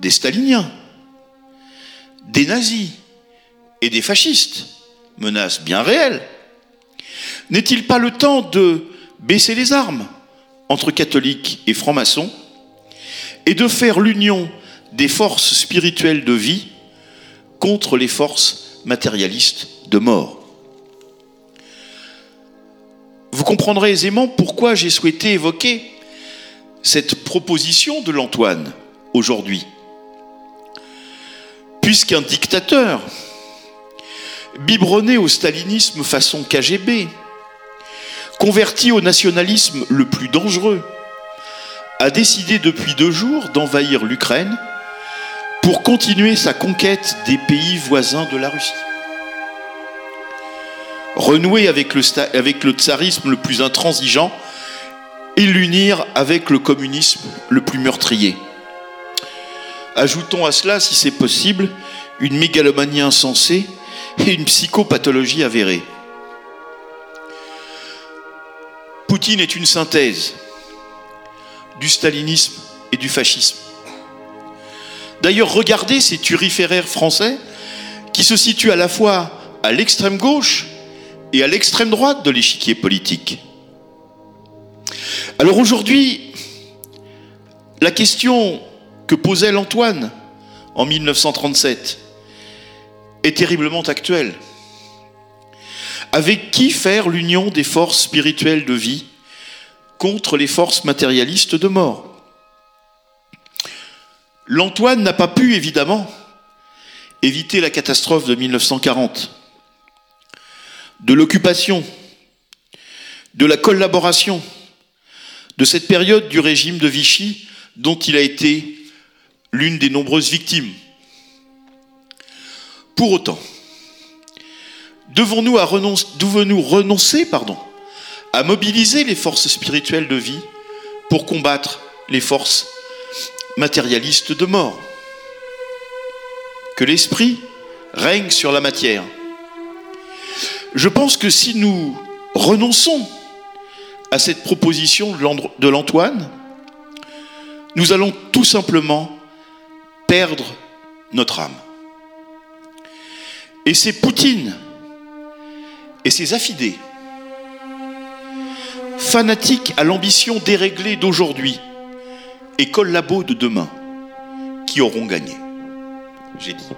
des staliniens, des nazis et des fascistes, menace bien réelle, n'est-il pas le temps de baisser les armes entre catholiques et francs-maçons et de faire l'union des forces spirituelles de vie contre les forces matérialistes de mort Vous comprendrez aisément pourquoi j'ai souhaité évoquer cette proposition de l'Antoine aujourd'hui. Puisqu'un dictateur, biberonné au stalinisme façon KGB, converti au nationalisme le plus dangereux, a décidé depuis deux jours d'envahir l'Ukraine pour continuer sa conquête des pays voisins de la Russie. Renouer avec le, tsarisme le plus intransigeant et l'unir avec le communisme le plus meurtrier. Ajoutons à cela, si c'est possible, une mégalomanie insensée et une psychopathologie avérée. Poutine est une synthèse du stalinisme et du fascisme. D'ailleurs, regardez ces turiféraires français qui se situent à la fois à l'extrême gauche et à l'extrême droite de l'échiquier politique. Alors aujourd'hui, la question que posait l'Antoine en 1937 est terriblement actuelle. Avec qui faire l'union des forces spirituelles de vie contre les forces matérialistes de mort? L'Antoine n'a pas pu, évidemment, éviter la catastrophe de 1940, de l'occupation, de la collaboration, de cette période du régime de Vichy dont il a été l'une des nombreuses victimes. Pour autant, devons-nous renoncer pardon, à mobiliser les forces spirituelles de vie pour combattre les forces matérialistes de mort Que l'esprit règne sur la matière. Je pense que si nous renonçons à cette proposition de l'Antoine, nous allons tout simplement perdre notre âme. Et c'est Poutine et ses affidés, fanatiques à l'ambition déréglée d'aujourd'hui et collabos de demain, qui auront gagné. J'ai dit.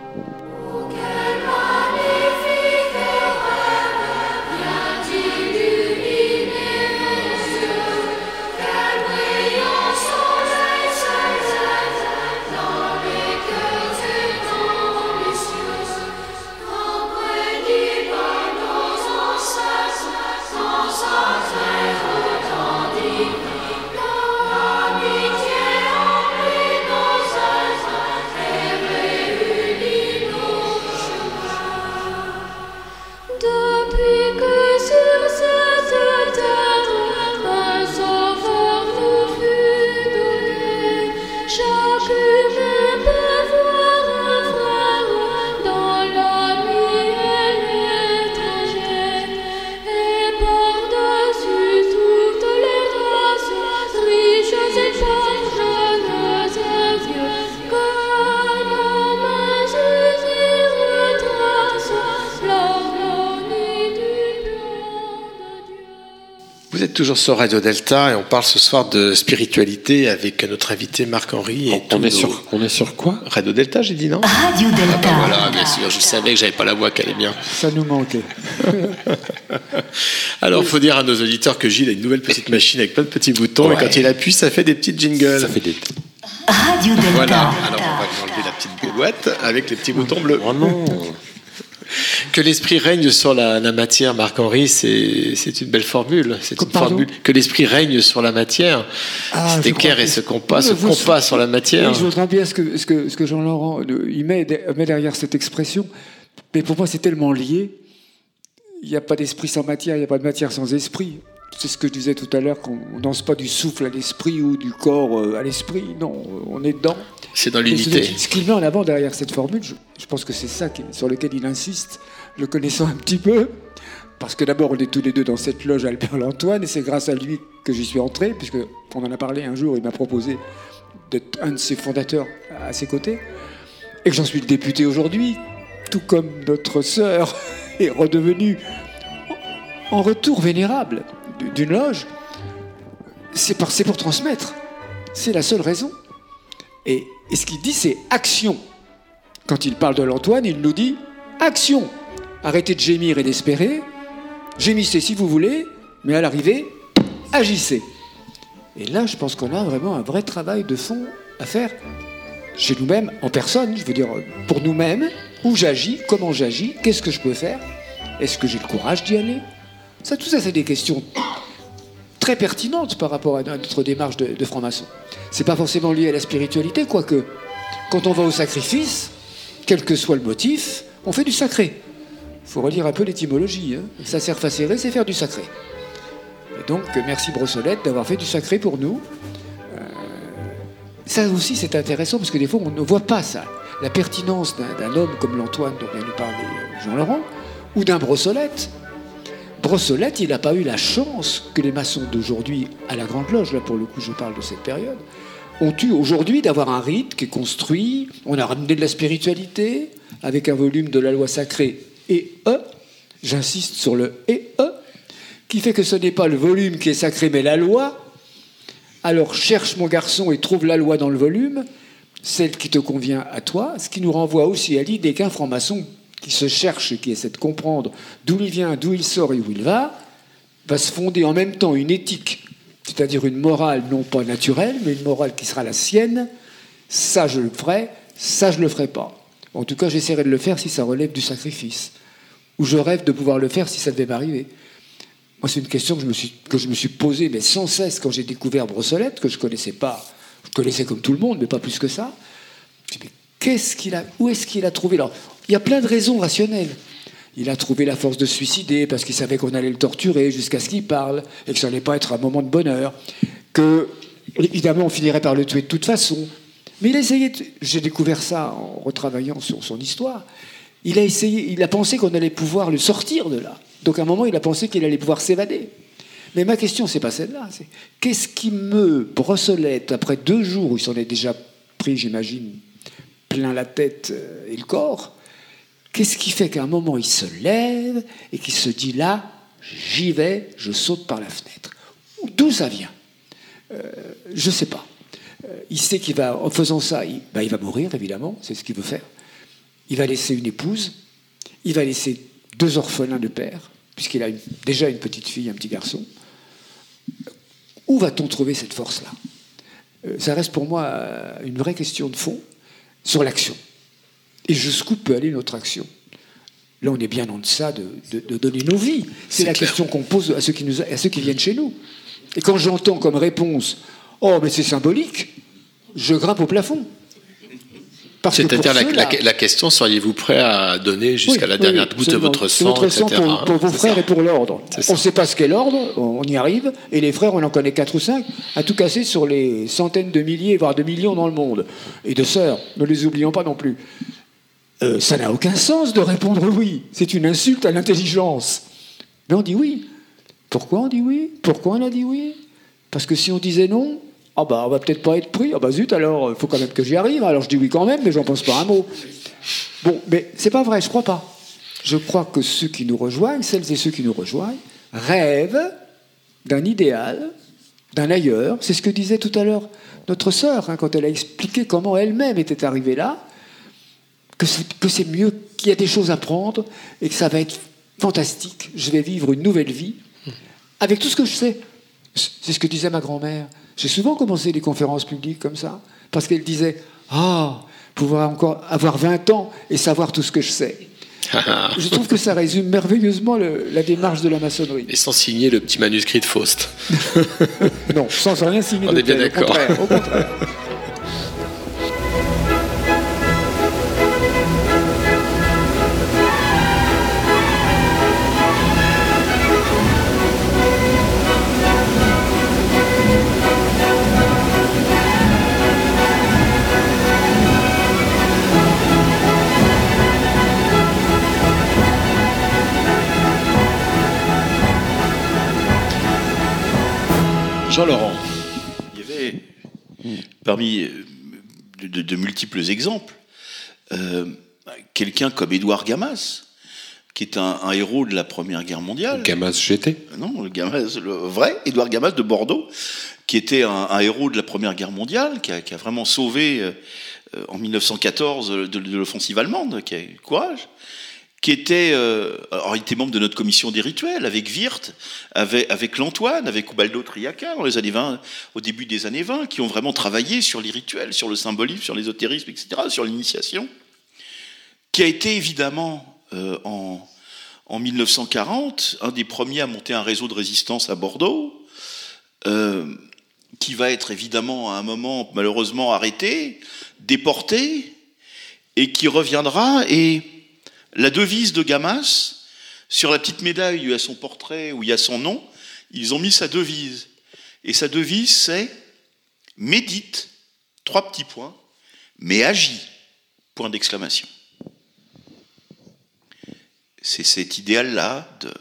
Toujours sur Radio Delta et on parle ce soir de spiritualité avec notre invité Marc-Henri. et on est sur- on est sur quoi? Radio Delta, j'ai dit non? Radio Delta. Ah bah voilà, bien sûr, je savais que j'avais pas la voix qui allait bien. Ça nous manquait. (laughs) Alors, faut dire à nos auditeurs que Gilles a une nouvelle petite machine avec plein de petits boutons et quand il appuie, ça fait des petites jingles. Ça fait des. Radio Delta. Voilà, alors on va lui enlever la petite boîte avec les petits boutons bleus. Oh non Que l'esprit règne sur la, la matière, Marc-Henri, c'est c'est une belle formule. C'est une Pardon formule. Que l'esprit règne sur la matière. Ah, Cet équerre et ce compas, ce compas sur la matière. Je voudrais bien ce que, ce que, ce que Jean-Laurent il met, met derrière cette expression. Mais pour moi, c'est tellement lié. Il n'y a pas d'esprit sans matière, il n'y a pas de matière sans esprit. C'est ce que je disais tout à l'heure, qu'on ne danse pas du souffle à l'esprit ou du corps euh, à l'esprit. Non, on est dedans. C'est dans l'unité. Ce ce qu'il met en avant derrière cette formule, je, je pense que c'est ça qui- sur lequel il insiste, le connaissant un petit peu. Parce que d'abord, on est tous les deux dans cette loge Albert Lantoine, et c'est grâce à lui que j'y suis entré, puisque on en a parlé un jour, il m'a proposé d'être un de ses fondateurs à ses côtés, et que j'en suis le député aujourd'hui, tout comme notre sœur (laughs) est redevenue en retour vénérable d'une loge. C'est pour transmettre. C'est la seule raison. Et, et ce qu'il dit, c'est action. Quand il parle de l'Antoine, il nous dit action. Arrêtez de gémir et d'espérer. Gémissez si vous voulez, mais à l'arrivée, agissez. Et là, je pense qu'on a vraiment un vrai travail de fond à faire chez nous-mêmes, en personne, je veux dire, pour nous-mêmes, où j'agis, comment j'agis, qu'est-ce que je peux faire, est-ce que j'ai le courage d'y aller? Ça, tout ça, c'est des questions très pertinentes par rapport à notre démarche de, franc-maçon. C'est pas forcément lié à la spiritualité, quoique, quand on va au sacrifice, quel que soit le motif, on fait du sacré. Il faut relire un peu l'étymologie. Hein. Ça sert facéré, c'est faire du sacré. Et donc, merci Brossolette d'avoir fait du sacré pour nous. Euh, ça aussi, c'est intéressant parce que des fois, on ne voit pas ça. La pertinence d'un homme comme l'Antoine dont vient nous parler euh, Jean-Laurent, ou d'un Brossolette. Brossolette, il n'a pas eu la chance que les maçons d'aujourd'hui, à la Grande Loge, là pour le coup je parle de cette période, ont eu aujourd'hui d'avoir un rite qui est construit, on a ramené de la spiritualité, avec un volume de la loi sacrée et E, j'insiste sur le et E, qui fait que ce n'est pas le volume qui est sacré, mais la loi. Alors cherche mon garçon et trouve la loi dans le volume, celle qui te convient à toi, ce qui nous renvoie aussi à l'idée qu'un franc-maçon qui se cherche qui essaie de comprendre d'où il vient, d'où il sort et où il va, va se fonder en même temps une éthique, c'est-à-dire une morale non pas naturelle, mais une morale qui sera la sienne. Ça, je le ferai, ça, je le ferai pas. En tout cas, j'essaierai de le faire si ça relève du sacrifice. Ou je rêve de pouvoir le faire si ça devait m'arriver. Moi, c'est une question que je me suis, que je me suis posée, mais sans cesse quand j'ai découvert Brossolette, que je connaissais pas. Je connaissais comme tout le monde, mais pas plus que ça. Je me qu'est-ce qu'il a, où est-ce qu'il a trouvé? Il y a plein de raisons rationnelles. Il a trouvé la force de suicider parce qu'il savait qu'on allait le torturer jusqu'à ce qu'il parle et que ça n'allait pas être un moment de bonheur. Que, évidemment, on finirait par le tuer de toute façon. Mais il a essayé. J'ai découvert ça en retravaillant sur son histoire. Il a essayé. Il a pensé qu'on allait pouvoir le sortir de là. Donc à un moment, il a pensé qu'il allait pouvoir s'évader. Mais ma question, c'est pas celle-là. C'est qu'est-ce qui me brossolette après deux jours où il s'en est déjà pris, j'imagine, plein la tête euh, et le corps Qu'est-ce qui fait qu'à un moment il se lève et qu'il se dit là, j'y vais, je saute par la fenêtre D'où ça vient Euh, Je ne sais pas. Euh, il sait qu'il va, en faisant ça, il, ben, il va mourir évidemment, c'est ce qu'il veut faire. Il va laisser une épouse, il va laisser deux orphelins de père, puisqu'il a déjà une petite fille, un petit garçon. Où va-t-on trouver cette force-là? Euh, Ça reste pour moi une vraie question de fond sur l'action. Et jusqu'où peut aller notre action? Là, on est bien en deçà de, de- de donner nos vies. C'est la question qu'on pose à ceux, qui nous, à ceux qui viennent chez nous. Et quand j'entends comme réponse Oh, mais c'est symbolique, je grimpe au plafond. C'est-à-dire la, la- ceux-là- la question, seriez-vous prêt à donner jusqu'à Oui, la dernière oui, goutte de votre sang, votre sang etc. pour, pour vos frères ça. et pour l'ordre. On ne sait pas ce qu'est l'ordre, on y arrive, et les frères, on en connaît quatre ou cinq, à tout casser sur les centaines de milliers, voire de millions dans le monde. Et de sœurs, ne les oublions pas non plus. Euh, ça n'a aucun sens de répondre oui. C'est une insulte à l'intelligence. Mais on dit oui. Pourquoi on dit oui? Pourquoi on a dit oui? Parce que si on disait non, ah bah on va peut-être pas être pris. Ah bah zut, alors il faut quand même que j'y arrive. Alors je dis oui quand même, mais j'en pense pas un mot. Bon, mais c'est pas vrai, je crois pas. Je crois que ceux qui nous rejoignent, celles et ceux qui nous rejoignent, rêvent d'un idéal, d'un ailleurs. C'est ce que disait tout à l'heure notre sœur, hein, quand elle a expliqué comment elle-même était arrivée là, que c'est, mieux, qu'il y a des choses à prendre et que ça va être fantastique. Je vais vivre une nouvelle vie avec tout ce que je sais. C'est ce que disait ma grand-mère. J'ai souvent commencé des conférences publiques comme ça, parce qu'elle disait Ah, pouvoir encore avoir 20 ans et savoir tout ce que je sais. (laughs) Je trouve que ça résume merveilleusement le- la démarche de la maçonnerie. Et sans signer le petit manuscrit de Faust. (laughs) Non, sans rien signer On de est bien au d'accord. contraire, au contraire. (laughs) Jean-Laurent. Il y avait, parmi euh, de, de- de multiples exemples, euh, quelqu'un comme Édouard Gamas, qui est un, un héros de la Première Guerre mondiale. Gamas GT Non, le, Gamas, le vrai Édouard Gamas de Bordeaux, qui était un, un héros de la Première Guerre mondiale, qui a, qui a vraiment sauvé euh, euh, en 1914 de, de l'offensive allemande, qui a eu le courage, qui était, euh, alors il était membre de notre commission des rituels avec Wirth, avec, avec l'Antoine, avec Ubaldo Triaca dans les années 20, au début des années 20, qui ont vraiment travaillé sur les rituels, sur le symbolisme, sur l'ésotérisme, etc., sur l'initiation, qui a été évidemment euh, en, en 1940 un des premiers à monter un réseau de résistance à Bordeaux, euh, qui va être évidemment à un moment malheureusement arrêté, déporté, et qui reviendra et la devise de Gamas, sur la petite médaille où il y a son portrait, où il y a son nom, ils ont mis sa devise. Et sa devise, c'est médite, trois petits points, mais agis, point d'exclamation. C'est cet idéal-là de,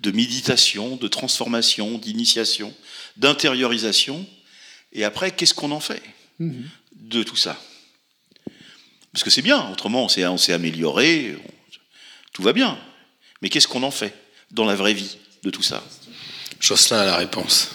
de méditation, de transformation, d'initiation, d'intériorisation. Et après, qu'est-ce qu'on en fait de tout ça? Parce que c'est bien, autrement on s'est, amélioré, on- tout va bien. Mais qu'est-ce qu'on en fait dans la vraie vie de tout ça? Jocelyn a la réponse.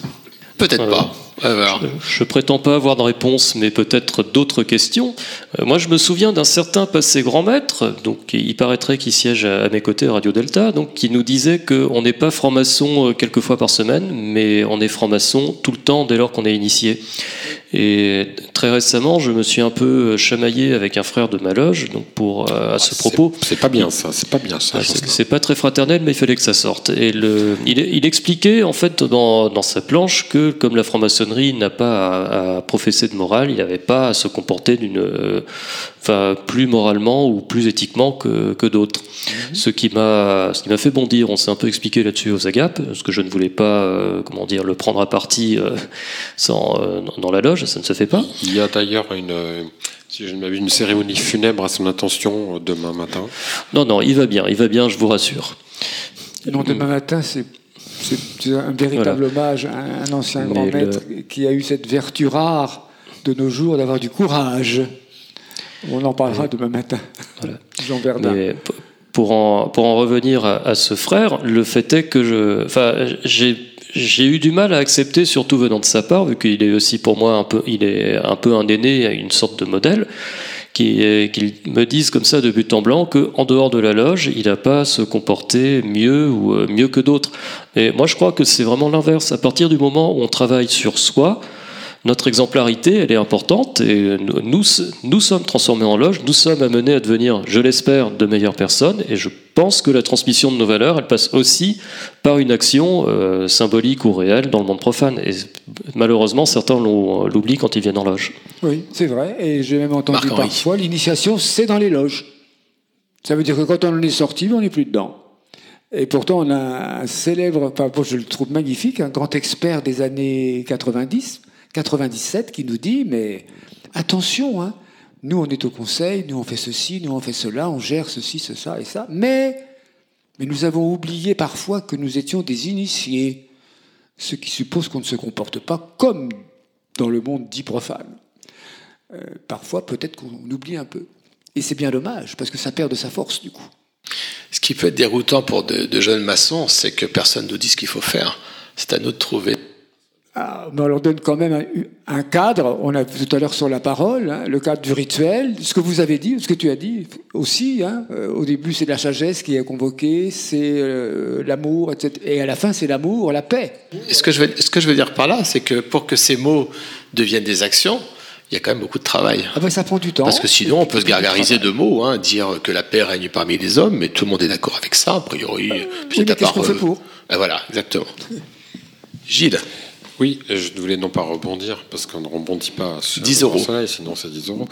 Peut-être pas. Voir. Je prétends pas avoir de réponse, mais peut-être d'autres questions. Euh, moi, je me souviens d'un certain passé grand maître, donc il paraîtrait qu'il siège à, à mes côtés à Radio Delta, donc qui nous disait qu'on n'est pas franc-maçon euh, quelques fois par semaine, mais on est franc-maçon tout le temps dès lors qu'on est initié. Et très récemment, je me suis un peu chamaillé avec un frère de ma loge, donc pour euh, à ce propos. C'est pas bien ça, c'est pas bien ça. Ah, c'est pas très fraternel, mais il fallait que ça sorte. Et le, il, il expliquait en fait dans, dans sa planche que comme la franc-maçonnerie n'a pas à, à professer de morale, il n'avait pas à se comporter d'une, euh, enfin plus moralement ou plus éthiquement que, que d'autres. Ce qui m'a, ce qui m'a fait bondir. On s'est un peu expliqué là-dessus aux agapes, parce que je ne voulais pas, euh, comment dire, le prendre à partie euh, sans, euh, dans la loge, ça ne se fait pas. Il y a d'ailleurs une, si je ne m'abuse, une cérémonie funèbre à son intention euh, demain matin. Non, non, il va bien, il va bien, je vous rassure. Non, demain matin, c'est un véritable hommage à un ancien Mais grand le- maître qui a eu cette vertu rare de nos jours d'avoir du courage. On en parlera demain matin. (laughs) Jean Verdun. Mais pour en, pour en revenir à, à ce frère, le fait est que je, enfin, j'ai, j'ai eu du mal à accepter, surtout venant de sa part, vu qu'il est aussi pour moi un peu, il est un peu un aîné, une sorte de modèle, qui- qu'il me dise comme ça de but en blanc qu'en dehors de la loge, il n'a pas à se comporter mieux ou euh, mieux que d'autres. Et moi, je crois que c'est vraiment l'inverse. À partir du moment où on travaille sur soi, notre exemplarité, elle est importante et nous, nous, sommes transformés en loge, nous sommes amenés à devenir, je l'espère, de meilleures personnes et je pense que la transmission de nos valeurs, elle passe aussi par une action euh, symbolique ou réelle dans le monde profane. Et malheureusement, certains l'ont- l'oublient quand ils viennent en loge. Oui, c'est vrai. Et j'ai même entendu parfois l'initiation, c'est dans les loges. Ça veut dire que quand on en est sorti, on n'est plus dedans. Et pourtant, on a un célèbre, enfin, je le trouve magnifique, un grand expert des années 90, 97, qui nous dit Mais attention, hein, nous, on est au conseil, nous, on fait ceci, nous, on fait cela, on gère ceci, ce, ça et ça. Mais, mais nous avons oublié parfois que nous étions des initiés, ce qui suppose qu'on ne se comporte pas comme dans le monde dit profane. Euh, parfois, peut-être qu'on oublie un peu. Et c'est bien dommage, parce que ça perd de sa force, du coup. Ce qui peut être déroutant pour de, de jeunes maçons, c'est que personne ne nous dit ce qu'il faut faire. C'est à nous de trouver. Ah, mais on leur donne quand même un, un cadre. On a vu tout à l'heure sur la parole, hein, le cadre du rituel. Ce que vous avez dit, ce que tu as dit aussi. hein, euh, au début, c'est la sagesse qui est convoquée, c'est euh, l'amour, etc. Et à la fin, c'est l'amour, la paix. Ce que je veux, ce que je veux dire par là, c'est que pour que ces mots deviennent des actions, il y a quand même beaucoup de travail. Ah ben, ça prend du temps. Parce que sinon, on peut se gargariser de mots, hein, dire que la paix règne parmi les hommes, mais tout le monde est d'accord avec ça, a priori. oui, c'est mais qu'est-ce qu'on fait euh, pour? Ah, Voilà, exactement. Gilles Oui, je voulais non pas rebondir, parce qu'on ne rebondit pas sur 10 le soleil, sinon c'est 10 euros.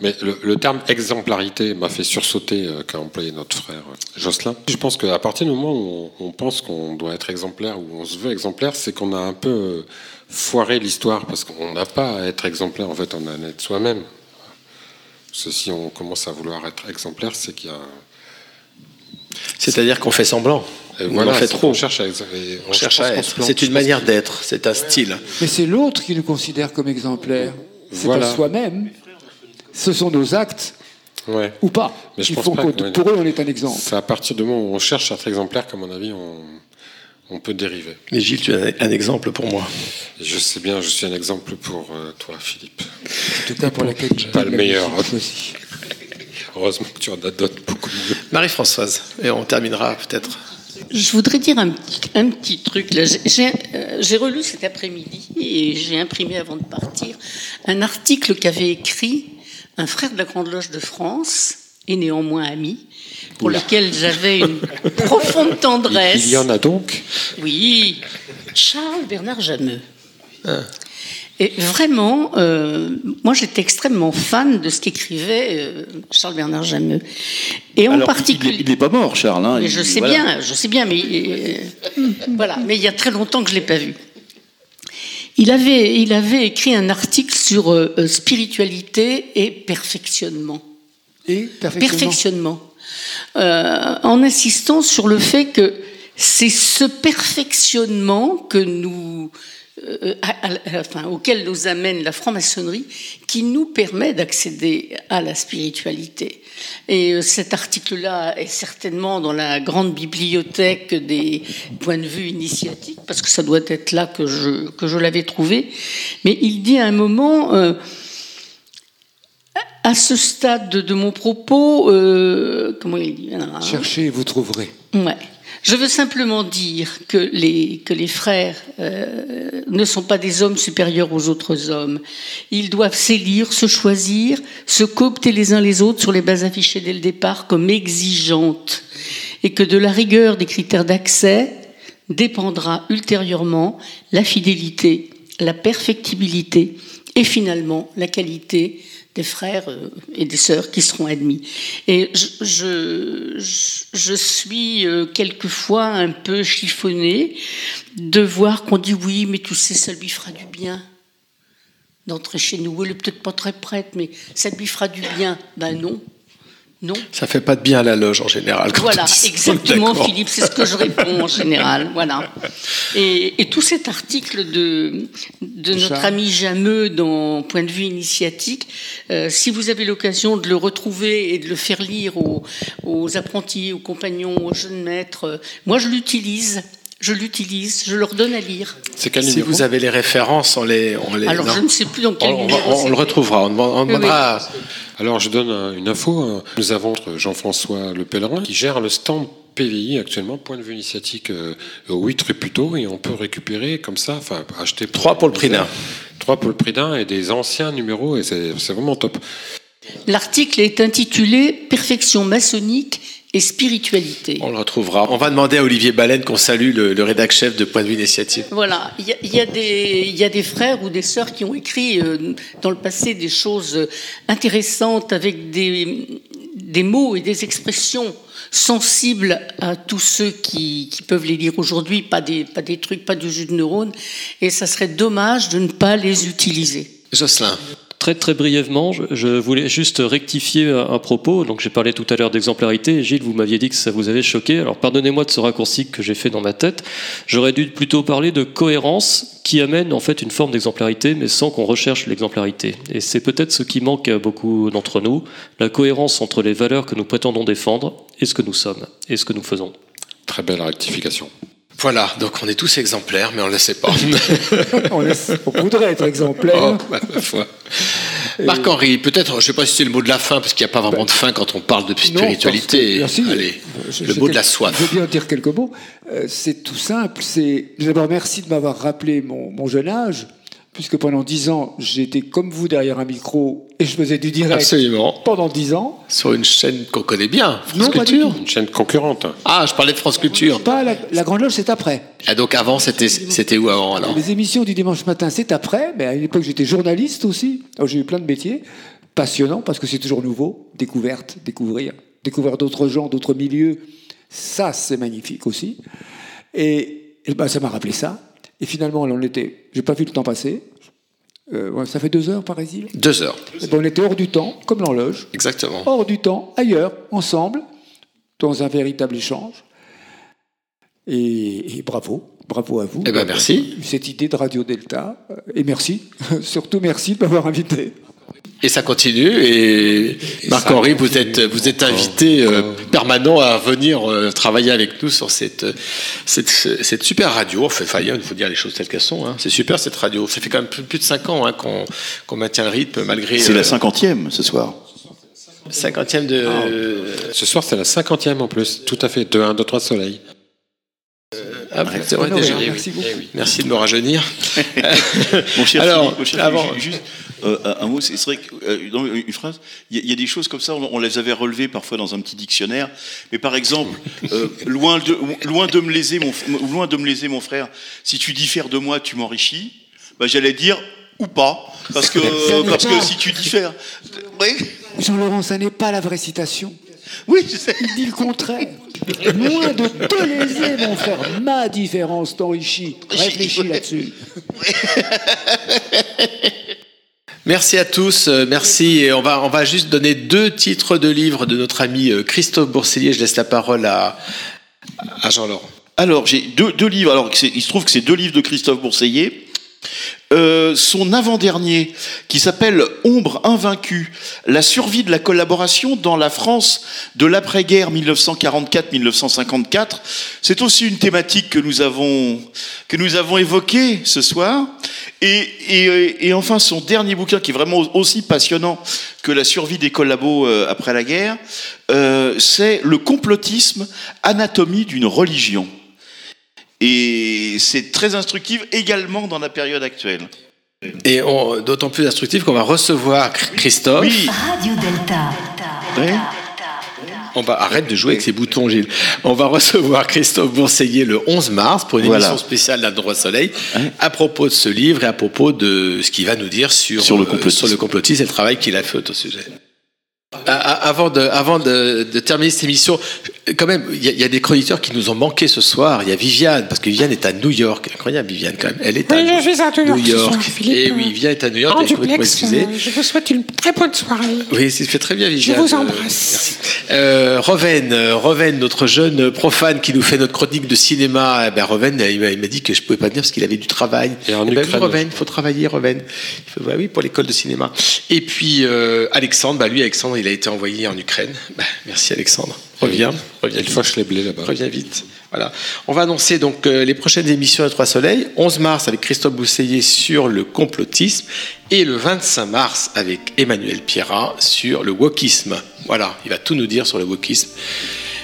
Mais le, le terme exemplarité m'a fait sursauter euh, qu'a employé notre frère euh, Jocelyn. Je pense qu'à partir du moment où on, on pense qu'on doit être exemplaire, ou on se veut exemplaire, c'est qu'on a un peu euh, foiré l'histoire, parce qu'on n'a pas à être exemplaire, en fait, on a à être soi-même. Parce que si on commence à vouloir être exemplaire, c'est qu'il y a... C'est-à-dire qu'on fait semblant. Et On en fait trop. On cherche à, On cherche être. C'est je une manière d'être, c'est un style. Mais c'est l'autre qui nous considère comme exemplaires. C'est Voilà. pas soi-même. Ce sont nos actes Ouais. ou pas. Mais je pense font pas que- ouais. pour eux, on est un exemple. C'est à partir du moment où on cherche à être exemplaire qu'à mon avis, on, on peut dériver. Mais Gilles, tu es un exemple pour moi. Je sais bien, je suis un exemple pour euh, toi, Philippe. En tout cas, pour la qualité. Pas le meilleur. (laughs) Heureusement que tu en as d'autres beaucoup mieux. Marie-Françoise, et on terminera peut-être. Je voudrais dire un petit, un petit truc. J'ai- euh, j'ai relu cet après-midi et j'ai imprimé avant de partir un article qu'avait écrit un frère de la Grande Loge de France, et néanmoins ami, pour lequel j'avais une (laughs) profonde tendresse. Il y en a donc? Oui, Charles Bernard Jameux. Et vraiment, euh, moi j'étais extrêmement fan de ce qu'écrivait euh, Charles Bernard Jameux. Et en Alors, particulier. Il n'est pas mort, Charles. hein, Mais il- je sais voilà. bien, je sais bien, mais euh, voilà. Mais il y a très longtemps que je l'ai pas vu. Il avait, il avait écrit un article sur spiritualité et perfectionnement. Et perfectionnement. Perfectionnement. Euh, en insistant sur le fait que c'est ce perfectionnement que nous, euh, à- à- enfin, auquel nous amène la franc-maçonnerie, qui nous permet d'accéder à la spiritualité. Et euh, cet article-là est certainement dans la grande bibliothèque des points de vue initiatiques, parce que ça doit être là que je, que je l'avais trouvé. Mais il dit à un moment, euh, à ce stade de, mon propos, comment il dit Ah, Cherchez et vous trouverez. Ouais. Je veux simplement dire que les, que les frères euh, ne sont pas des hommes supérieurs aux autres hommes. Ils doivent s'élire, se choisir, se coopter les uns les autres sur les bases affichées dès le départ comme exigeantes. Et que de la rigueur des critères d'accès dépendra ultérieurement la fidélité, la perfectibilité et finalement la qualité des frères euh, et des sœurs qui seront admis. Et je, je, suis euh, quelquefois un peu chiffonnée de voir qu'on dit oui, mais tu sais, ça lui fera du bien d'entrer chez nous. Elle est peut-être pas très prête, mais ça lui fera du bien. Ben non. Non. Ça fait pas de bien à la loge en général. quand Voilà, on exactement. Philippe, c'est ce que je réponds en général. Voilà. Et, et tout cet article de, de notre ami Jameux dans Point de vue initiatique, euh, si vous avez l'occasion de le retrouver et de le faire lire aux, aux apprentis, aux compagnons, aux jeunes maîtres, euh, moi je l'utilise. Je l'utilise, je leur donne à lire. C'est quel Si numéro vous avez les références, on les. On les Alors non. je ne sais plus dans quel on, numéro on- on le retrouvera. On, Oui, demandera. Alors, je donne euh, une info. euh, Nous avons Jean-François Le Pèlerin qui gère le stand PVI actuellement, point de vue initiatique euh, au 8 rue Puteaux, et on peut récupérer comme ça, enfin, acheter. Trois pour le prix d'un. Trois pour le prix d'un et des anciens numéros, et c'est c'est vraiment top. L'article est intitulé Perfection maçonnique et spiritualité. On le retrouvera. On va demander à Olivier Baleine qu'on salue le, le rédac chef de Point de vue initiative. Voilà, il y, a- il y a des- il y a des frères ou des sœurs qui ont écrit euh, dans le passé des choses intéressantes avec des, des mots et des expressions sensibles à tous ceux qui, qui peuvent les lire aujourd'hui, pas des, pas des trucs, pas du jus de neurones, et ça serait dommage de ne pas les utiliser. Jocelyn. Très très brièvement, je, voulais juste rectifier un, propos. Donc j'ai parlé tout à l'heure d'exemplarité. Gilles, vous m'aviez dit que ça vous avait choqué. Alors pardonnez-moi de ce raccourci que j'ai fait dans ma tête. J'aurais dû plutôt parler de cohérence qui amène en fait une forme d'exemplarité, mais sans qu'on recherche l'exemplarité. Et c'est peut-être ce qui manque à beaucoup d'entre nous, la cohérence entre les valeurs que nous prétendons défendre et ce que nous sommes et ce que nous faisons. Très belle rectification. Voilà, donc on est tous exemplaires, mais on ne le sait pas. (laughs) on, voudrait être exemplaire. Oh, bah. Marc-Henri, peut-être, je ne sais pas si c'est le mot de la fin, parce qu'il n'y a pas vraiment de fin quand on parle de spiritualité. Non, parce que- merci. Allez, Je- le je- mot de la Je soif. veux bien dire quelques mots. Euh, c'est tout simple. C'est d'abord merci de m'avoir rappelé mon, mon jeune âge, puisque pendant dix ans j'étais comme vous derrière un micro et je faisais du direct. Absolument. Pendant dix ans. Sur une chaîne qu'on connaît bien, France Non, pas du Culture. tout. Une chaîne concurrente. Ah, je parlais de France Culture. Pas la, la Grande Loge, c'est après. Ah, donc avant, c'était c'était où avant alors? Les émissions du dimanche matin, c'est après. Mais à une époque, j'étais journaliste aussi. J'ai eu plein de métiers passionnants parce que c'est toujours nouveau. Découverte, découvrir, découvrir d'autres gens, d'autres milieux. Ça, c'est magnifique aussi. Et, et ben, ça m'a rappelé ça. Et finalement, on était. J'ai pas vu le temps passer. Euh, ouais, ça fait deux heures, paraît-il. Deux heures. Et ben, on était hors du temps, comme l'horloge. Exactement. Hors du temps, ailleurs, ensemble, dans un véritable échange. Et, et bravo, bravo à vous. Eh ben, merci. Cette idée de Radio Delta. Et merci, (laughs) surtout merci de m'avoir invité. Et ça continue. Et, Marc-Henri, vous êtes, vous êtes invité euh, permanent à venir euh, travailler avec nous sur cette, euh, cette, cette super radio. Enfin, enfin, il faut dire les choses telles qu'elles sont. hein. C'est super cette radio. Ça fait quand même plus, de 5 ans hein, qu'on qu'on maintient le rythme malgré. C'est euh, la cinquantième ce soir. cinquantième de. Ce soir, c'est la cinquantième en plus. Tout à fait. 2, 1, 2, 3 soleil. Ah, c'est vrai déjà. Eh merci oui. beaucoup. Oui. Merci de me rajeunir. (laughs) Mon cher Alors, Philippe, mon cher avant- Philippe, ju- juste euh, un mot, c'est vrai que euh, dans une phrase, il y, a- il y a des choses comme ça, on, on les avait relevées parfois dans un petit dictionnaire. Mais par exemple, (laughs) euh, loin de loin de me léser mon loin de me léser mon frère, si tu diffères de moi, tu m'enrichis. Bah, j'allais dire ou pas, parce que parce que si tu diffères, oui, Jean-Laurent, ça n'est pas la vraie citation. Oui, je sais. Il dit le contraire. Loin de te léser, mon frère, ma différence t'enrichit. Réfléchis là-dessus. (laughs) Merci à tous, euh, merci. Et on va, on va juste donner deux titres de livres de notre ami euh, Christophe Boursellier. Je laisse la parole à, à Jean-Laurent. Alors, j'ai deux, deux livres. Alors, il se trouve que c'est deux livres de Christophe Bourseillet. Euh, son avant-dernier, qui s'appelle Ombre invaincue, la survie de la collaboration dans la France de l'après-guerre 1944-1954, c'est aussi une thématique que nous avons, évoquée ce soir. Et enfin, son dernier bouquin, qui est vraiment aussi passionnant que la survie des collabos euh, après la guerre, euh, c'est Le complotisme, anatomie d'une religion. Et c'est très instructif également dans la période actuelle. Et d'autant plus instructif qu'on va recevoir Christophe. Oui, Radio Delta. On va arrête de jouer avec ces boutons, Gilles. On va recevoir Christophe Bourseillet le 11 mars pour une Voilà. émission spéciale d'Un droit soleil à propos de ce livre et à propos de ce qu'il va nous dire sur, Sur le euh, complotisme. sur le complotisme et le travail qu'il a fait au sujet. À- à- Avant de, avant de, de terminer cette émission, quand même, il y, a- il y a des chroniqueurs qui nous ont manqué ce soir. Il y a Viviane, parce que Viviane est à New York. Incroyable, Viviane, quand même. Elle est à Oui, je suis à New York. Et oui, Viviane est à New York. En duplex, euh, je vous souhaite une très bonne soirée. Oui, c'est fait très bien, Je Viviane. vous Euh, embrasse. merci. Euh, Roven, euh, Roven, notre jeune profane qui nous fait notre chronique de cinéma. Eh ben, Roven, il m'a dit que je pouvais pas venir parce qu'il avait du travail. Et en Eh ben, Ukraine. Roven, il faut travailler, Roven. Faut- bah oui, pour l'école de cinéma. Et puis euh, Alexandre, bah lui, Alexandre, il a été envoyé en Ukraine. Bah, merci Alexandre. Reviens, reviens. Il les blés là-bas. Reviens vite. Voilà. On va annoncer donc euh, les prochaines émissions de Trois Soleils. 11 mars avec Christophe Bousseillet sur le complotisme et le 25 mars avec Emmanuel Pierrat sur le wokisme. Voilà, il va tout nous dire sur le wokisme.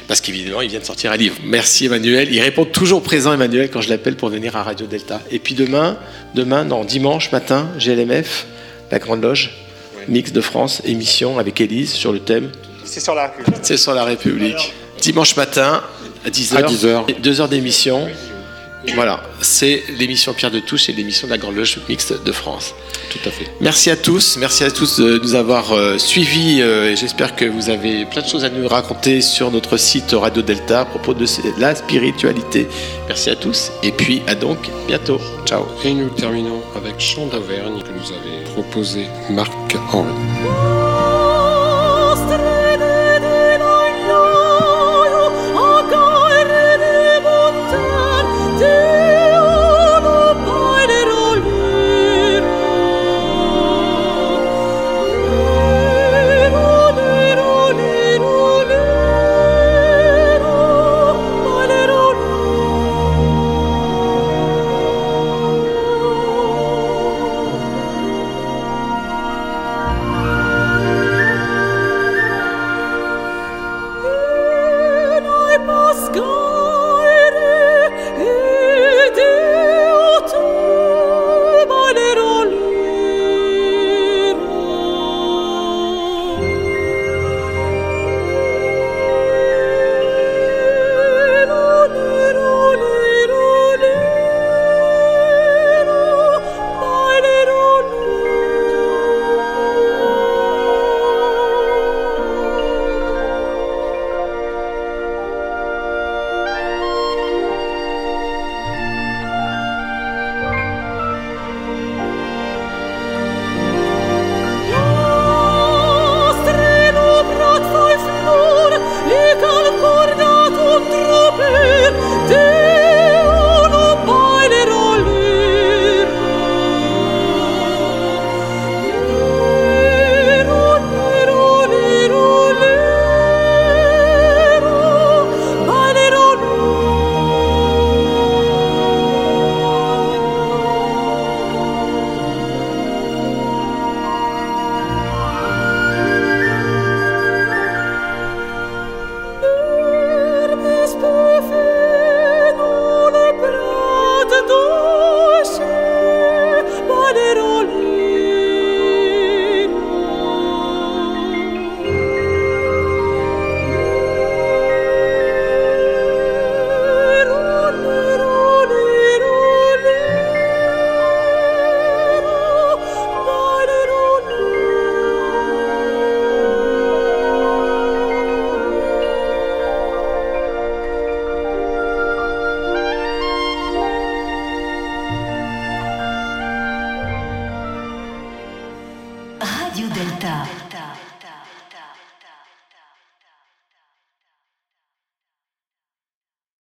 Parce qu'évidemment, il vient de sortir un livre. Merci Emmanuel. Il répond toujours présent, Emmanuel, quand je l'appelle pour venir à Radio Delta. Et puis demain, demain, non, dimanche matin, GLMF, la Grande Loge, Mix de France, émission avec Élise sur le thème C'est sur la République. c'est sur la République. Dimanche matin, à 10h. À 10h. Deux heures d'émission. Voilà, c'est l'émission Pierre de Touche et l'émission de la Grande Loge Mixte de France. Tout à fait. Merci à tous, merci à tous de nous avoir euh, suivis. euh, et J'espère que vous avez plein de choses à nous raconter sur notre site Radio Delta à propos de la spiritualité. Merci à tous et puis à donc bientôt. Ciao. Et nous terminons avec Chant d'Auvergne que nous avait proposé Marc Henry.